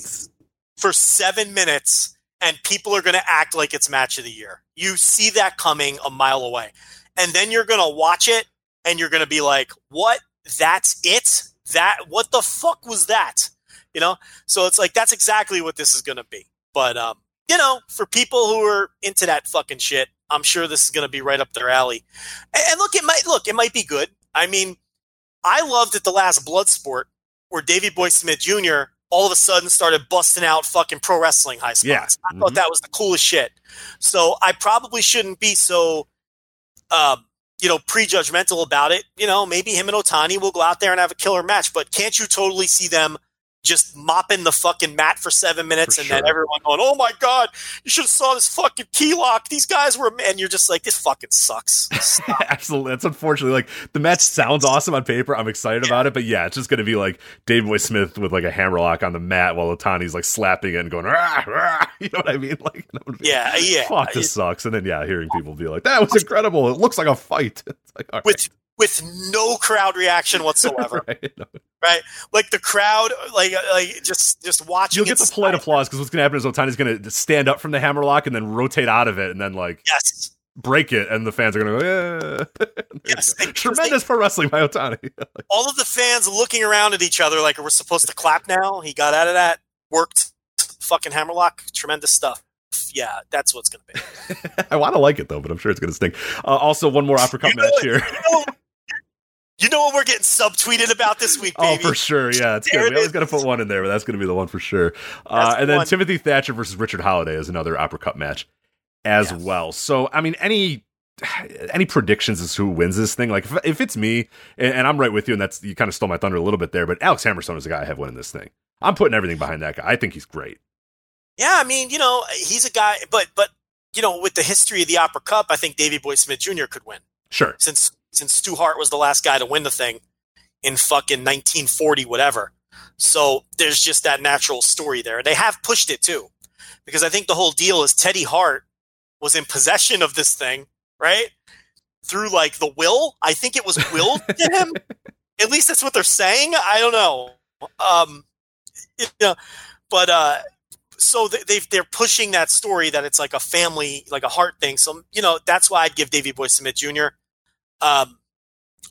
for seven minutes, and people are going to act like it's match of the year. You see that coming a mile away. And then you're going to watch it, and you're going to be like, what? That's it? That, what the fuck was that? You know? So it's like, that's exactly what this is going to be. But, um, you know, for people who are into that fucking shit, I'm sure this is going to be right up their alley. And, and look, it might, look, it might be good. I mean, I loved at the last Bloodsport where Davey Boy Smith Jr. all of a sudden started busting out fucking pro wrestling high spots. Yeah. I thought Mhm. that was the coolest shit. So I probably shouldn't be so, um, you know, prejudgmental about it. You know, maybe him and Otani will go out there and have a killer match, but can't you totally see them just mopping the fucking mat for seven minutes For and then everyone going, "Oh my god, you should have saw this fucking key lock. These guys were," and you're just like, "This fucking sucks." Absolutely. That's unfortunately like the match sounds awesome on paper. I'm excited about it, but yeah, it's just gonna be like Dave Boy Smith with like a hammerlock on the mat while Otani's like slapping it and going, rah, rah, you know what I mean? Like, that would be- yeah, yeah. fuck, this sucks. And then yeah, hearing people be like, that was incredible. It looks like a fight. It's like, all right. with with no crowd reaction whatsoever. Right. Right? Like the crowd, like like just just watching. You'll get the polite applause because what's going to happen is Otani's going to stand up from the hammerlock and then rotate out of it and then like Yes, break it, and the fans are going to go, yeah. Yes, they- Tremendous pro wrestling by Otani. all of the fans looking around at each other like we're supposed to clap now. He got out of that, worked, fucking hammerlock, tremendous stuff. Yeah, that's what's gonna be. I want to like it though, but I'm sure it's going to stink. Uh, also, one more Opera Cup You know match it. here. You know, you know what we're getting subtweeted about this week, baby? Oh, for sure. Yeah, it's There good. it We always got to put one in there, but that's going to be the one for sure. Uh, the and then one. Timothy Thatcher versus Richard Holliday is another Opera Cup match as Yeah. well. So, I mean, any any predictions as to who wins this thing? Like, if, if it's me, and, and I'm right with you, and that's you kind of stole my thunder a little bit there, but Alex Hammerstone is the guy I have winning this thing. I'm putting everything behind that guy. I think he's great. Yeah, I mean, you know, he's a guy, but but you know, with the history of the Opera Cup, I think Davey Boy Smith Jr. could win. Sure. since since Stu Hart was the last guy to win the thing in fucking 1940 whatever. So there's just that natural story there. They have pushed it too. Because I think the whole deal is Teddy Hart was in possession of this thing, right? Through like the will. I think it was willed to him. At least that's what they're saying. I don't know. Um you know, but uh so they they've, they're pushing that story that it's like a family, like a Hart thing. So you know that's why I'd give Davey Boy Smith Jr. Um,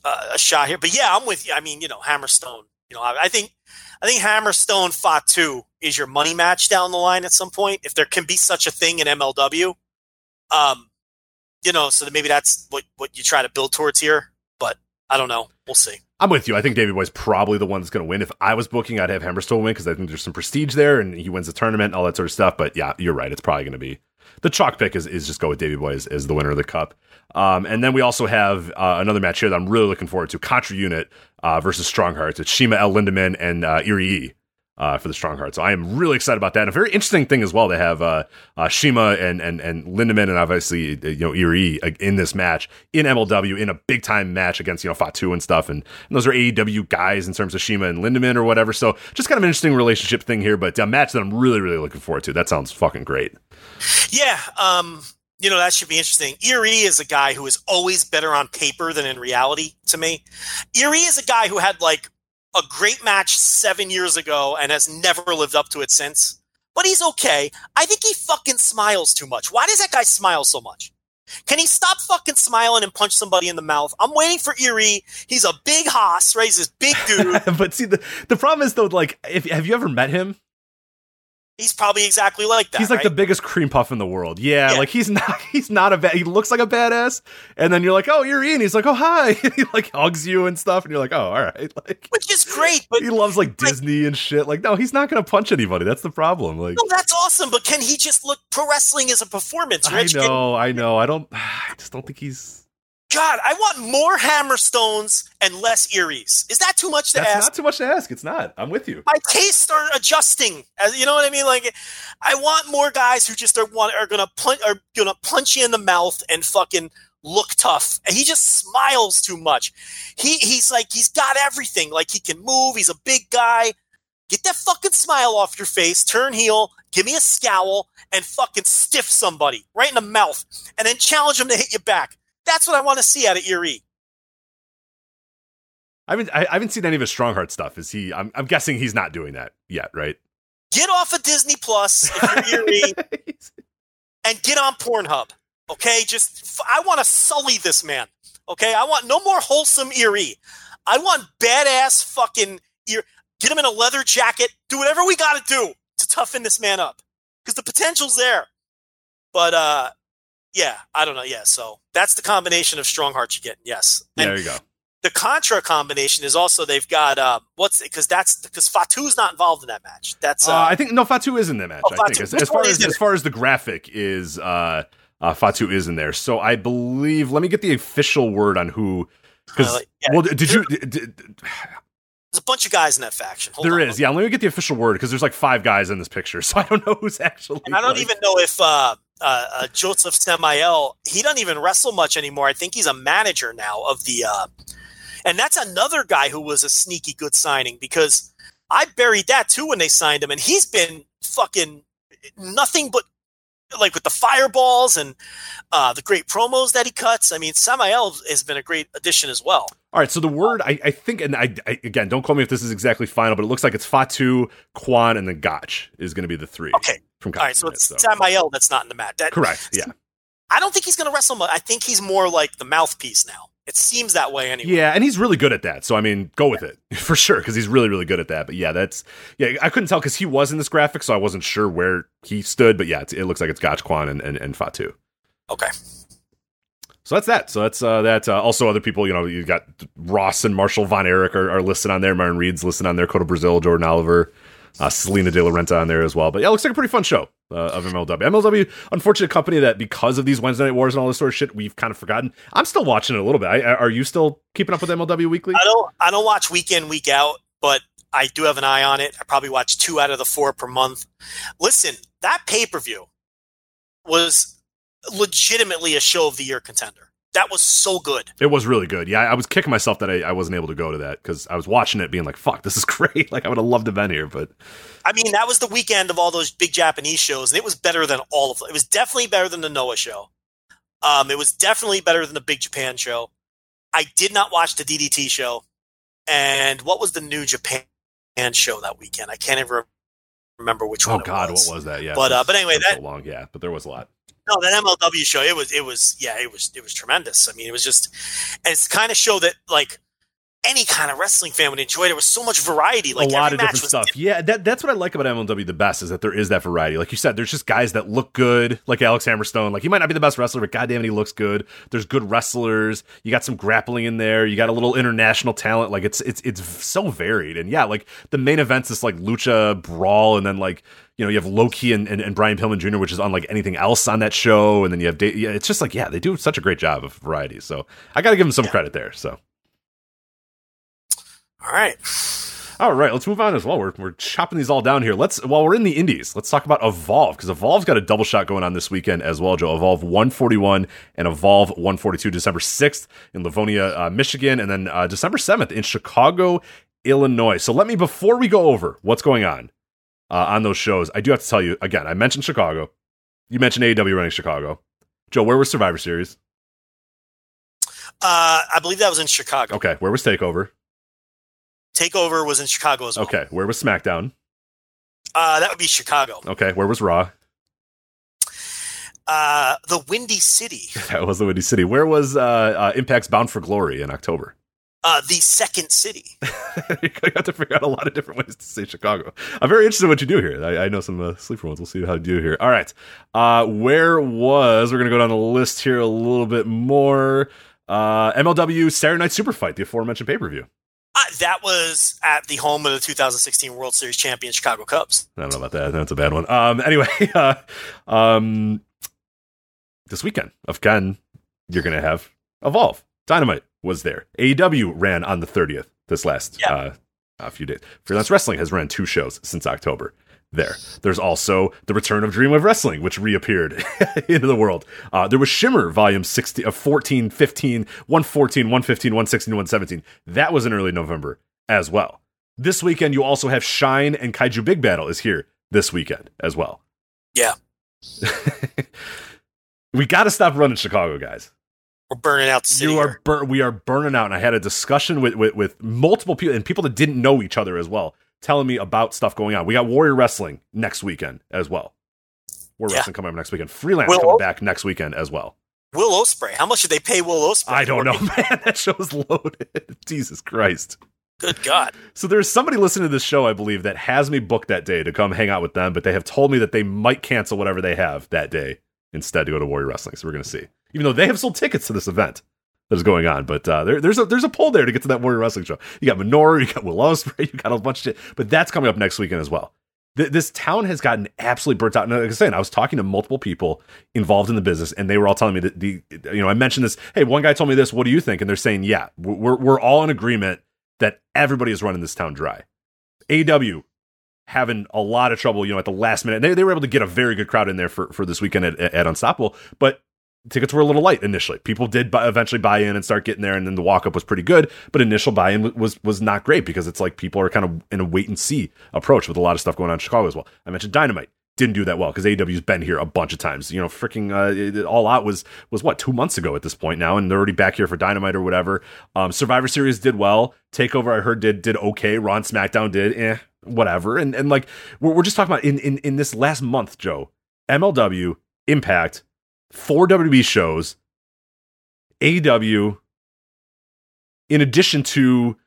uh, a shot here. But yeah, I'm with you. I mean, you know, Hammerstone. You know, I, I think I think Hammerstone Fatu is your money match down the line at some point if there can be such a thing in MLW. Um, you know, so that maybe that's what what you try to build towards here. But I don't know. We'll see. I'm with you. I think Davey Boy's probably the one that's going to win. If I was booking, I'd have Hammerstone win because I think there's some prestige there and he wins the tournament and all that sort of stuff. But yeah, you're right. It's probably going to be the chalk pick is, is just go with Davey Boy as, as the winner of the cup. Um, and then we also have uh, another match here that I'm really looking forward to Contra Unit uh, versus Strong Hearts. It's CIMA El Lindaman and uh, Erie E. Uh, for the Strong Hearts. So I am really excited about that. And a very interesting thing as well. They have uh, uh, CIMA and, and, and Lindaman and obviously, uh, you know, Erie uh, in this match in MLW in a big time match against, you know, Fatu and stuff. And, and those are AEW guys in terms of CIMA and Lindaman or whatever. So just kind of an interesting relationship thing here, but a match that I'm really, really looking forward to. That sounds fucking great. Yeah, um, you know that should be interesting. Erie is a guy who is always better on paper than in reality to me. Erie is a guy who had like a great match seven years ago and has never lived up to it since. But he's okay. I think he fucking smiles too much. Why does that guy smile so much? Can he stop fucking smiling and punch somebody in the mouth? I'm waiting for Erie. He's a big hoss, right? He's this big dude. but see, the the problem is though, like, if have you ever met him? He's probably exactly like that. He's like right? the biggest cream puff in the world. Yeah, Yeah. like he's not he's not a bad. He looks like a badass, and then you're like, oh, you're Ian. He's like, oh, hi. he like hugs you and stuff, and you're like, oh, all right. Like which is great, but he loves like Disney and shit. Like, no, he's not gonna punch anybody. That's the problem. Like, no, that's awesome. But can he just look pro wrestling as a performance? I Rich? Can- know, I know. I don't. I just don't think he's. God, I want more Hammerstones and less Eries. Is that too much to That's ask? not too much to ask. It's not. I'm with you. my tastes are adjusting. As you know what I mean? Like, I want more guys who just are want are gonna punch are gonna punch you in the mouth and fucking look tough. And he just smiles too much. He he's like he's got everything. Like he can move. He's a big guy. Get that fucking smile off your face. Turn heel. Give me a scowl and fucking stiff somebody right in the mouth, and then challenge him to hit you back. That's what I want to see out of Erie. I haven't. I, I haven't seen any of his Strongheart stuff. Is he? I'm, I'm guessing he's not doing that yet, right? Get off of Disney Plus if you're Erie. and get on Pornhub. Okay, just I want to sully this man. Okay, I want no more wholesome Erie. I want badass fucking ear. Get him in a leather jacket. Do whatever we got to do to toughen this man up because the potential's there. But uh, yeah, I don't know. Yeah, so that's the combination of strong hearts you get. Yes, and there you go. the Contra combination is also they've got uh, what's because that's because Fatu's not involved in that match. That's uh, Uh, I think no Fatu is in that match. Oh, I think as, as far as as far as the graphic is, uh, uh, Fatu is in there. So I believe. Let me get the official word on who. Because Uh, yeah. well, did you? Did, did- there's a bunch of guys in that faction. Hold there on, is. hold. Yeah, let me get the official word because there's like five guys in this picture, so I don't know who's actually. And I don't like- even know if uh, uh, uh, Josef Samael, he doesn't even wrestle much anymore. I think he's a manager now of the. Uh, and that's another guy who was a sneaky good signing because I buried that too when they signed him, and he's been fucking nothing but like with the fireballs and uh, the great promos that he cuts. I mean, Samael has been a great addition as well. All right, so the word I, I think, and I, I again, don't call me if this is exactly final, but it looks like it's Fatu, Kwon, and then Gotch is going to be the three. Okay. From All right, so it's Samael that's not in the match. That, correct. Yeah, I don't think he's going to wrestle much. I think he's more like the mouthpiece now. It seems that way anyway. yeah, and he's really good at that. So I mean, go with it for sure because he's really, really good at that. But yeah, that's yeah, I couldn't tell because he was in this graphic, so I wasn't sure where he stood. But yeah, it's, it looks like it's Gotch, Kwon, and, and, and Fatu. Okay. So that's that. So that's uh, that. Uh, also, other people, you know, you got Ross and Marshall Von Erich are, are listed on there. Myron Reed's listed on there. Kotto Brazil, Jordan Oliver, uh, Salina De La Renta on there as well. But yeah, it looks like a pretty fun show uh, of MLW. MLW, unfortunate company that because of these Wednesday Night Wars and all this sort of shit, we've kind of forgotten. I'm still watching it a little bit. I, are you still keeping up with MLW Weekly? I don't I don't watch week in, week out, but I do have an eye on it. I probably watch two out of the four per month. Listen, that pay per view was legitimately a show of the year contender. That was so good. It was really good. Yeah, I, I was kicking myself that I, I wasn't able to go to that because I was watching it being like, fuck, this is great. Like, I would have loved to have been here, but I mean, that was the weekend of all those big Japanese shows, and it was better than all of them. It was definitely better than the Noah show. Um, it was definitely better than the Big Japan show. I did not watch the DDT show. And what was the New Japan show that weekend? I can't even remember which oh one. it god, was. what was that? Yeah, But, uh, but anyway, that- so long. Yeah, but there was a lot. No, that MLW show, it was, it was, yeah, it was, it was tremendous. I mean, it was just, and it's kind of show that like any kind of wrestling fan would enjoy. It. There was so much variety. Like a lot of different stuff. Yeah, that, that's what I like about MLW the best is that there is that variety. Like you said, there's just guys that look good, like Alex Hammerstone. Like he might not be the best wrestler, but goddamn it, he looks good. There's good wrestlers. You got some grappling in there. You got a little international talent. Like it's it's it's so varied. And yeah, like the main events is like lucha brawl, and then like you know you have Low Ki and, and, and Brian Pillman Jr., which is unlike anything else on that show. And then you have Da- yeah, it's just like yeah, they do such a great job of variety. So I got to give them some credit there. So. All right. All right, let's move on as well. We're, we're chopping these all down here. Let's while we're in the indies, let's talk about Evolve because Evolve's got a double shot going on this weekend as well. Joe, Evolve 141 and Evolve 142, December 6th in Livonia, uh, Michigan, and then uh, December 7th in Chicago, Illinois. So let me before we go over what's going on uh, on those shows, I do have to tell you again. I mentioned Chicago. You mentioned AEW running Chicago. Joe, where was Survivor Series? Uh, I believe that was in Chicago. Okay, where was Takeover? Takeover was in Chicago as well. Okay, where was SmackDown? Uh, that would be Chicago. Okay, where was Raw? Uh, the Windy City, That was the Windy City. Where was uh, uh, Impact's Bound for Glory in October? uh, the Second City. you got to figure out a lot of different ways to say Chicago. I'm very interested in what you do here. I, I know some uh, sleeper ones. We'll see how you do here. All right. Uh, where was, we're going to go down the list here a little bit more. Uh, MLW Saturday Night Super Fight, the aforementioned pay per view. Uh, that was at the home of the 2016 World Series champion Chicago Cubs. I don't know about that. That's a bad one. Um, anyway, uh, um, this weekend, again, you're going to have Evolve. Dynamite was there. AEW ran on the 30th this last Yeah. uh, a few days. Freelance Wrestling has ran two shows since October. There. There's also the return of Dream of Wrestling, which reappeared into the world. Uh, there was Shimmer Volume 60, uh, 14, 15, 114, 115, 116, 117. That was in early November as well. This weekend, you also have Shine and Kaiju Big Battle is here this weekend as well. Yeah. we got to stop running Chicago, guys. We're burning out. You are bur- we are burning out, and I had a discussion with, with with multiple people and people that didn't know each other as well, telling me about stuff going on. We got Warrior Wrestling next weekend as well. Warrior Yeah. Wrestling coming up next weekend. Freelance Will- coming back next weekend as well. Will Ospreay. How much did they pay Will Ospreay? I don't know, man. That show's loaded. Jesus Christ. Good God. So there's somebody listening to this show, I believe, that has me booked that day to come hang out with them, but they have told me that they might cancel whatever they have that day instead to go to Warrior Wrestling. So we're going to see. Even though they have sold tickets to this event that is going on, but uh, there, there's a there's a poll there to get to that Warrior Wrestling show. You got Minoru, you got Will Ospreay, you got a bunch of shit, but that's coming up next weekend as well. Th- this town has gotten absolutely burnt out. And like I was saying, I was talking to multiple people involved in the business, and they were all telling me that the you know I mentioned this. Hey, one guy told me this. What do you think? And they're saying, yeah, we're we're all in agreement that everybody is running this town dry. AW having a lot of trouble, you know, at the last minute. They, they were able to get a very good crowd in there for, for this weekend at, at Unstoppable, but tickets were a little light initially. People did buy, eventually buy in and start getting there, and then the walk up was pretty good, but initial buy in was was not great because it's like people are kind of in a wait and see approach with a lot of stuff going on in Chicago as well. I mentioned Dynamite. Didn't do that well because AEW's been here a bunch of times. You know, freaking uh, it- All Out was was what two months ago at this point now, and they're already back here for Dynamite or whatever. Um, Survivor Series did well. Takeover I heard did did okay. And SmackDown did eh whatever. And and like we're, we're just talking about in, in in this last month, Joe, MLW, Impact, four WB shows, AEW, in addition to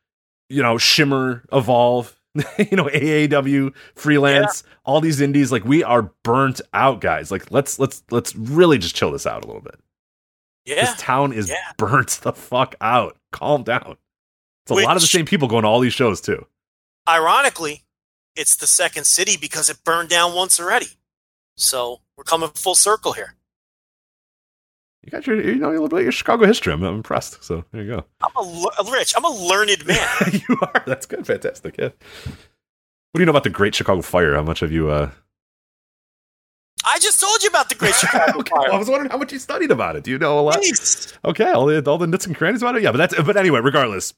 you know Shimmer, Evolve, you know AAW, freelance, all these indies. Like we are burnt out, guys. Like let's let's let's really just chill this out a little bit. Yeah. This town is Yeah. burnt the fuck out. Calm down. It's a lot of the same people going to all these shows too. Ironically, it's the second city because it burned down once already. So we're coming full circle here. You got your, you know, a little bit of your Chicago history. I'm, I'm impressed. So there you go. I'm a Rich. I'm a learned man. you are. That's good. Fantastic. Yeah. What do you know about the Great Chicago Fire? How much have you? uh I just told you about the Great Chicago okay, well, I was wondering how much you studied about it. Do you know a lot? Jeez. Okay, all the all the nits and crannies about it. Yeah, but that's but anyway. Regardless,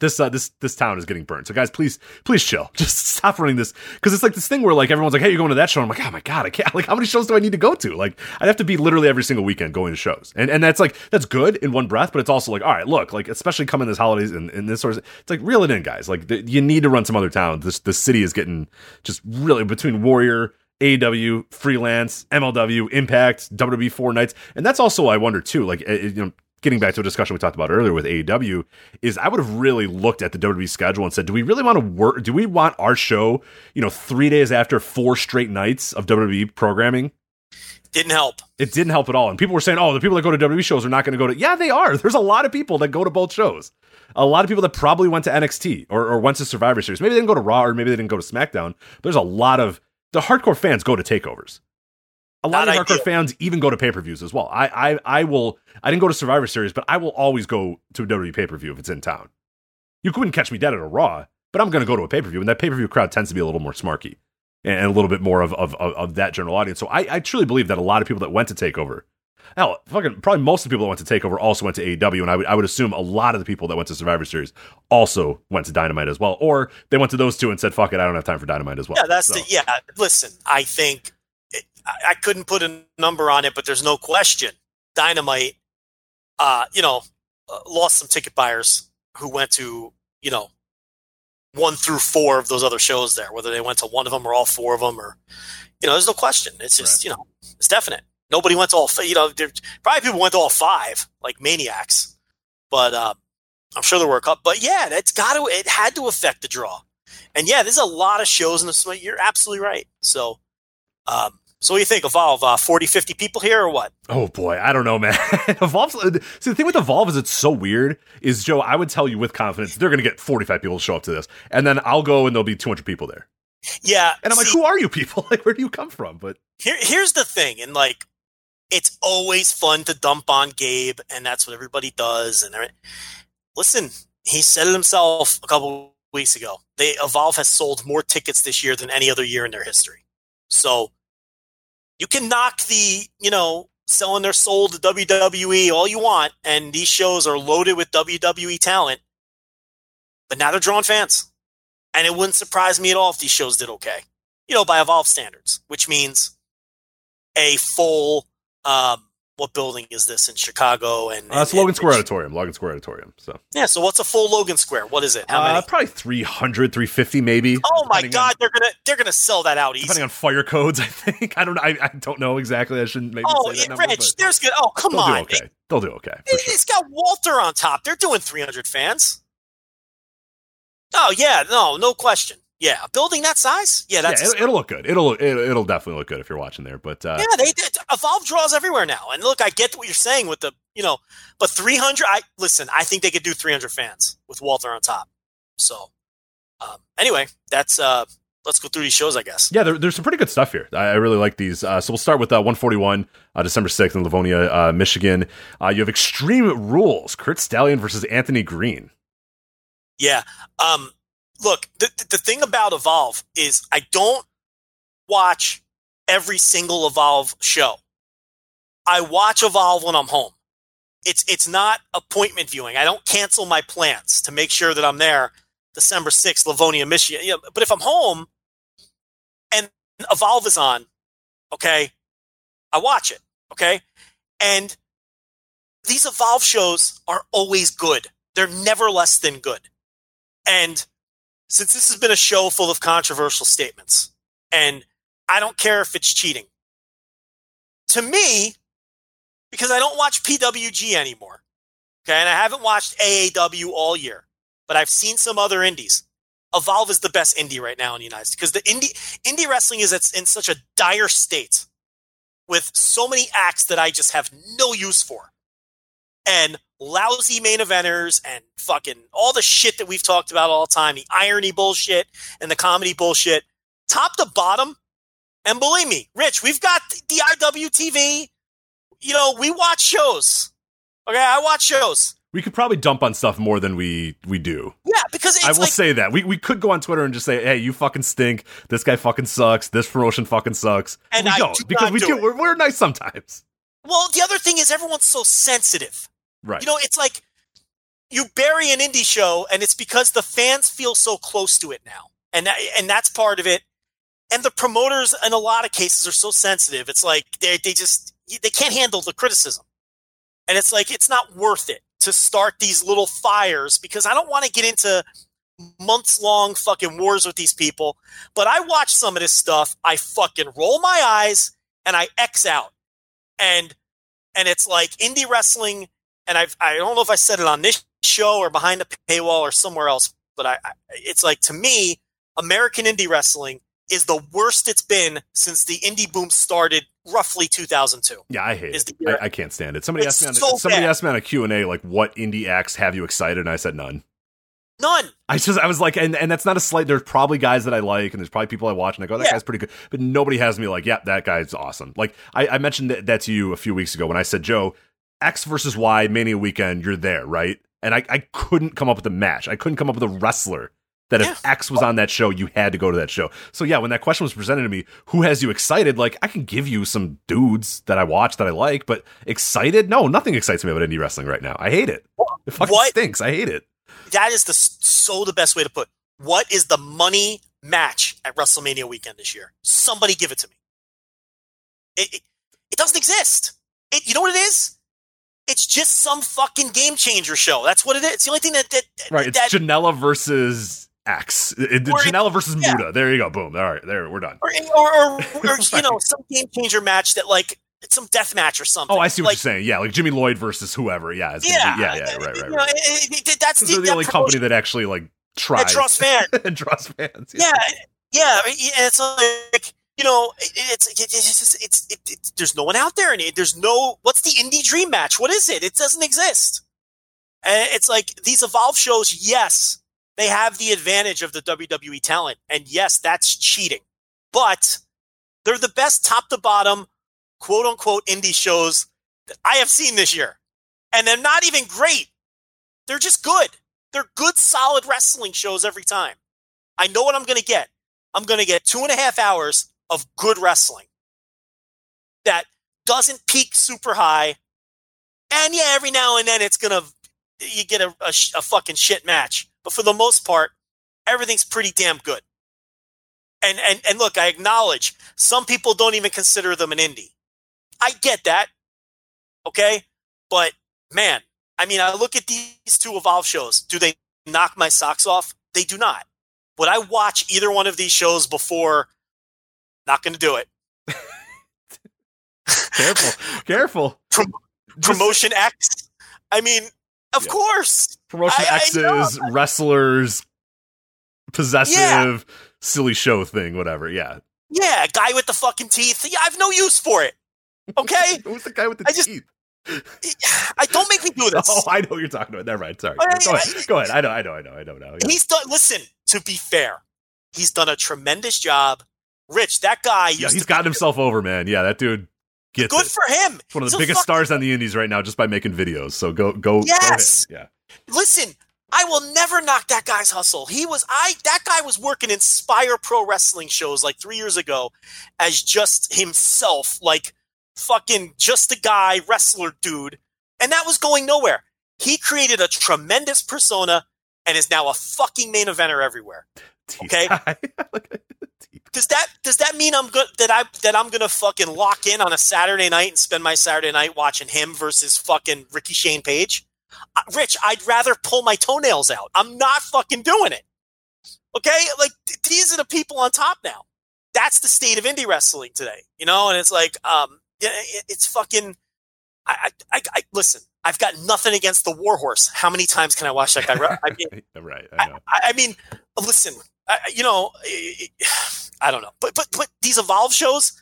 this uh, this this town is getting burned. So guys, please please chill. Just stop running this because it's like this thing where like everyone's like, hey, you're going to that show. I'm like, oh my god, I can't. Like, how many shows do I need to go to? Like, I'd have to be literally every single weekend going to shows, and and that's like that's good in one breath, but it's also like, all right, look, like especially coming this holidays and, and this sort of, it's like reel it in, guys. Like you need to run some other town. This the city is getting just really between Warrior. AW, freelance, MLW, Impact, WWE four nights, and that's also I wonder too. Like uh, you know, getting back to a discussion we talked about earlier with AEW, is I would have really looked at the WWE schedule and said, do we really want to work? Do we want our show, you know, three days after four straight nights of WWE programming? Didn't help. It didn't help at all. And people were saying, oh, the people that go to WWE shows are not going to go to. Yeah, they are. There's a lot of people that go to both shows. A lot of people that probably went to NXT or, or went to Survivor Series. Maybe they didn't go to Raw or maybe they didn't go to SmackDown. There's a lot of the hardcore fans go to takeovers. A lot Not of hardcore fans even go to pay per views as well. I, I I will. I didn't go to Survivor Series, but I will always go to a WWE pay per view if it's in town. You couldn't catch me dead at a Raw, but I'm going to go to a pay per view, and that pay per view crowd tends to be a little more smarky and, and a little bit more of, of of of that general audience. So I, I truly believe that a lot of people that went to Takeover, hell, fucking probably most of the people that went to Takeover also went to AEW, and I would I would assume a lot of the people that went to Survivor Series also went to Dynamite as well, or they went to those two and said, "Fuck it, I don't have time for Dynamite as well." Yeah, that's So- the yeah. Listen, I think I, I couldn't put a number on it, but there's no question. Dynamite, uh, you know, uh, lost some ticket buyers who went to you know one through four of those other shows there. Whether they went to one of them or all four of them, or you know, there's no question. It's just you know, it's definite. Nobody went to all. You know, there probably people went to all five like maniacs, but uh, I'm sure there were a couple. But yeah, it's got to. It had to affect the draw. And yeah, there's a lot of shows in the. You're absolutely right. So, um, so what do you think? Evolve uh, 40, 50 people here or what? Oh boy, I don't know, man. Evolve. See, the thing with Evolve is it's so weird. Is Joe? I would tell you with confidence they're going to get 45 people to show up to this, and then I'll go and there'll be 200 people there. Yeah, And I'm like, who are you people? Like, where do you come from? But Here, here's the thing, and like, it's always fun to dump on Gabe, and that's what everybody does. And listen, he said it himself a couple weeks ago. They Evolve has sold more tickets this year than any other year in their history. So you can knock the, you know, selling their soul to WWE all you want, and these shows are loaded with WWE talent. But now they're drawing fans, and it wouldn't surprise me at all if these shows did okay you know, by Evolve standards, which means a full. Um, what building is this in Chicago? And, uh, it's Logan and- Square Auditorium. Logan Square Auditorium. So Yeah. So what's a full Logan Square? What is it? How uh, many? probably 300, 350 maybe. Oh my God, on- they're gonna they're gonna sell that out easy. depending on fire codes, I think. I don't. I, I don't know exactly. I shouldn't maybe oh, it, number, Rich, there's good. Oh, come they'll on. do okay. They'll do okay. It, sure. has got Walter on top. They're doing 300 fans. Oh yeah, no, no question. Yeah, a building that size. Yeah, that's yeah, it'll, it'll look good. It'll, it'll it'll definitely look good if you're watching there. But uh, Yeah, they did. Evolve draws everywhere now. And look, I get what you're saying with the, you know, but 300. I listen. I think they could do 300 fans with Walter on top. So, um, anyway, that's uh, let's go through these shows. I guess. Yeah, there, there's some pretty good stuff here. I, I really like these. Uh, so we'll start with uh, 141, uh, December 6th in Livonia, uh, Michigan. Uh, you have Extreme Rules, Kurt Stallion versus Anthony Green. Yeah. Um, look, the the- thing about Evolve is I don't watch every single Evolve show. I watch Evolve when I'm home. It's it's not appointment viewing. I don't cancel my plans to make sure that I'm there December 6th, Livonia, Michigan. Yeah, but if I'm home and Evolve is on, okay, I watch it. Okay. And these Evolve shows are always good. They're never less than good. And since this has been a show full of controversial statements, and I don't care if it's cheating, to me, because I don't watch PWG anymore, okay, and I haven't watched AAW all year, but I've seen some other indies. Evolve is the best indie right now in the United States because the indie indie wrestling is in such a dire state with so many acts that I just have no use for and lousy main eventers and fucking all the shit that we've talked about all the time the irony bullshit and the comedy bullshit top to bottom and believe me rich we've got the iwtv you know we watch shows okay i watch shows We could probably dump on stuff more than we we do. yeah because it's I will like say that we we could go on Twitter and just say, "Hey, you fucking stink. This guy fucking sucks. This promotion fucking sucks." And we I don't do because we do. We're, we're nice sometimes, well the other thing is everyone's so sensitive right? You know, it's like you bury an indie show, and it's because the fans feel so close to it now, and that, and that's part of it. And the promoters, in a lot of cases, are so sensitive. It's like they they just they can't handle the criticism, and it's like it's not worth it to start these little fires because I don't want to get into months long fucking wars with these people. But I watch some of this stuff, I fucking roll my eyes and I X out, and and it's like indie wrestling and I've I don't know if I said it on this show or behind the paywall or somewhere else, but I, I it's like to me, American indie wrestling is the worst it's been since the indie boom started roughly 2002. Yeah, I hate is it. I, I can't stand it. Somebody It's asked me on so somebody bad. asked me on a Q and A like, "What indie acts have you excited?" And I said none. None. I just I was like, and and that's not a slight. There's probably guys that I like, and there's probably people I watch, and I go, that Yeah. guy's pretty good. But nobody has me like, yeah, that guy's awesome. Like I, I mentioned that, that to you a few weeks ago when I said, Joe, X versus Y Mania weekend, you're there, right? And I, I couldn't come up with a match. I couldn't come up with a wrestler that if Yeah. X was on that show, you had to go to that show. So yeah, when that question was presented to me, who has you excited? Like I can give you some dudes that I watch that I like, but excited? No, nothing excites me about indie wrestling right now. I hate it. It fucking What? stinks. I hate it. That is the so the best way to put. What is the money match at WrestleMania weekend this year? Somebody give it to me. It it, it doesn't exist. It, you know what it is? It's just some fucking game changer show. That's what it is. It's the only thing that that, Right, it's that Janela versus X. It- Or- Janela versus yeah. Muda. There you go. Boom. All right, there we're done. or, or, or, or you know some game changer match that like some death match or something. Oh, I see what like, you're saying. Yeah, like Jimmy Lloyd versus whoever. Yeah, it's Yeah, be, yeah, yeah, right, you right, know, right. it- it- that's the, the only company that actually like tries that draws fans. and draws fans. yeah, yeah, yeah, it's like you know, it, it's it's it's, it's it, it, there's no one out there, and there's no what's the indie dream match? What is it? It doesn't exist. And it's like these evolve shows. Yes, they have the advantage of the WWE talent, and yes, that's cheating. But they're the best top to bottom, quote unquote, indie shows that I have seen this year, and they're not even great. They're just good. They're good, solid wrestling shows every time. I know what I'm going to get. I'm going to get two and a half hours of good wrestling that doesn't peak super high. And yeah, every now and then it's going to, you get a, a, a fucking shit match. But for the most part, everything's pretty damn good. And, and, and look, I acknowledge some people don't even consider them an indie. I get that. Okay. But man, I mean, I look at these two Evolve shows. Do they knock my socks off? They do not. Would I watch either one of these shows before? Not going to do it. Careful, careful. Prom- Promotion X. I mean, of Yeah. course. Promotion I- I know. X's, wrestlers, possessive, silly show thing, whatever. Yeah. Yeah, guy with the fucking teeth. Yeah, I have no use for it. Okay, Who's the guy with the I just- teeth? I don't make me do this. Oh, I know what you're talking about. Never mind. Sorry. Yeah, Go yeah, ahead. Go ahead. I know. I know. I know. I know now. Yeah. He's done. Listen, to be fair, he's done a tremendous job. Rich, that guy. Used Yeah, he's gotten himself over, man. Yeah, that dude gets Good it. for him. He's one of the So biggest stars on the indies right now just by making videos. So go, go, Yes. go ahead. listen, I will never knock that guy's hustle. He was I that guy was working Inspire Pro Wrestling shows like three years ago as just himself, like fucking just a guy, wrestler dude. And that was going nowhere. He created a tremendous persona and is now a fucking main eventer everywhere. Okay. Does that does that mean I'm good that I that I'm gonna fucking lock in on a Saturday night and spend my Saturday night watching him versus fucking Ricky Shane Page? Uh, Rich, I'd rather pull my toenails out. I'm not fucking doing it. Okay, like th- these are the people on top now. That's the state of indie wrestling today, you know. And it's like, um, it, it's fucking. I, I, I, I listen. I've got nothing against the Warhorse. How many times can I watch that guy? I mean, right. I know. I, I mean, listen, I, you know, I don't know, but but but these evolve shows,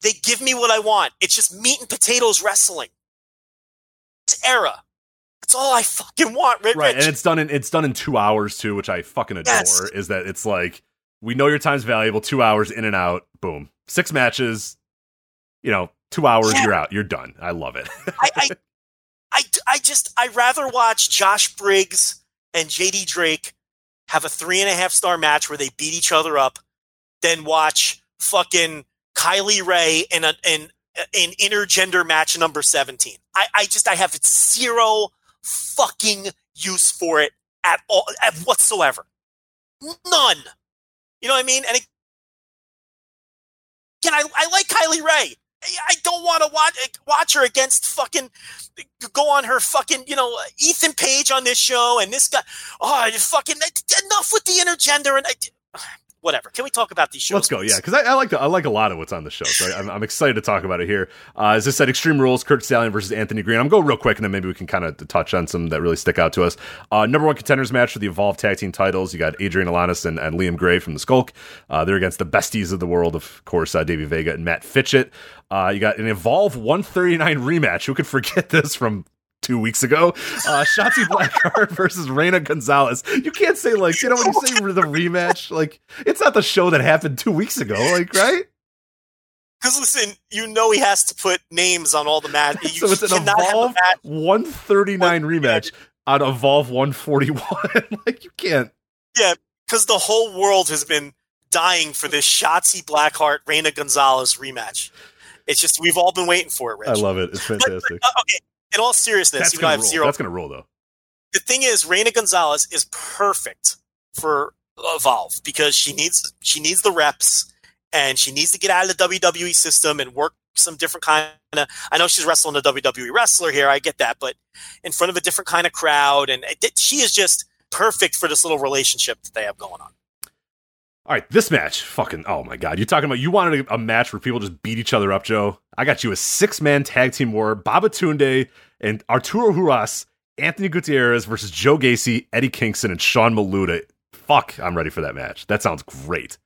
they give me what I want. It's just meat and potatoes wrestling. It's era. That's all I fucking want, Rich. right and it's done in it's done in two hours too which i fucking adore Yes. is that it's like we know your time's valuable two hours in and out boom six matches you know two hours Yeah. you're out you're done i love it I, I, I, I just, I rather watch Josh Briggs and JD Drake have a three and a half star match where they beat each other up than watch fucking Kylie Rae in a, in an intergender match number 17. I, I just, I have zero fucking use for it at all, at whatsoever. None. You know what I mean? And again, I, I like Kylie Rae. I don't want to watch eh, watch her against fucking go on her fucking you know Ethan Page on this show and this guy. Oh, fucking eh, enough with the intergender and I, whatever. Can we talk about these shows? Let's go, please? yeah, because I, I like the, I like a lot of what's on the show, so I, I'm, I'm excited to talk about it here. Uh, as I said, Extreme Rules, Kurt Stallion versus Anthony Green. I'm going to go real quick, and then maybe we can kind of touch on some that really stick out to us. Uh, number one contenders match for the Evolve Tag Team titles. You got Adrian Alanis and, and Liam Gray from the Skulk. Uh, they're against the besties of the world, of course, uh, Davey Vega and Matt Fitchett. Uh, you got an Evolve 139 rematch. Who could forget this from two weeks ago. Uh, Shotzi Blackheart versus Raina Gonzalez. You can't say like you know when you say the rematch, like it's not the show that happened two weeks ago, like right? Because listen, you know he has to put names on all the matches. so it's an Evolve 139 rematch on Evolve 141. like you can't. Yeah, because the whole world has been dying for this Shotzi Blackheart Raina Gonzalez rematch. It's just we've all been waiting for it, Rich. I love it. It's fantastic. Uh, okay, in all seriousness, That's even though I gonna have zero. That's gonna roll though. the thing is, Raina Gonzalez is perfect for Evolve because she needs she needs the reps and she needs to get out of the WWE system and work some different kind of. I know she's wrestling a WWE wrestler here, I get that, but in front of a different kind of crowd, and it, she is just perfect for this little relationship that they have going on. All right, this match, fucking, oh my god, you're talking about you wanted a, a match where people just beat each other up, Joe. I got you a six man tag team war: Babatunde and Arturo Ruas, Anthony Gutierrez versus Joe Gacy, Eddie Kingston, and Sean Maluta. Fuck, I'm ready for that match. That sounds great.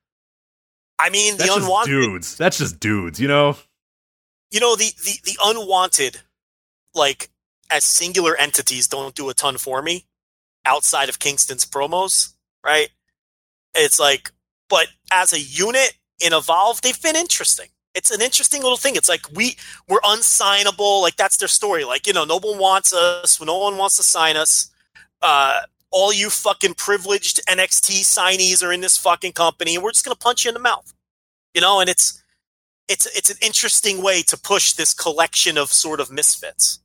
I mean, That's the just unwanted, dudes. That's just dudes, you know. you know, the, the, the unwanted, like, as singular entities don't do a ton for me outside of Kingston's promos, right? It's like, but as a unit in Evolve, they've been interesting. It's an interesting little thing. It's like we we're unsignable. Like that's their story. Like you know, no one wants us. No one wants to sign us. Uh, all you fucking privileged NXT signees are in this fucking company, and we're just gonna punch you in the mouth. You know, and it's it's it's an interesting way to push this collection of sort of misfits.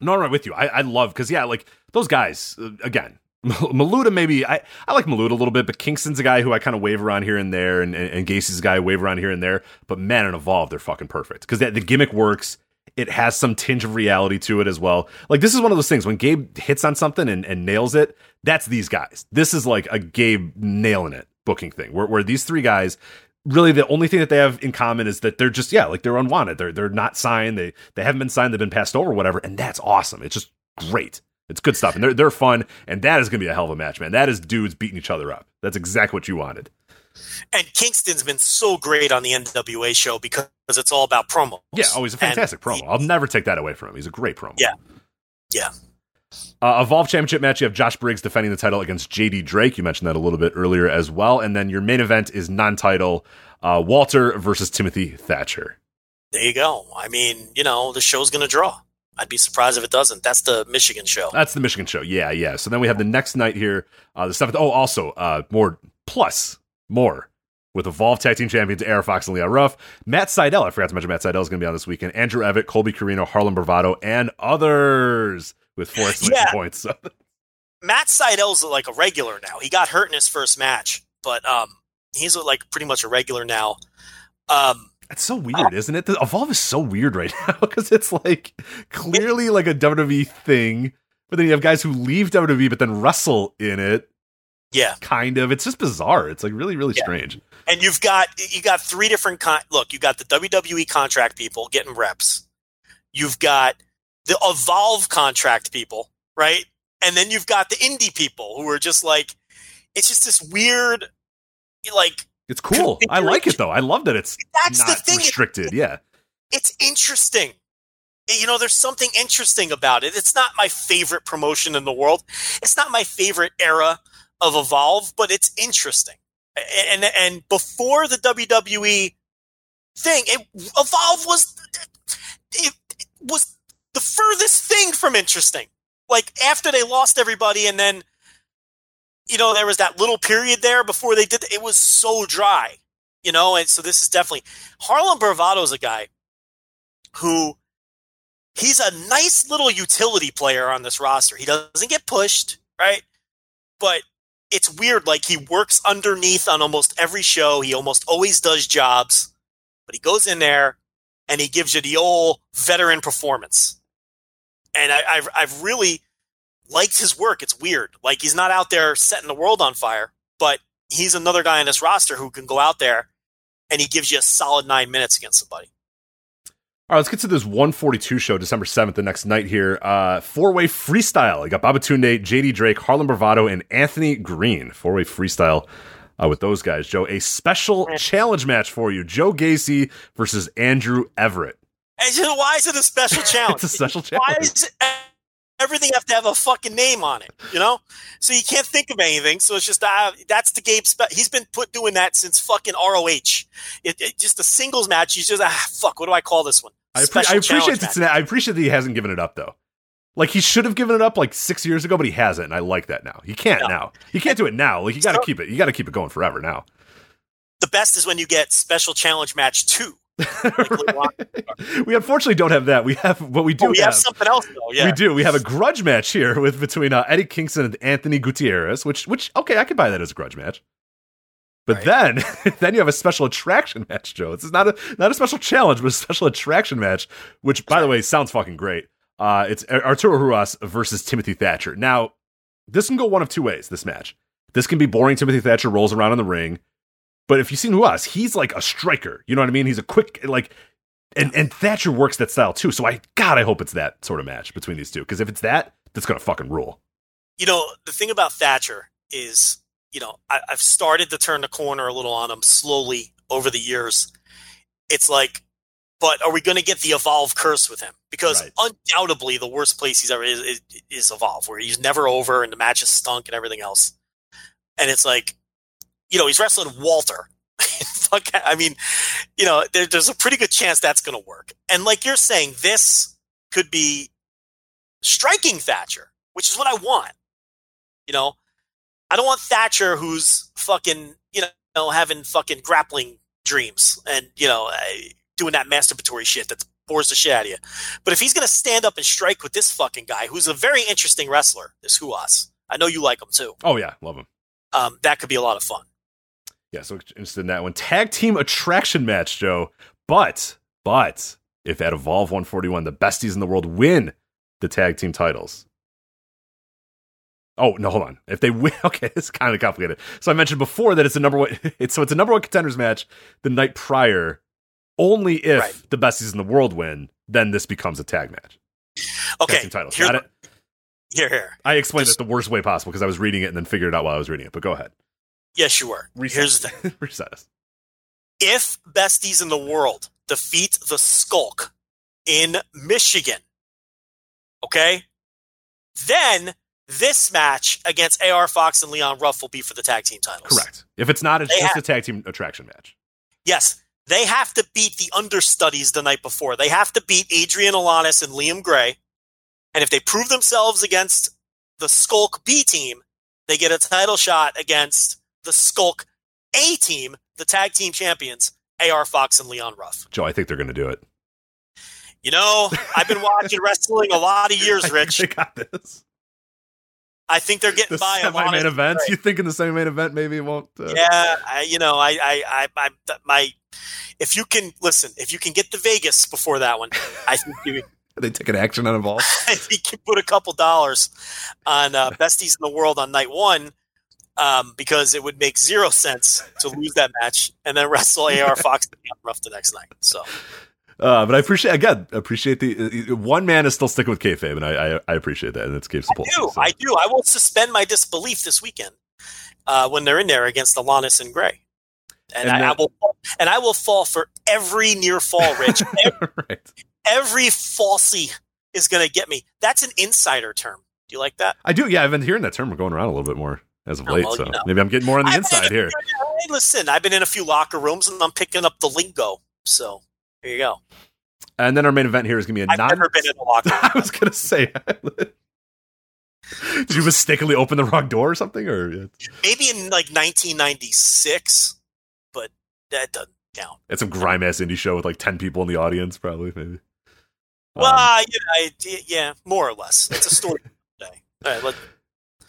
No, I'm right with you. I, I love because yeah, like those guys uh, again. Maluta maybe I, I like Maluta a little bit, but Kingston's a guy who I kind of wave around here and there, and, and, and Gacy's a guy I wave around here and there. But man, and Evolve, they're fucking perfect because the gimmick works. It has some tinge of reality to it as well. Like this is one of those things when Gabe hits on something and, and nails it. That's these guys. This is like a Gabe nailing it booking thing. Where where these three guys really the only thing that they have in common is that they're just yeah like they're unwanted. They're they're not signed. They they haven't been signed. They've been passed over. Whatever. And that's awesome. It's just great. It's good stuff, and they're they're fun, and that is going to be a hell of a match, man. That is dudes beating each other up. That's exactly what you wanted. And Kingston's been so great on the NWA show because it's all about promos. Yeah, oh, he's a fantastic And promo. I'll never take that away from him. He's a great promo. Yeah. Yeah. Uh, Evolve Championship match, you have Josh Briggs defending the title against JD Drake. You mentioned that a little bit earlier as well. And then your main event is non title uh, Walter versus Timothy Thatcher. There you go. I mean, you know, the show's going to draw. I'd be surprised if it doesn't. That's the Michigan show. That's the Michigan show. Yeah, yeah. So then we have the next night here, uh, the seventh. Oh, also, uh, more plus more with Evolve Tag Team Champions AR Fox and Leon Ruff. Matt Sydal, I forgot to mention Matt Sydal is going to be on this weekend. Andrew Everett, Colby Corino, Harlem Bravado, and others with four exclamation Yeah. points. So Matt Sydal's like a regular now. He got hurt in his first match, but um, he's like pretty much a regular now. Um, It's so weird, isn't it? The Evolve is so weird right now because it's like clearly like a WWE thing, but then you have guys who leave WWE but then wrestle in it. yeah, Kind of. It's just bizarre. It's like really, really Yeah. strange. and you've got you got three different con- look. You got the WWE contract people getting reps. You've got the Evolve contract people, right? And then you've got the indie people who are just like, it's just this weird, like It's cool. I like it though. I love that it's that's not the thing. restricted. Yeah. it's interesting. Eh, you know, there's something interesting about it. It's not my favorite promotion in the world. It's not my favorite era of Evolve, but it's interesting. And and before the WWE thing, it Evolve was it, it was the furthest thing from interesting. Like after they lost everybody, and then you know there was that little period there before they did. It was so dry, you know. And so this is definitely Harlem Bravado is a guy who he's a nice little utility player on this roster. He doesn't get pushed, right? But it's weird. Like he works underneath on almost every show. He almost always does jobs, but he goes in there and he gives you the old veteran performance. And I, I've I've really liked his work. It's weird. Like he's not out there setting the world on fire, but he's another guy on this roster who can go out there and he gives you a solid nine minutes against somebody. All right, let's get to this 142 show, December 7th, the next night here. Uh, Four way freestyle. You got Babatunde, JD Drake, Harlem Bravado, and Anthony Green. Four way freestyle uh, with those guys, Joe. A special challenge match for you Joe Gacy versus Andrew Everett. And why is it a special challenge? It's a special Why challenge. is it, everything have to have a fucking name on it? You know, so you can't think of anything. So it's just uh, that's the Gabe. Spe- he's been put doing that since fucking ROH. It, it just a singles match. He's just ah fuck. What do I call this one? I, Special I appreciate match. I appreciate that he hasn't given it up though. Like he should have given it up like six years ago, but he hasn't, and I like that now. He can't No. now. He can't do it now. Like you got to So- keep it. You got to keep it going forever now. The best is when you get special challenge match two. We unfortunately don't have that. We have what we do. oh, we have something else though. Yeah, We do. We have a grudge match here with between uh, Eddie Kingston and Anthony Gutierrez, which which okay, I could buy that as a grudge match. But then then you have a special attraction match, Joe. This is not a not a special challenge, but a special attraction match, which by the way sounds fucking great. Uh, it's Arturo Ruas versus Timothy Thatcher. Now, this can go one of two ways. This match. This can be boring. Timothy Thatcher rolls around in the ring. But if you've seen Ruas, he's like a striker. You know what I mean? He's a quick, like, and, and Thatcher works that style too. So I, God, I hope it's that sort of match between these two. Because if it's that, that's going to fucking rule. You know, the thing about Thatcher is, you know, I, I've started to turn the corner a little on him slowly over the years. It's like, but are we going to get the evolve curse with him? Because Right. undoubtedly, the worst place he's ever is, is, is evolve, where he's never over and the match is stunk and everything else. And it's like, you know, he's wrestling Walter. Fuck, I mean, you know, there, there's a pretty good chance that's going to work. And like you're saying, this could be striking Thatcher, which is what I want. You know, I don't want Thatcher who's fucking, you know, having fucking grappling dreams and, you know, uh, doing that masturbatory shit that bores the shit out of you. But if he's going to stand up and strike with this fucking guy, who's a very interesting wrestler, this Ruas, I know you like him too. Oh, yeah. Love him. Um, that could be a lot of fun. Yeah, so interested in that one. Tag team attraction match, Joe. But, but, if at Evolve 141, the besties in the world win the tag team titles. Oh, no, hold on. If they win, okay, it's kind of complicated. So I mentioned before that it's a number one, it's, so it's a number one contenders match the night prior. Only if Right. the besties in the world win, then this becomes a tag match. Tag Okay, team titles. here, Got it? here, here. I explained it the worst way possible because I was reading it and then figured it out while I was reading it. But go ahead. Yes, you were. Here's the thing. Reset us. if besties in the world defeat the skulk in Michigan, okay, then this match against AR Fox and Leon Ruff will be for the tag team titles. Correct. If it's not a, They just a tag team attraction match. Yes, they have to beat the understudies the night before. They have to beat Adrian Alanis and Liam Gray. And if they prove themselves against the Skulk B team, they get a title shot against the Skulk A team, the tag team champions, AR Fox and Leon Ruff. Joe, I think they're going to do it. You know, I've been watching wrestling a lot of years, Rich. They got this. I think they're getting The by a lot. semi-main of- events. You think in the semi-main event maybe it won't? Uh, Yeah, I, you know, I, I, I, I, my, if you can listen, if you can get to Vegas before that one, I think you, They take an action on involved. I think you put a couple dollars on uh, besties in the world on night one, um, because it would make zero sense to lose that match and then wrestle AR Fox Ruff the next night. So Uh, but I appreciate again appreciate the uh, one man is still sticking with kayfabe, and I I, I appreciate that, and it's Gabe I Sapolsky. do, so. I do. I will suspend my disbelief this weekend uh, when they're in there against Alanis and Gray. And, And I, I will, and I will fall for every near fall, Rich. right. every falsy is going to get me. That's an insider term. Do you like that? I do. Yeah, I've been hearing that term going around a little bit more as of Oh, late. well, so you know. maybe I'm getting more on the I've inside here. Hey, listen, I've been in a few locker rooms and I'm picking up the lingo. So there you go. And then our main event here is going to be a I've non. never been in a locker room. I was going to say. Did you mistakenly open the wrong door or something? Or Maybe in like 1996, but that doesn't count. it's some grime ass indie show with like ten people in the audience, probably maybe. Um, Well, uh, yeah, I- yeah, more or less. It's a story today. All right, let,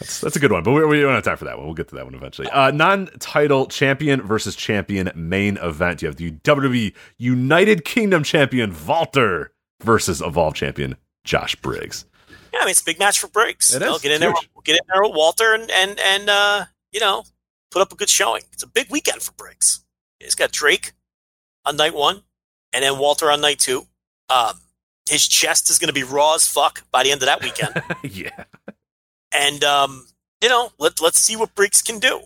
That's, that's a good one, but we, we don't have time for that one. We'll get to that one eventually. Uh, non-title champion versus champion main event. You have the WWE United Kingdom champion Walter versus Evolve champion Josh Briggs. yeah, I mean, it's a big match for Briggs. It know, is. Get in there, get in there with Walter, and and and uh, you know, put up a good showing. It's a big weekend for Briggs. He's got Drake on night one, and then Walter on night two. Um, his chest is going to be raw as fuck by the end of that weekend, yeah, and um, you know, let let's see what Briggs can do.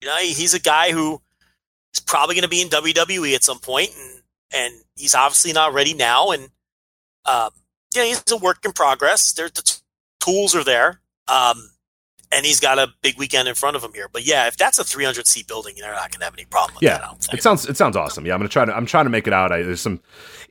You know, he's a guy who is probably going to be in WWE at some point, and and he's obviously not ready now, and um, yeah, he's a work in progress. There, the t- tools are there, um, and he's got a big weekend in front of him here. But yeah, if that's a 300 seat building, you're not going to have any problem with yeah. that. I don't think. It sounds it sounds awesome. Yeah, I'm gonna try to I'm trying to make it out. I, there's some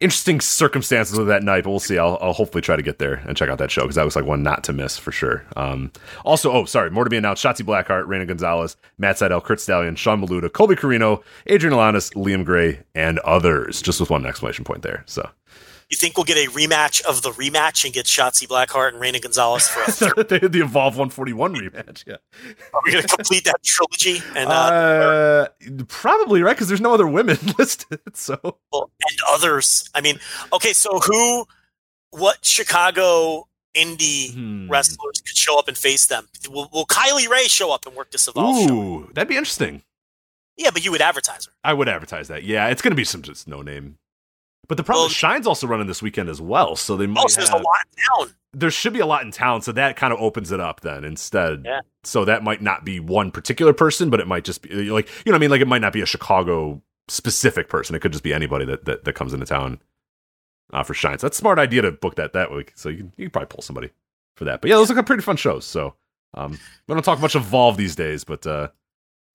interesting circumstances with that night, but we'll see. I'll, I'll hopefully try to get there and check out that show because that was like one not to miss for sure. Um, also, oh sorry, more to be announced. Shotzi Blackheart, Raina Gonzalez, Matt Sydal, Kurt Stallion, Sean Maluta, Colby Corino, Adrian Alanis, Liam Gray, and others. Just with one exclamation point there. So you think we'll get a rematch of the rematch and get Shotzi Blackheart and Raina Gonzalez for a third? they had the Evolve 141 rematch. Yeah. Are we going to complete that trilogy? And uh, Uh, probably right because there's no other women listed. So and others. I mean, okay, so who, what Chicago indie Hmm. wrestlers could show up and face them. Will, will Kylie Rae show up and work this Evolve show? Ooh, that'd be interesting. Yeah, but you would advertise her. I would advertise that. Yeah, it's going to be some just no name. But the problem Well- is Shine's also running this weekend as well, so they might Oh, so there's a have- lot in town. there should be a lot in town, so that kind of opens it up then instead. Yeah. So that might not be one particular person, but it might just be like you know what I mean. Like it might not be a Chicago specific person. It could just be anybody that that, that comes into town uh, for Shine. So that's a smart idea to book that that week. So you can, you can probably pull somebody for that. But yeah, those look like pretty fun shows. So um, we don't talk much Evolve these days, but uh,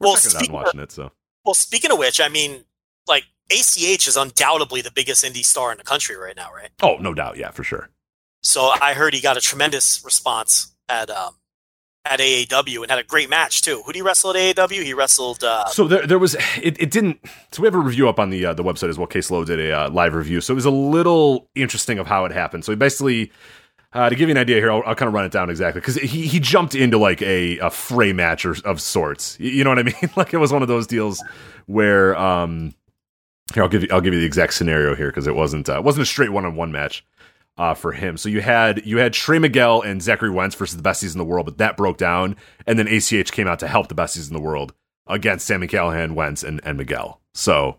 we're Well, checking it out and watching it. So Well, speaking of which, I mean, like ACH is undoubtedly the biggest indie star in the country right now, right? oh, no doubt, yeah, for sure. So I heard he got a tremendous response at um, at AAW and had a great match too. Who did he wrestle at AAW? He wrestled. Uh, So there, there was it, it didn't. So we have a review up on the uh, the website as well. Case Low did a uh, live review, so it was a little interesting of how it happened. So he basically, uh, to give you an idea here, I'll, I'll kind of run it down exactly because he he jumped into like a, a fray match or, of sorts. You, you know what I mean? like it was one of those deals where um here I'll give you I'll give you the exact scenario here because it wasn't uh, wasn't a straight one on one match. Uh, for him, so you had you had Trey Miguel and Zachary Wentz versus the besties in the world, but that broke down, and then ACH came out to help the besties in the world against Sami Callihan, Wentz, and, and Miguel. So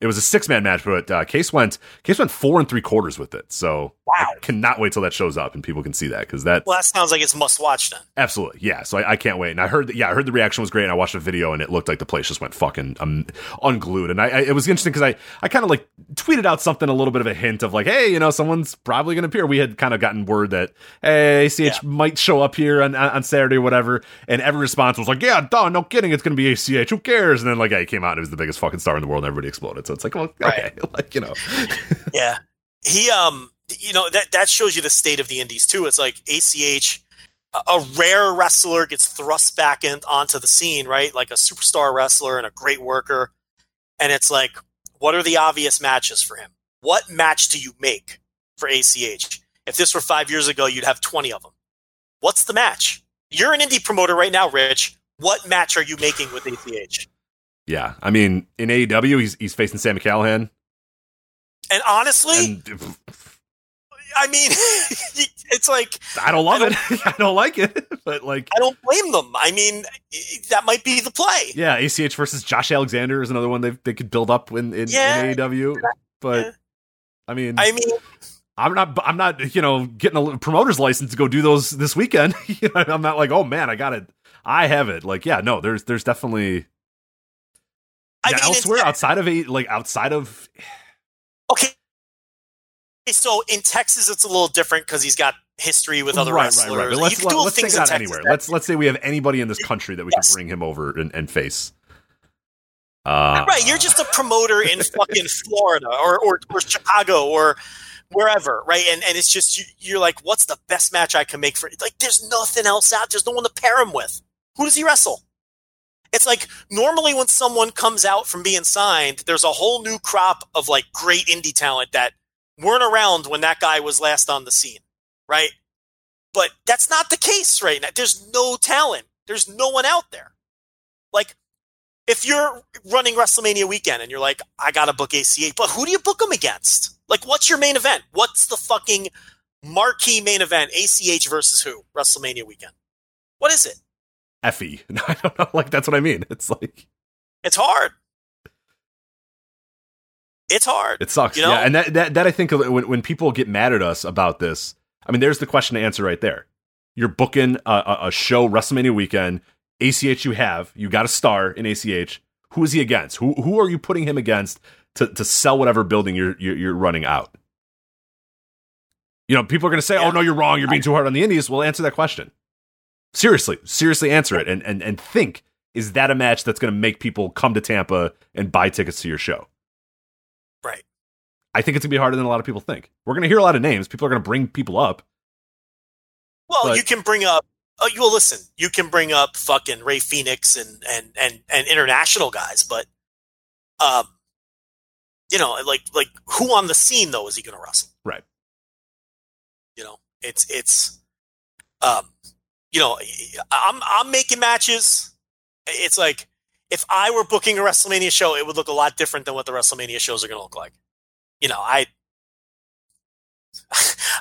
it was a six man match, but uh, Case went Case went four and three quarters with it. So Wow. I cannot wait till that shows up and people can see that because that well, that sounds like it's must watch then. absolutely yeah. So I, I can't wait. And I heard that, yeah, I heard the reaction was great. And I watched a video and it looked like the place just went fucking um, unglued. And I, I it was interesting because I I kind of like tweeted out something a little bit of a hint of like, hey, you know, someone's probably going to appear. We had kind of gotten word that hey, ACH Yeah. might show up here on, on Saturday or whatever. And every response was like, yeah, duh, no kidding, it's going to be ACH. Who cares? And then like, yeah, he came out and it was the biggest fucking star in the world, and everybody exploded. So it's like, well, okay, like you know, Yeah, he um, you know that that shows you the state of the indies too. It's like ACH. a- rare wrestler gets thrust back in, onto the scene, right? Like a superstar wrestler and a great worker. And it's like, what are the obvious matches for him? What match do you make for ACH? If this were five years ago, you'd have 20 of them. What's the match? You're an indie promoter right now, Rich. What match are you making with ACH? Yeah. I mean, in AAW, he's he's facing Sami Callihan, And honestly, and I mean, it's like, I don't love I it. I don't like it, but like. I don't blame them. I mean, that might be the play. Yeah, ACH versus Josh Alexander is another one they they could build up in in, Yeah. in AAW. But Yeah. I mean, I mean, I'm not I'm not you know getting a promoter's license to go do those this weekend. You know, I'm not like oh man I got it. I have it. Like yeah, no, there's there's definitely I yeah, mean, elsewhere outside of a like outside of okay. So in Texas, it's a little different because he's got history with other right, wrestlers. right, right. Let's let, things take it in out Texas anywhere. that- Let's let's say we have anybody in this country that we Yes. can bring him over and, and face. Uh, right. You're just a promoter in fucking Florida or, or or Chicago or wherever, right? And and it's just you, you're like, what's the best match I can make for? Like, there's nothing else out. There's no one to pair him with. Who does he wrestle? It's like normally when someone comes out from being signed, there's a whole new crop of like great indie talent that weren't around when that guy was last on the scene, right? But that's not the case right now. There's no talent. There's no one out there. Like, if you're running WrestleMania weekend and you're like, I gotta book ACH, but who do you book them against? Like, what's your main event? What's the fucking marquee main event? ACH versus who? WrestleMania weekend. What is it? Effie. I don't know. Like that's what I mean. It's like It's hard. It's hard. It sucks. You know? Yeah, and that, that that I think when when people get mad at us about this, I mean, there's the question to answer right there. You're booking a, a, a show WrestleMania weekend. ACH, you have you got a star in ACH. Who is he against? Who who are you putting him against to to sell whatever building you're you're, you're running out? You know, people are going to say, oh, Yeah. "Oh no, you're wrong. You're being too hard on the Indies." Well, answer that question. Seriously, seriously, answer it, and and and think: Is that a match that's going to make people come to Tampa and buy tickets to your show? Right. I think it's gonna be harder than a lot of people think. We're gonna hear a lot of names. People are gonna bring people up. Well, But- you can bring up. Oh, you will listen. You can bring up fucking Ray Phoenix and and and and international guys, but um, you know, like like who on the scene though is he going to wrestle? Right. You know, it's it's um, you know, I'm I'm making matches. It's like if I were booking a WrestleMania show, it would look a lot different than what the WrestleMania shows are going to look like. You know, I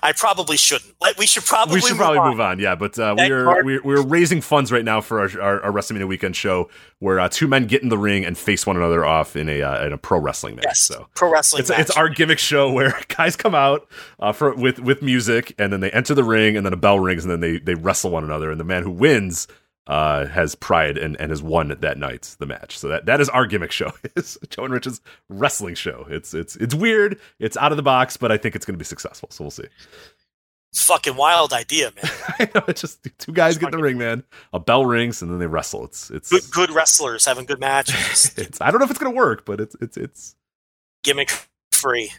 I probably shouldn't. Like, we should probably we should probably on. move on. Yeah, but uh, we're, we're, we're raising funds right now for our, our, our WrestleMania weekend show, where uh, two men get in the ring and face one another off in a uh, in a pro wrestling match. Yes, So pro wrestling. it's match. it's our gimmick show where guys come out uh, for with with music and then they enter the ring and then a bell rings and then they they wrestle one another and the man who wins uh, has pride and, and has won that night the match. So that that is our gimmick show. It's Joe and Rich's wrestling show. It's it's it's weird. It's out of the box, but I think it's going to be successful. So we'll see. fucking wild idea, man. I know it's just two guys get in the ring, man. A bell rings and then they wrestle. It's it's Good, good wrestlers having good matches. it's. I don't know if it's going to work, but it's it's it's. Gimmick free.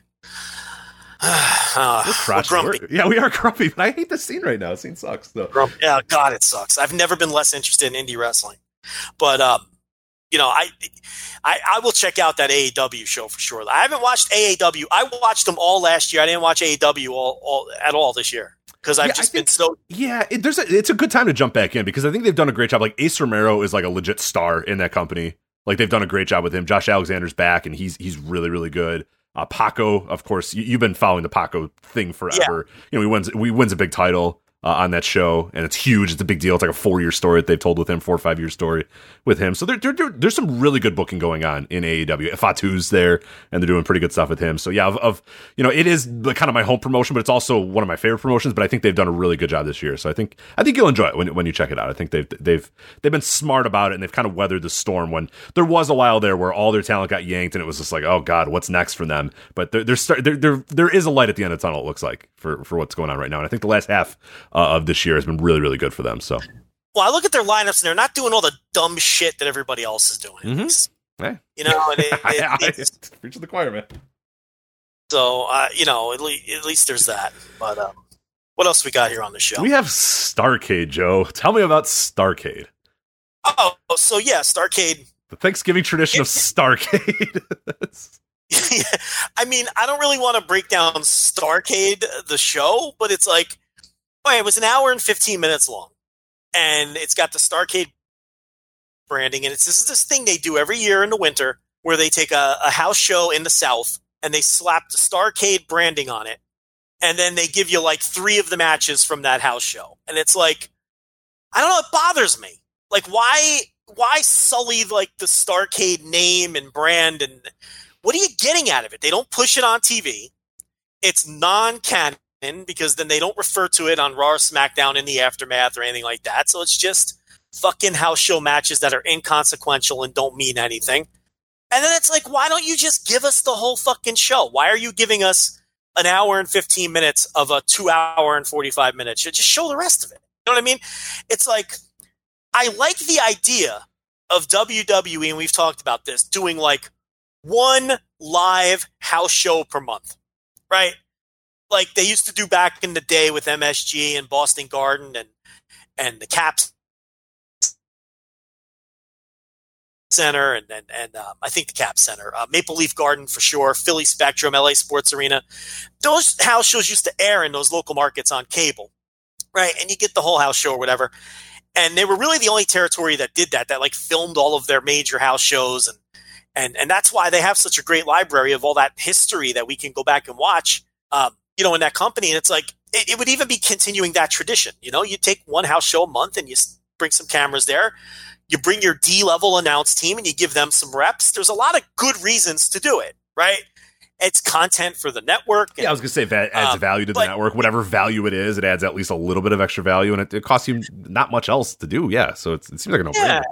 Uh, We're grumpy. We're- yeah, we are grumpy, but I hate this scene right now. The scene sucks. So. Grump- Yeah, God, it sucks. I've never been less interested in indie wrestling, but um, you know, I, I, I will check out that AAW show for sure. I haven't watched AAW. I watched them all last year. I didn't watch AAW all, all at all this year because I've Yeah, just think- been so. Yeah, it, there's a, it's a good time to jump back in because I think they've done a great job. Like Ace Romero is like a legit star in that company. Like they've done a great job with him. Josh Alexander's back and he's he's really really good. Uh, Paco, of course, you, you've been following the Paco thing forever. You know, he wins we wins a big title uh, on that show, and it's huge. It's a big deal. It's like a four year story that they've told with him, four or five year story with him. So there, there, there- there's some really good booking going on in AAW. Fatu's there, and they're doing pretty good stuff with him. So yeah, of, of you know, it is the, kind of my home promotion, but it's also one of my favorite promotions. But I think they've done a really good job this year. So I think I think you'll enjoy it when when you check it out. I think they've they've they've been smart about it, and they've kind of weathered the storm. When there was a while there where all their talent got yanked, and it was just like, oh god, what's next for them? But there there's there, there there is a light at the end of the tunnel. It looks like for for what's going on right now, and I think the last half uh, of this year has been really really good for them. So Well, I look at their lineups and they're not doing all the dumb shit that everybody else is doing. Mhm. Hey. You know, and it, it, I, I, preach to the choir, man. so uh, you know, at, le- at least there's that. But um, what else we got here on the show? We have Starcade, Joe. Tell me about Starcade. oh, so yeah, Starcade. The Thanksgiving tradition of Starcade. I mean, I don't really want to break down Starcade, the show, but it's like, Oh, okay, it was an hour and 15 minutes long. And it's got the Starcade branding. And it's this is this thing they do every year in the winter where they take a, a house show in the South and they slap the Starcade branding on it. And then they give you like three of the matches from that house show. And it's like, I don't know, it bothers me. Like, why, why sully like the Starcade name and brand and what are you getting out of it? They don't push it on TV. It's non-canon because then they don't refer to it on Raw or SmackDown in the aftermath or anything like that. So it's just fucking house show matches that are inconsequential and don't mean anything. And then it's like, why don't you just give us the whole fucking show? Why are you giving us an hour and 15 minutes of a two hour and 45 minute show? Just show the rest of it. You know what I mean? It's like, I like the idea of WWE, and we've talked about this, doing like one live house show per month, right? Like they used to do back in the day with MSG and Boston Garden and and the Caps Center and and, and um, I think the Cap Center, uh, Maple Leaf Garden for sure, Philly Spectrum, LA Sports Arena. Those house shows used to air in those local markets on cable, right? And you get the whole house show or whatever. And they were really the only territory that did that, that like filmed all of their major house shows and and and that's why they have such a great library of all that history that we can go back and watch um, you know in that company and it's like it, it would even be continuing that tradition you know you take one house show a month and you bring some cameras there you bring your d level announce team and you give them some reps there's a lot of good reasons to do it right it's content for the network and- Yeah, I was gonna say that adds Um, value to the but- network. Whatever value it is, it adds at least a little bit of extra value, and it, it costs you not much else to do. Yeah, so it's, it seems like a no Yeah.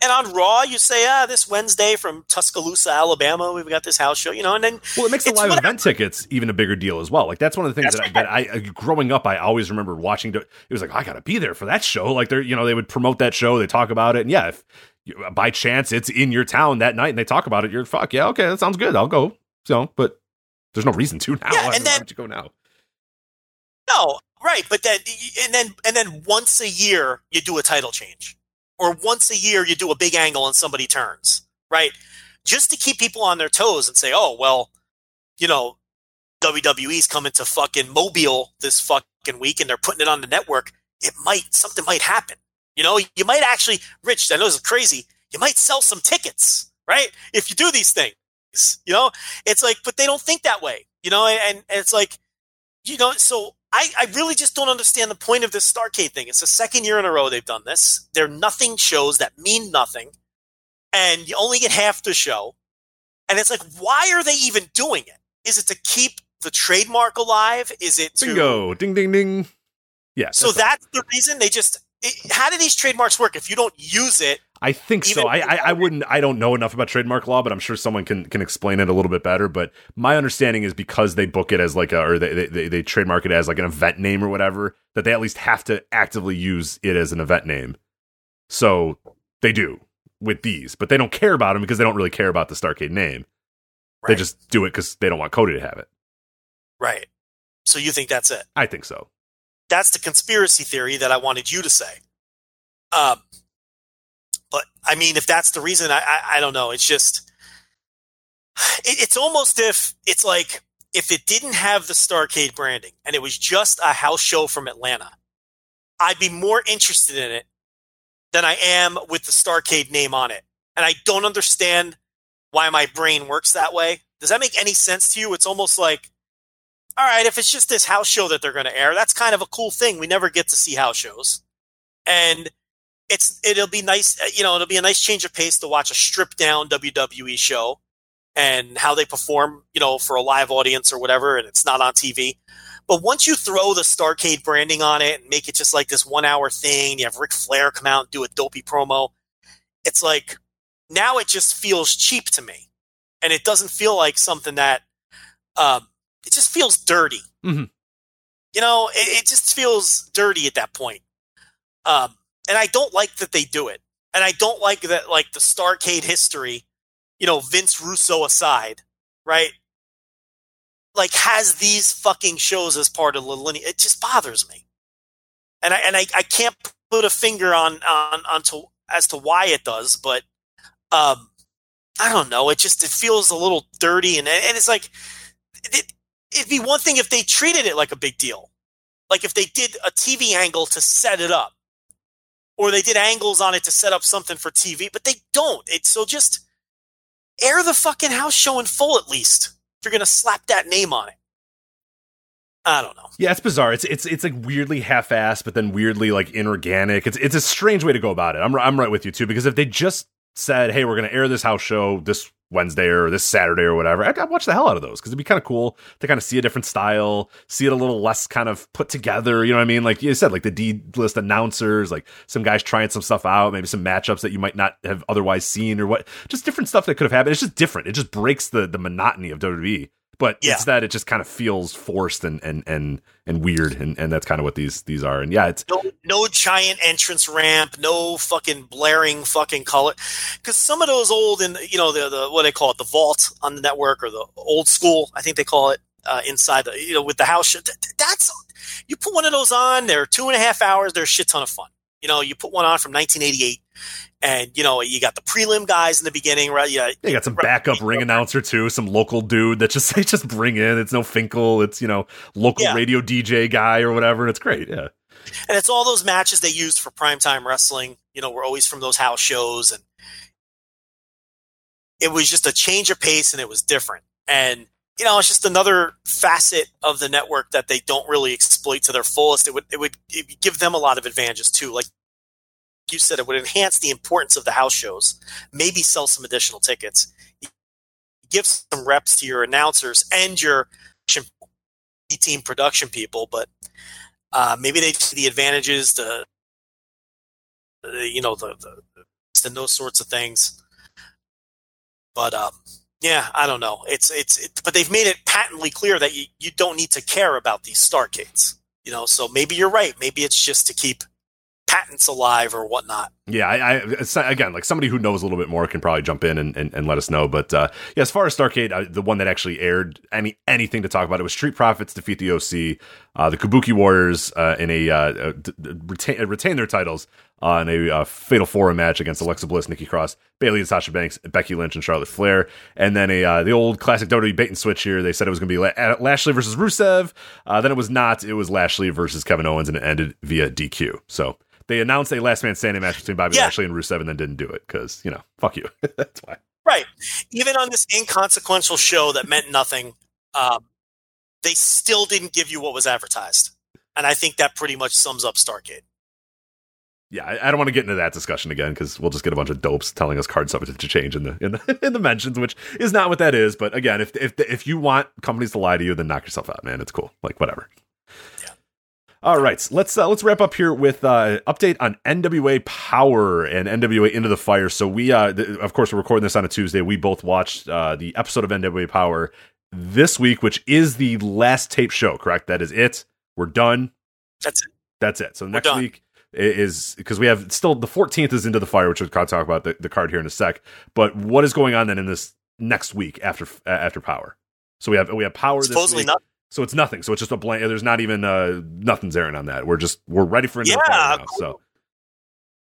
And on raw you say ah this wednesday from tuscaloosa alabama we've got this house show you know and then Well, it makes the live whatever. event tickets even a bigger deal as well. Like that's one of the things that, I, that I, uh, growing up, I always remember watching. It was like I gotta be there for that show. Like they're, you know, they would promote that show, they talk about it, and yeah, if you, by chance it's in your town that night and they talk about it, you're fuck yeah, okay, that sounds good, I'll go. So, but there's no reason to now. Yeah, and why then- you go now? No, right, but then and then and then once a year you do a title change, or once a year you do a big angle and somebody turns, right? Just to keep people on their toes and say, oh well, you know, WWE's coming to fucking Mobile this fucking week and they're putting it on the network. It might something might happen. You know, you might actually, Rich. I know this is crazy. You might sell some tickets, right? If you do these things, you know, it's like, but they don't think that way, you know, and, and it's like you know, so I, I really just don't understand the point of this Starcade thing. It's the second year in a row they've done this. They're nothing shows that mean nothing, and you only get half the show. And it's like, why are they even doing it? Is it to keep the trademark alive? Is it to Bingo, ding, ding, ding. Yeah. So all. that's the reason they just. It, how do these trademarks work? If you don't use it, I think so. I, I I wouldn't. I don't know enough about trademark law, but I'm sure someone can can explain it a little bit better. But my understanding is because they book it as like a or they they, they trademark it as like an event name or whatever, that they at least have to actively use it as an event name. So they do with these, but they don't care about them because they don't really care about the Starcade name. They just do it because they don't want Cody to have it. right? So you think that's it? I think so. That's the conspiracy theory that I wanted you to say. Um, but I mean, if that's the reason, I I, I don't know. It's just it, it's almost if it's like if it didn't have the Starcade branding and it was just a house show from Atlanta, I'd be more interested in it than I am with the Starcade name on it. And I don't understand why my brain works that way. Does that make any sense to you? It's almost like, all right, if it's just this house show that they're going to air, that's kind of a cool thing. We never get to see house shows. And it's it'll be nice, uh, you know, it'll be a nice change of pace to watch a stripped down WWE show and how they perform, you know, for a live audience or whatever, and it's not on TV. But once you throw the Starcade branding on it and make it just like this one hour thing, you have Ric Flair come out and do a dopey promo, it's like now it just feels cheap to me. And it doesn't feel like something that um, it just feels dirty. Mhm. You know, it, it just feels dirty at that point. Um, and I don't like that they do it. And I don't like that, like the Starcade history, you know, Vince Russo aside, right? Like has these fucking shows as part of the lineage. It just bothers me. And I and I, I can't put a finger on on onto as to why it does, but um I don't know. It just it feels a little dirty, and and it's like it, it'd be one thing if they treated it like a big deal, like if they did a TV angle to set it up, or they did angles on it to set up something for TV, but they don't. It's so just air the fucking house show in full at least. If you're gonna slap that name on it, I don't know. Yeah, it's bizarre. It's it's it's like weirdly half-assed, but then weirdly like inorganic. It's it's a strange way to go about it. I'm I'm right with you too because if they just said, "Hey, we're going to air this house show this Wednesday or this Saturday or whatever," I'd, I'd watch the hell out of those because it'd be kind of cool to kind of see a different style, see it a little less kind of put together. You know what I mean? Like you said, like the D list announcers, like some guys trying some stuff out, maybe some matchups that you might not have otherwise seen or what, just different stuff that could have happened. It's just different. It just breaks the the monotony of WWE. But Yeah. it's that it just kind of feels forced and and and and weird, and and that's kind of what these these are. And yeah, it's no no giant entrance ramp, no fucking blaring fucking color. Because some of those old and you know the the what they call it the vault on the network or the old school, I think they call it uh, inside the you know with the house. That's you put one of those on. They're two and a half hours. They're a shit ton of fun. You know, you put one on from 1988, and you know you got the prelim guys in the beginning, right? Yeah, they got some backup ring announcer too, some local dude that just they just bring in. It's no Finkel, it's you know local Yeah. radio DJ guy or whatever, and it's great. Yeah, and it's all those matches they used for primetime wrestling. You know, were always from those house shows, and it was just a change of pace, and it was different. And you know, it's just another facet of the network that they don't really exploit to their fullest. It would it would, give them a lot of advantages too. Like you said, it would enhance the importance of the house shows. Maybe sell some additional tickets. Give some reps to your announcers and your team production people, but uh, maybe they see the advantages, the, the you know the, the and those sorts of things. But um, yeah, I don't know. It's it's it, but they've made it patently clear that you, you don't need to care about these Starcades. You know, so maybe you're right. Maybe it's just to keep patents alive or whatnot. Yeah. I, I again like somebody who knows a little bit more can probably jump in and, and, and let us know. But uh, yeah, as far as Starcade, uh, the one that actually aired any anything to talk about it was Street Profits defeat the OC, uh, the Kabuki Warriors uh, in a uh, uh, retain, retain their titles on a Fatal Four match against Alexa Bliss, Nikki Cross, Bayley and Sasha Banks, Becky Lynch, and Charlotte Flair. And then a the old classic WWE bait and switch here. They said it was going to be La- Lashley versus Rusev. Then it was not. It was Lashley versus Kevin Owens, and it ended via DQ. So. They announced a last man standing match between Bobby Yeah. Lashley and Rusev and then didn't do it because, you know, fuck you. That's why. Right. Even on this inconsequential show that meant nothing, um, they still didn't give you what was advertised. And I think that pretty much sums up Starcade. Yeah, I, I don't want to get into that discussion again because we'll just get a bunch of dopes telling us card subject to change in the in the in the mentions, which is not what that is. But again, if if if you want companies to lie to you, then knock yourself out, man. It's cool. Like whatever. All right, let's uh, let's wrap up here with uh, update on NWA Power and NWA Into the Fire. So we, uh, th- of course, we're recording this on a Tuesday. We both watched uh, the episode of NWA Power this week, which is the last tape show. Correct? That is it. We're done. That's it. That's it. So next week is because we have still the 14th is into the fire, which we'll talk about the, the card here in a sec. But what is going on then in this next week after after Power? So we have we have Power this Supposedly week. not. So it's nothing. So it's just a blank. There's not even uh nothing's airing on that. We're just we're ready for into the Yeah, now. So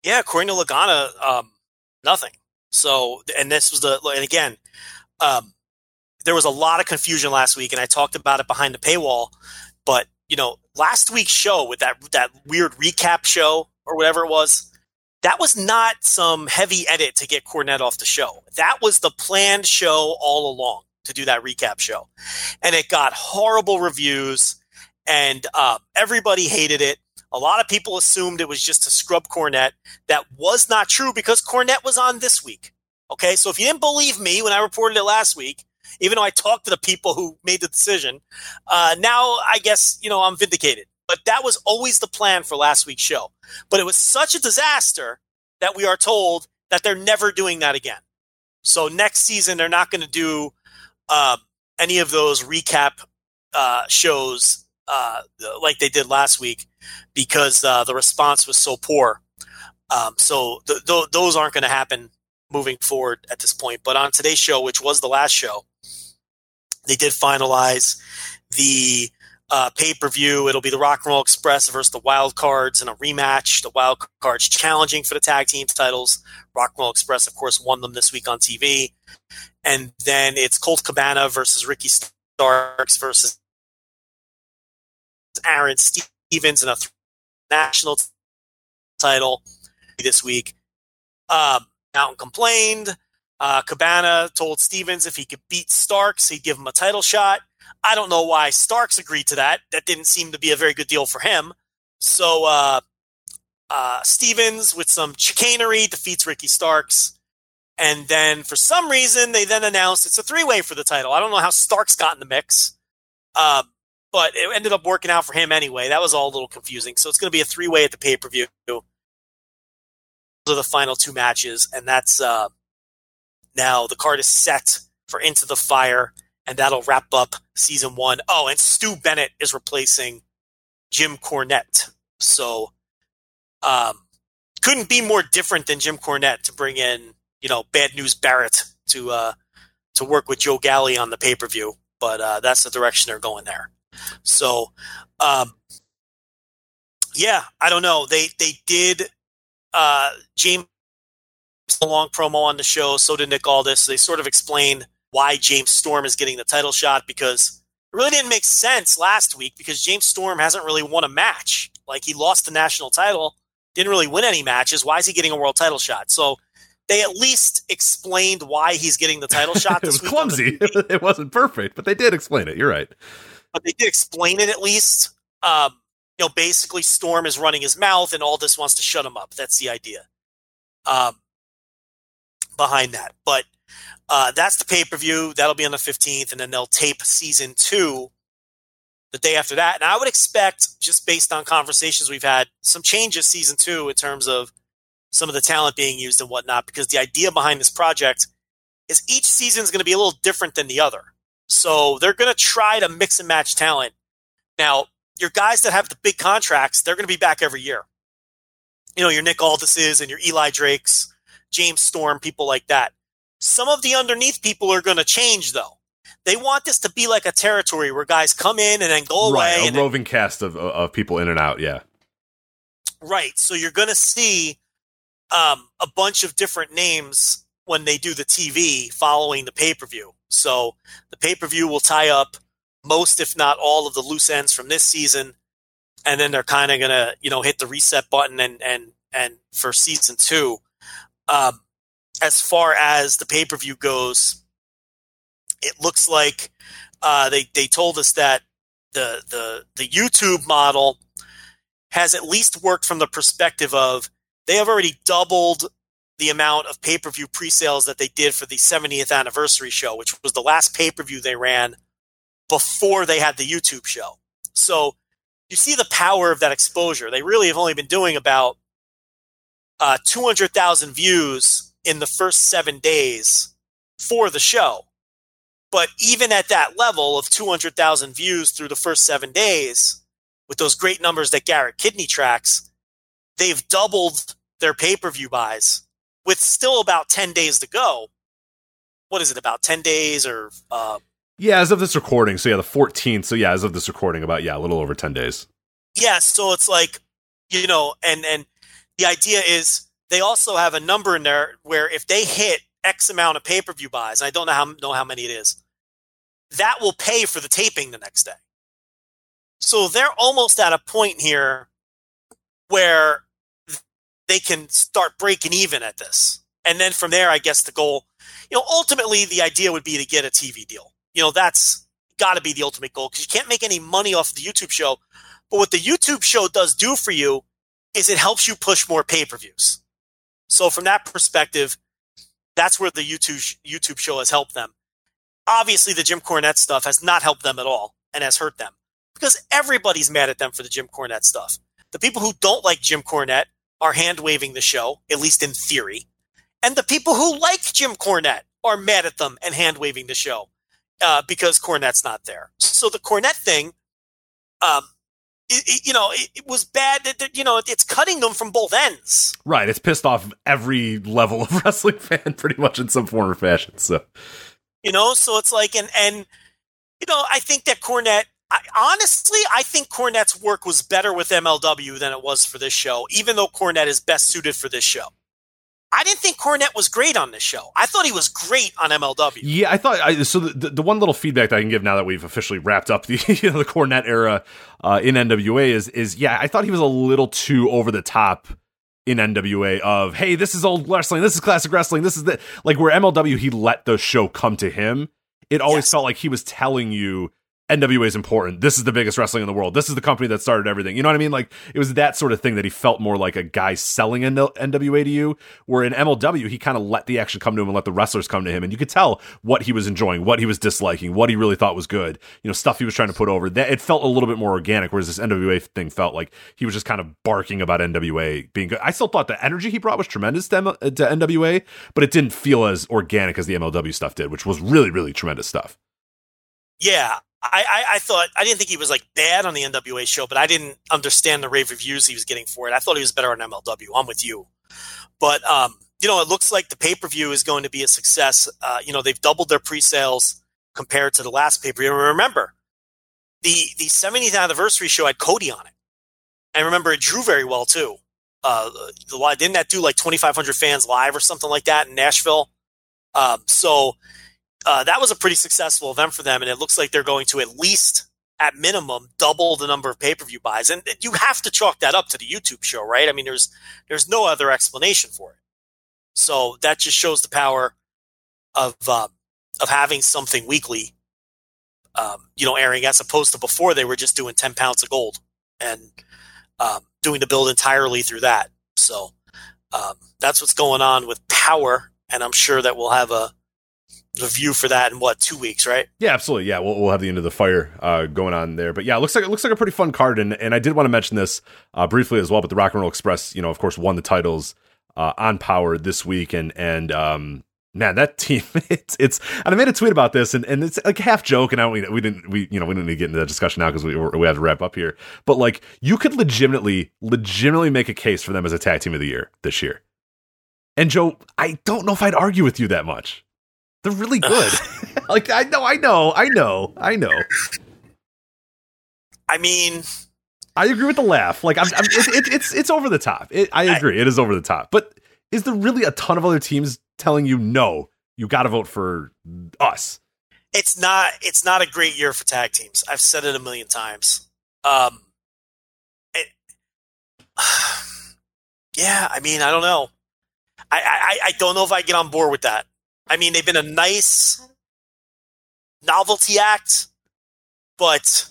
Yeah, according to Lagana, um, nothing. So, and this was the, and again, um, there was a lot of confusion last week, and I talked about it behind the paywall. But you know, last week's show with that that weird recap show or whatever it was, that was not some heavy edit to get Cornette off the show. That was the planned show all along to do that recap show, and it got horrible reviews, and uh, everybody hated it. A lot of people assumed it was just to scrub Cornette. That was not true because Cornette was on this week. Okay, so if you didn't believe me when I reported it last week, even though I talked to the people who made the decision, uh, now I guess you know I'm vindicated. But that was always the plan for last week's show. But it was such a disaster that we are told that they're never doing that again. So next season they're not going to do uh, any of those recap uh, shows uh, like they did last week because uh, the response was so poor. Um, so th- th- those aren't going to happen moving forward at this point. But on today's show, which was the last show, they did finalize the uh, pay per view. It'll be the Rock and Roll Express versus the Wild Cards in a rematch. The Wild Cards challenging for the tag team titles. Rock and Roll Express, of course, won them this week on TV. And then it's Colt Cabana versus Ricky Starks versus Aron Stevens in a national title this week. Um, Mountain complained. Uh, Cabana told Stevens if he could beat Starks, he'd give him a title shot. I don't know why Starks agreed to that. That didn't seem to be a very good deal for him. So uh, uh, Stevens, with some chicanery, defeats Ricky Starks. And then for some reason, they then announced it's a three way for the title. I don't know how Starks got in the mix, uh, but it ended up working out for him anyway. That was all a little confusing. So it's going to be a three way at the pay per view. Those are the final two matches. And that's uh, now the card is set for Into the Fire, and that'll wrap up season one. Oh, and Stu Bennett is replacing Jim Cornette. So um, couldn't be more different than Jim Cornette to bring in, you know, Bad News Barrett to uh, to work with Joe Galli on the pay per view. But uh, that's the direction they're going there. So, um, yeah, I don't know. They they did uh, James a long promo on the show. So did Nick Aldis. They sort of explained why James Storm is getting the title shot because it really didn't make sense last week because James Storm hasn't really won a match. Like he lost the national title, didn't really win any matches. Why is he getting a world title shot? So they at least explained why he's getting the title shot. it was week on the clumsy. it wasn't perfect, but they did explain it. You're right. but they did explain it at least. Um, you know, basically Storm is running his mouth and Aldis wants to shut him up. That's the idea um, behind that. But uh, that's the pay per view. That'll be on the 15th, and then they'll tape season two the day after that. And I would expect, just based on conversations we've had, some changes season two in terms of some of the talent being used and whatnot, because the idea behind this project is each season is going to be a little different than the other. So they're going to try to mix and match talent. Now, your guys that have the big contracts, they're going to be back every year. You know, your Nick Aldises and your Eli Drakes, James Storm, people like that. Some of the underneath people are going to change, though. They want this to be like a territory where guys come in and then go away. right, a and then- roving cast of of people in and out. Yeah, Right. So you're going to see um, a bunch of different names when they do the TV following the pay per view. So the pay per view will tie up most, if not all, of the loose ends from this season, and then they're kind of to you know hit the reset button and and and for season two. Um, as far as the pay per view goes, it looks like uh, they they told us that the the the YouTube model has at least worked from the perspective of they have already doubled the amount of pay per view pre sales that they did for the 70th anniversary show, which was the last pay per view they ran before they had the YouTube show. So you see the power of that exposure. They really have only been doing about uh, 200,000 views in the first seven days for the show. But even at that level of 200,000 views through the first seven days, with those great numbers that Garrett Kidney tracks, they've doubled their pay per view buys with still about 10 days to go. What is it, about 10 days or. Uh, yeah, as of this recording. So, yeah, the 14th. So, yeah, as of this recording, about, yeah, a little over 10 days. Yeah, so it's like, you know, and, and the idea is they also have a number in there where if they hit X amount of pay per view buys, I don't know how, know how many it is, that will pay for the taping the next day. So they're almost at a point here where they can start breaking even at this. And then from there, I guess the goal, you know, ultimately the idea would be to get a TV deal. You know, that's got to be the ultimate goal because you can't make any money off the YouTube show. But what the YouTube show does do for you is it helps you push more pay per views. So from that perspective, that's where the YouTube YouTube show has helped them. Obviously, the Jim Cornette stuff has not helped them at all and has hurt them because everybody's mad at them for the Jim Cornette stuff. The people who don't like Jim Cornette are hand waving the show, at least in theory. And the people who like Jim Cornette are mad at them and hand waving the show uh, because Cornette's not there. So the Cornette thing, um, it, it, you know, it, it was bad. That, you know, it's cutting them from both ends. Right. It's pissed off every level of wrestling fan, pretty much in some form or fashion. So, you know, so it's like, and and you know, I think that Cornette I, honestly, I think Cornette's work was better with MLW than it was for this show, even though Cornette is best suited for this show. I didn't think Cornette was great on this show. I thought he was great on MLW. Yeah, I thought I, so. The, the one little feedback that I can give now that we've officially wrapped up the you know, the Cornette era uh, in NWA is is yeah, I thought he was a little too over the top in NWA of hey, this is old wrestling, this is classic wrestling, this is the like where MLW he let the show come to him. It always yes. felt like he was telling you NWA is important. This is the biggest wrestling in the world. This is the company that started everything. You know what I mean? Like it was that sort of thing that he felt more like a guy selling NWA to you. Where in MLW, he kind of let the action come to him and let the wrestlers come to him, and you could tell what he was enjoying, what he was disliking, what he really thought was good. You know, stuff he was trying to put over. That it felt a little bit more organic. Whereas this NWA thing felt like he was just kind of barking about NWA being good. I still thought the energy he brought was tremendous to, M- uh, to NWA, but it didn't feel as organic as the MLW stuff did, which was really, really tremendous stuff. Yeah, I, I, I, thought I didn't think he was like bad on the NWA show, but I didn't understand the rave reviews he was getting for it. I thought he was better on MLW. I'm with you, but um, you know, it looks like the pay per view is going to be a success. Uh, you know, they've doubled their pre sales compared to the last pay per view. Remember, the the 70th anniversary show had Cody on it, and remember it drew very well too. Uh, didn't that do like 2,500 fans live or something like that in Nashville? Um, so uh, that was a pretty successful event for them, and it looks like they're going to at least, at minimum, double the number of pay per view buys. And you have to chalk that up to the YouTube show, right? I mean, there's there's no other explanation for it. So that just shows the power of uh, of having something weekly, um, you know, airing as opposed to before they were just doing ten pounds of gold and um, doing the build entirely through that. So um, that's what's going on with power, and I'm sure that we'll have a review for that in what two weeks, right? Yeah, absolutely. Yeah, we'll, we'll have the Into the Fire uh, going on there. But yeah, it looks like it looks like a pretty fun card. And and I did want to mention this uh, briefly as well. But the Rock and Roll Express, you know, of course, won the titles uh, on Power this week, and and um, man, that team, it's it's. And I made a tweet about this, and, and it's like half joke, and I we, we didn't we you know we didn't need to get into that discussion now because we we have to wrap up here. But like, you could legitimately legitimately make a case for them as a tag team of the year this year. And Joe, I don't know if I'd argue with you that much. They're really good. like I know, I know, I know, I know. I mean, I agree with the laugh. Like I'm, I'm it, it, it's it's over the top. It, I agree, I, it is over the top. But is there really a ton of other teams telling you no? You got to vote for us. It's not. It's not a great year for tag teams. I've said it a million times. Um, it, yeah. I mean, I don't know. I, I I don't know if I get on board with that. I mean, they've been a nice novelty act, but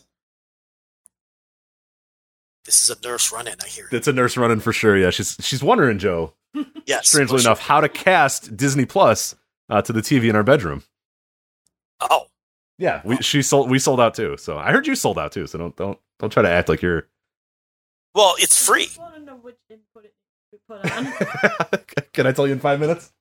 This is a nurse run in, I hear. It's a nurse running for sure. Yeah, she's she's wondering, Joe, Yes. strangely enough, how to cast Disney Plus uh, to the TV in our bedroom. Oh, Yeah, we she sold we sold out too. So I heard you sold out too. So don't don't don't try to act like you're. well, it's free. I want to know which input it we put on. Can I tell you in five minutes?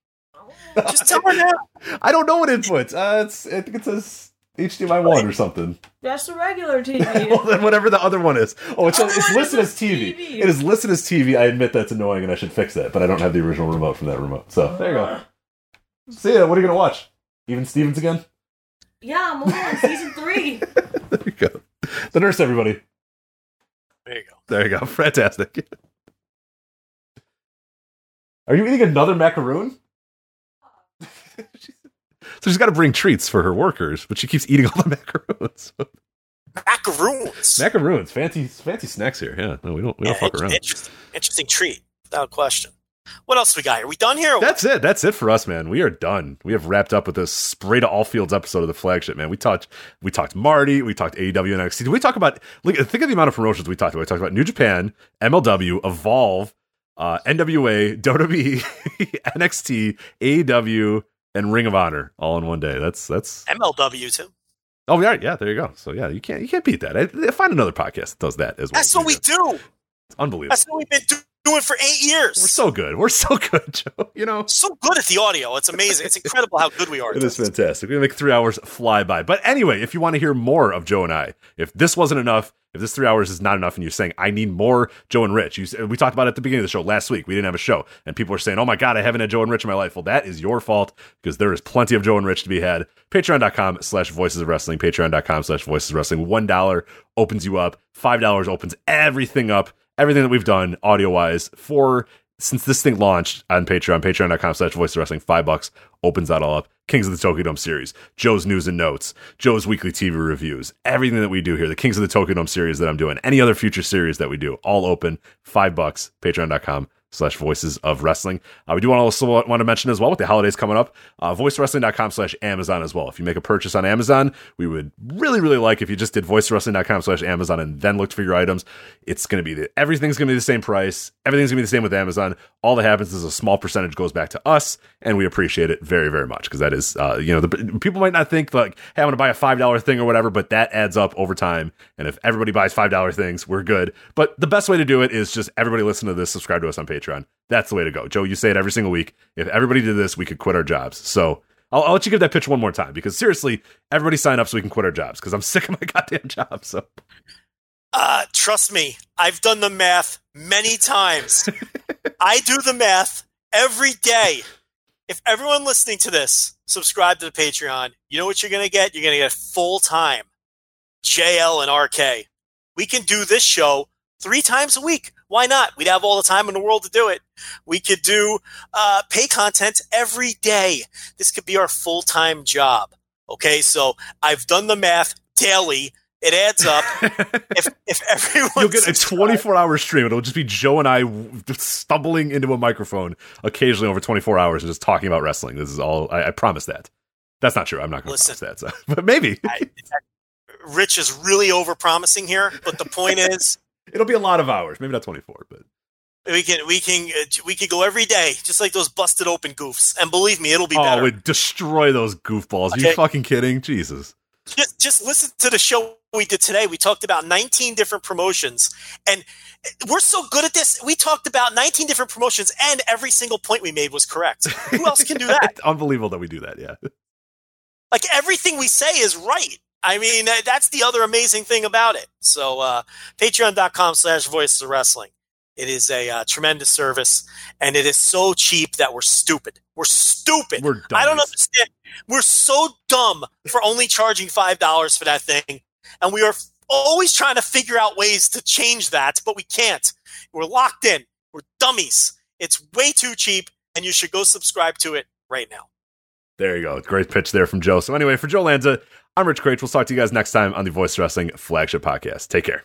Just tell her now. I don't know what inputs. Uh, it's I think it says HDMI one or something. That's the regular TV. well, then whatever the other one is. Oh, it's, it's listed as TV. TV. It is listed as TV. I admit that's annoying and I should fix that, but I don't have the original remote from that remote. So there you go. See ya. What are you gonna watch? Even Stevens again? yeah, I'm on season three. There you go. The nurse, everybody. There you go. There you go. Fantastic. Are you eating another macaroon? so she's got to bring treats for her workers, but she keeps eating all the macaroons. Macaroons. macaroons, fancy, fancy snacks here. Yeah, no, we don't, we don't Yeah, fuck around. Interesting, interesting treat, without question. What else we got here? We done here? That's it. That's it for us, man. We are done. We have wrapped up with this spray to all fields episode of the flagship, man. We talked, we talked Marty, we talked AEW and NXT. Did we talk about? Look, think of the amount of promotions we talked about. We talked about New Japan, MLW, Evolve, uh, NWA, WWE, NXT, AEW, and Ring of Honor all in one day. That's that's. MLW too. Oh, yeah, yeah. There you go. So yeah, you can't you can't beat that. I, find another podcast that does that as well. That's what we do. It's unbelievable. That's what we've been doing for eight years. We're so good. We're so good, Joe. You know. so good at the audio. It's amazing. It's incredible how good we are. It is fantastic. We make three hours fly by. But anyway, if you want to hear more of Joe and I, if this wasn't enough, if this three hours is not enough, and you're saying I need more Joe and Rich, you, we talked about it at the beginning of the show last week. We didn't have a show, and people are saying, "Oh my god, I haven't had Joe and Rich in my life." Well, that is your fault because there is plenty of Joe and Rich to be had. Patreon.com/slash Voices of Wrestling. Patreon.com/slash Voices of Wrestling. One dollar opens you up. Five dollars opens everything up. Everything that we've done audio wise for since this thing launched on Patreon, patreon.com slash voice wrestling, five bucks opens that all up. Kings of the Tokyo Dome series, Joe's news and notes, Joe's weekly TV reviews, everything that we do here, the Kings of the Tokyo Dome series that I'm doing, any other future series that we do, all open, five bucks, patreon.com slash voices of wrestling. Uh, we do want to also want to mention as well with the holidays coming up, uh, voicewrestling.com slash Amazon as well. If you make a purchase on Amazon, we would really, really like if you just did voicewrestling.com slash Amazon and then looked for your items. It's going to be the, everything's going to be the same price. Everything's going to be the same with Amazon. All that happens is a small percentage goes back to us and we appreciate it very, very much because that is, uh, you know, the people might not think like, hey, I'm going to buy a $5 thing or whatever, but that adds up over time. And if everybody buys $5 things, we're good. But the best way to do it is just everybody listen to this, subscribe to us on Patreon. That's the way to go. Joe, you say it every single week. If everybody did this, we could quit our jobs. So I'll, I'll let you give that pitch one more time because seriously, everybody sign up so we can quit our jobs because I'm sick of my goddamn job. So Uh, trust me, I've done the math many times. I do the math every day. If everyone listening to this subscribe to the Patreon, you know what you're going to get? You're going to get full time JL and RK. We can do this show three times a week. Why not? We'd have all the time in the world to do it. We could do uh, pay content every day. This could be our full time job. Okay, so I've done the math daily. It adds up. if if everyone you'll get a 24 hour stream. It'll just be Joe and I stumbling into a microphone occasionally over 24 hours and just talking about wrestling. This is all. I, I promise that. That's not true. I'm not going to promise that. So. But maybe I- Rich is really over promising here, but the point is, it'll be a lot of hours. Maybe not 24, but we can we can uh, we can go every day, just like those busted open goofs. And believe me, it'll be oh, better. we destroy those goofballs. Are you fucking kidding? Jesus. just just listen to the show we did today. We talked about 19 different promotions, and we're so good at this. We talked about 19 different promotions, and every single point we made was correct. Who else can do that? Unbelievable that we do that. Yeah. like everything we say is right. I mean, uh, that's the other amazing thing about it. So, uh, patreon.com slash voices of wrestling. It is a uh, tremendous service and it is so cheap that we're stupid. We're stupid. We're dumb. I don't understand. We're so dumb for only charging $5 for that thing. And we are always trying to figure out ways to change that, but we can't. We're locked in. We're dummies. It's way too cheap and you should go subscribe to it right now. There you go. Great pitch there from Joe. So anyway, for Joe Lanza, I'm Rich Kraetsch. We'll talk to you guys next time on the Voice Wrestling Flagship Podcast. Take care.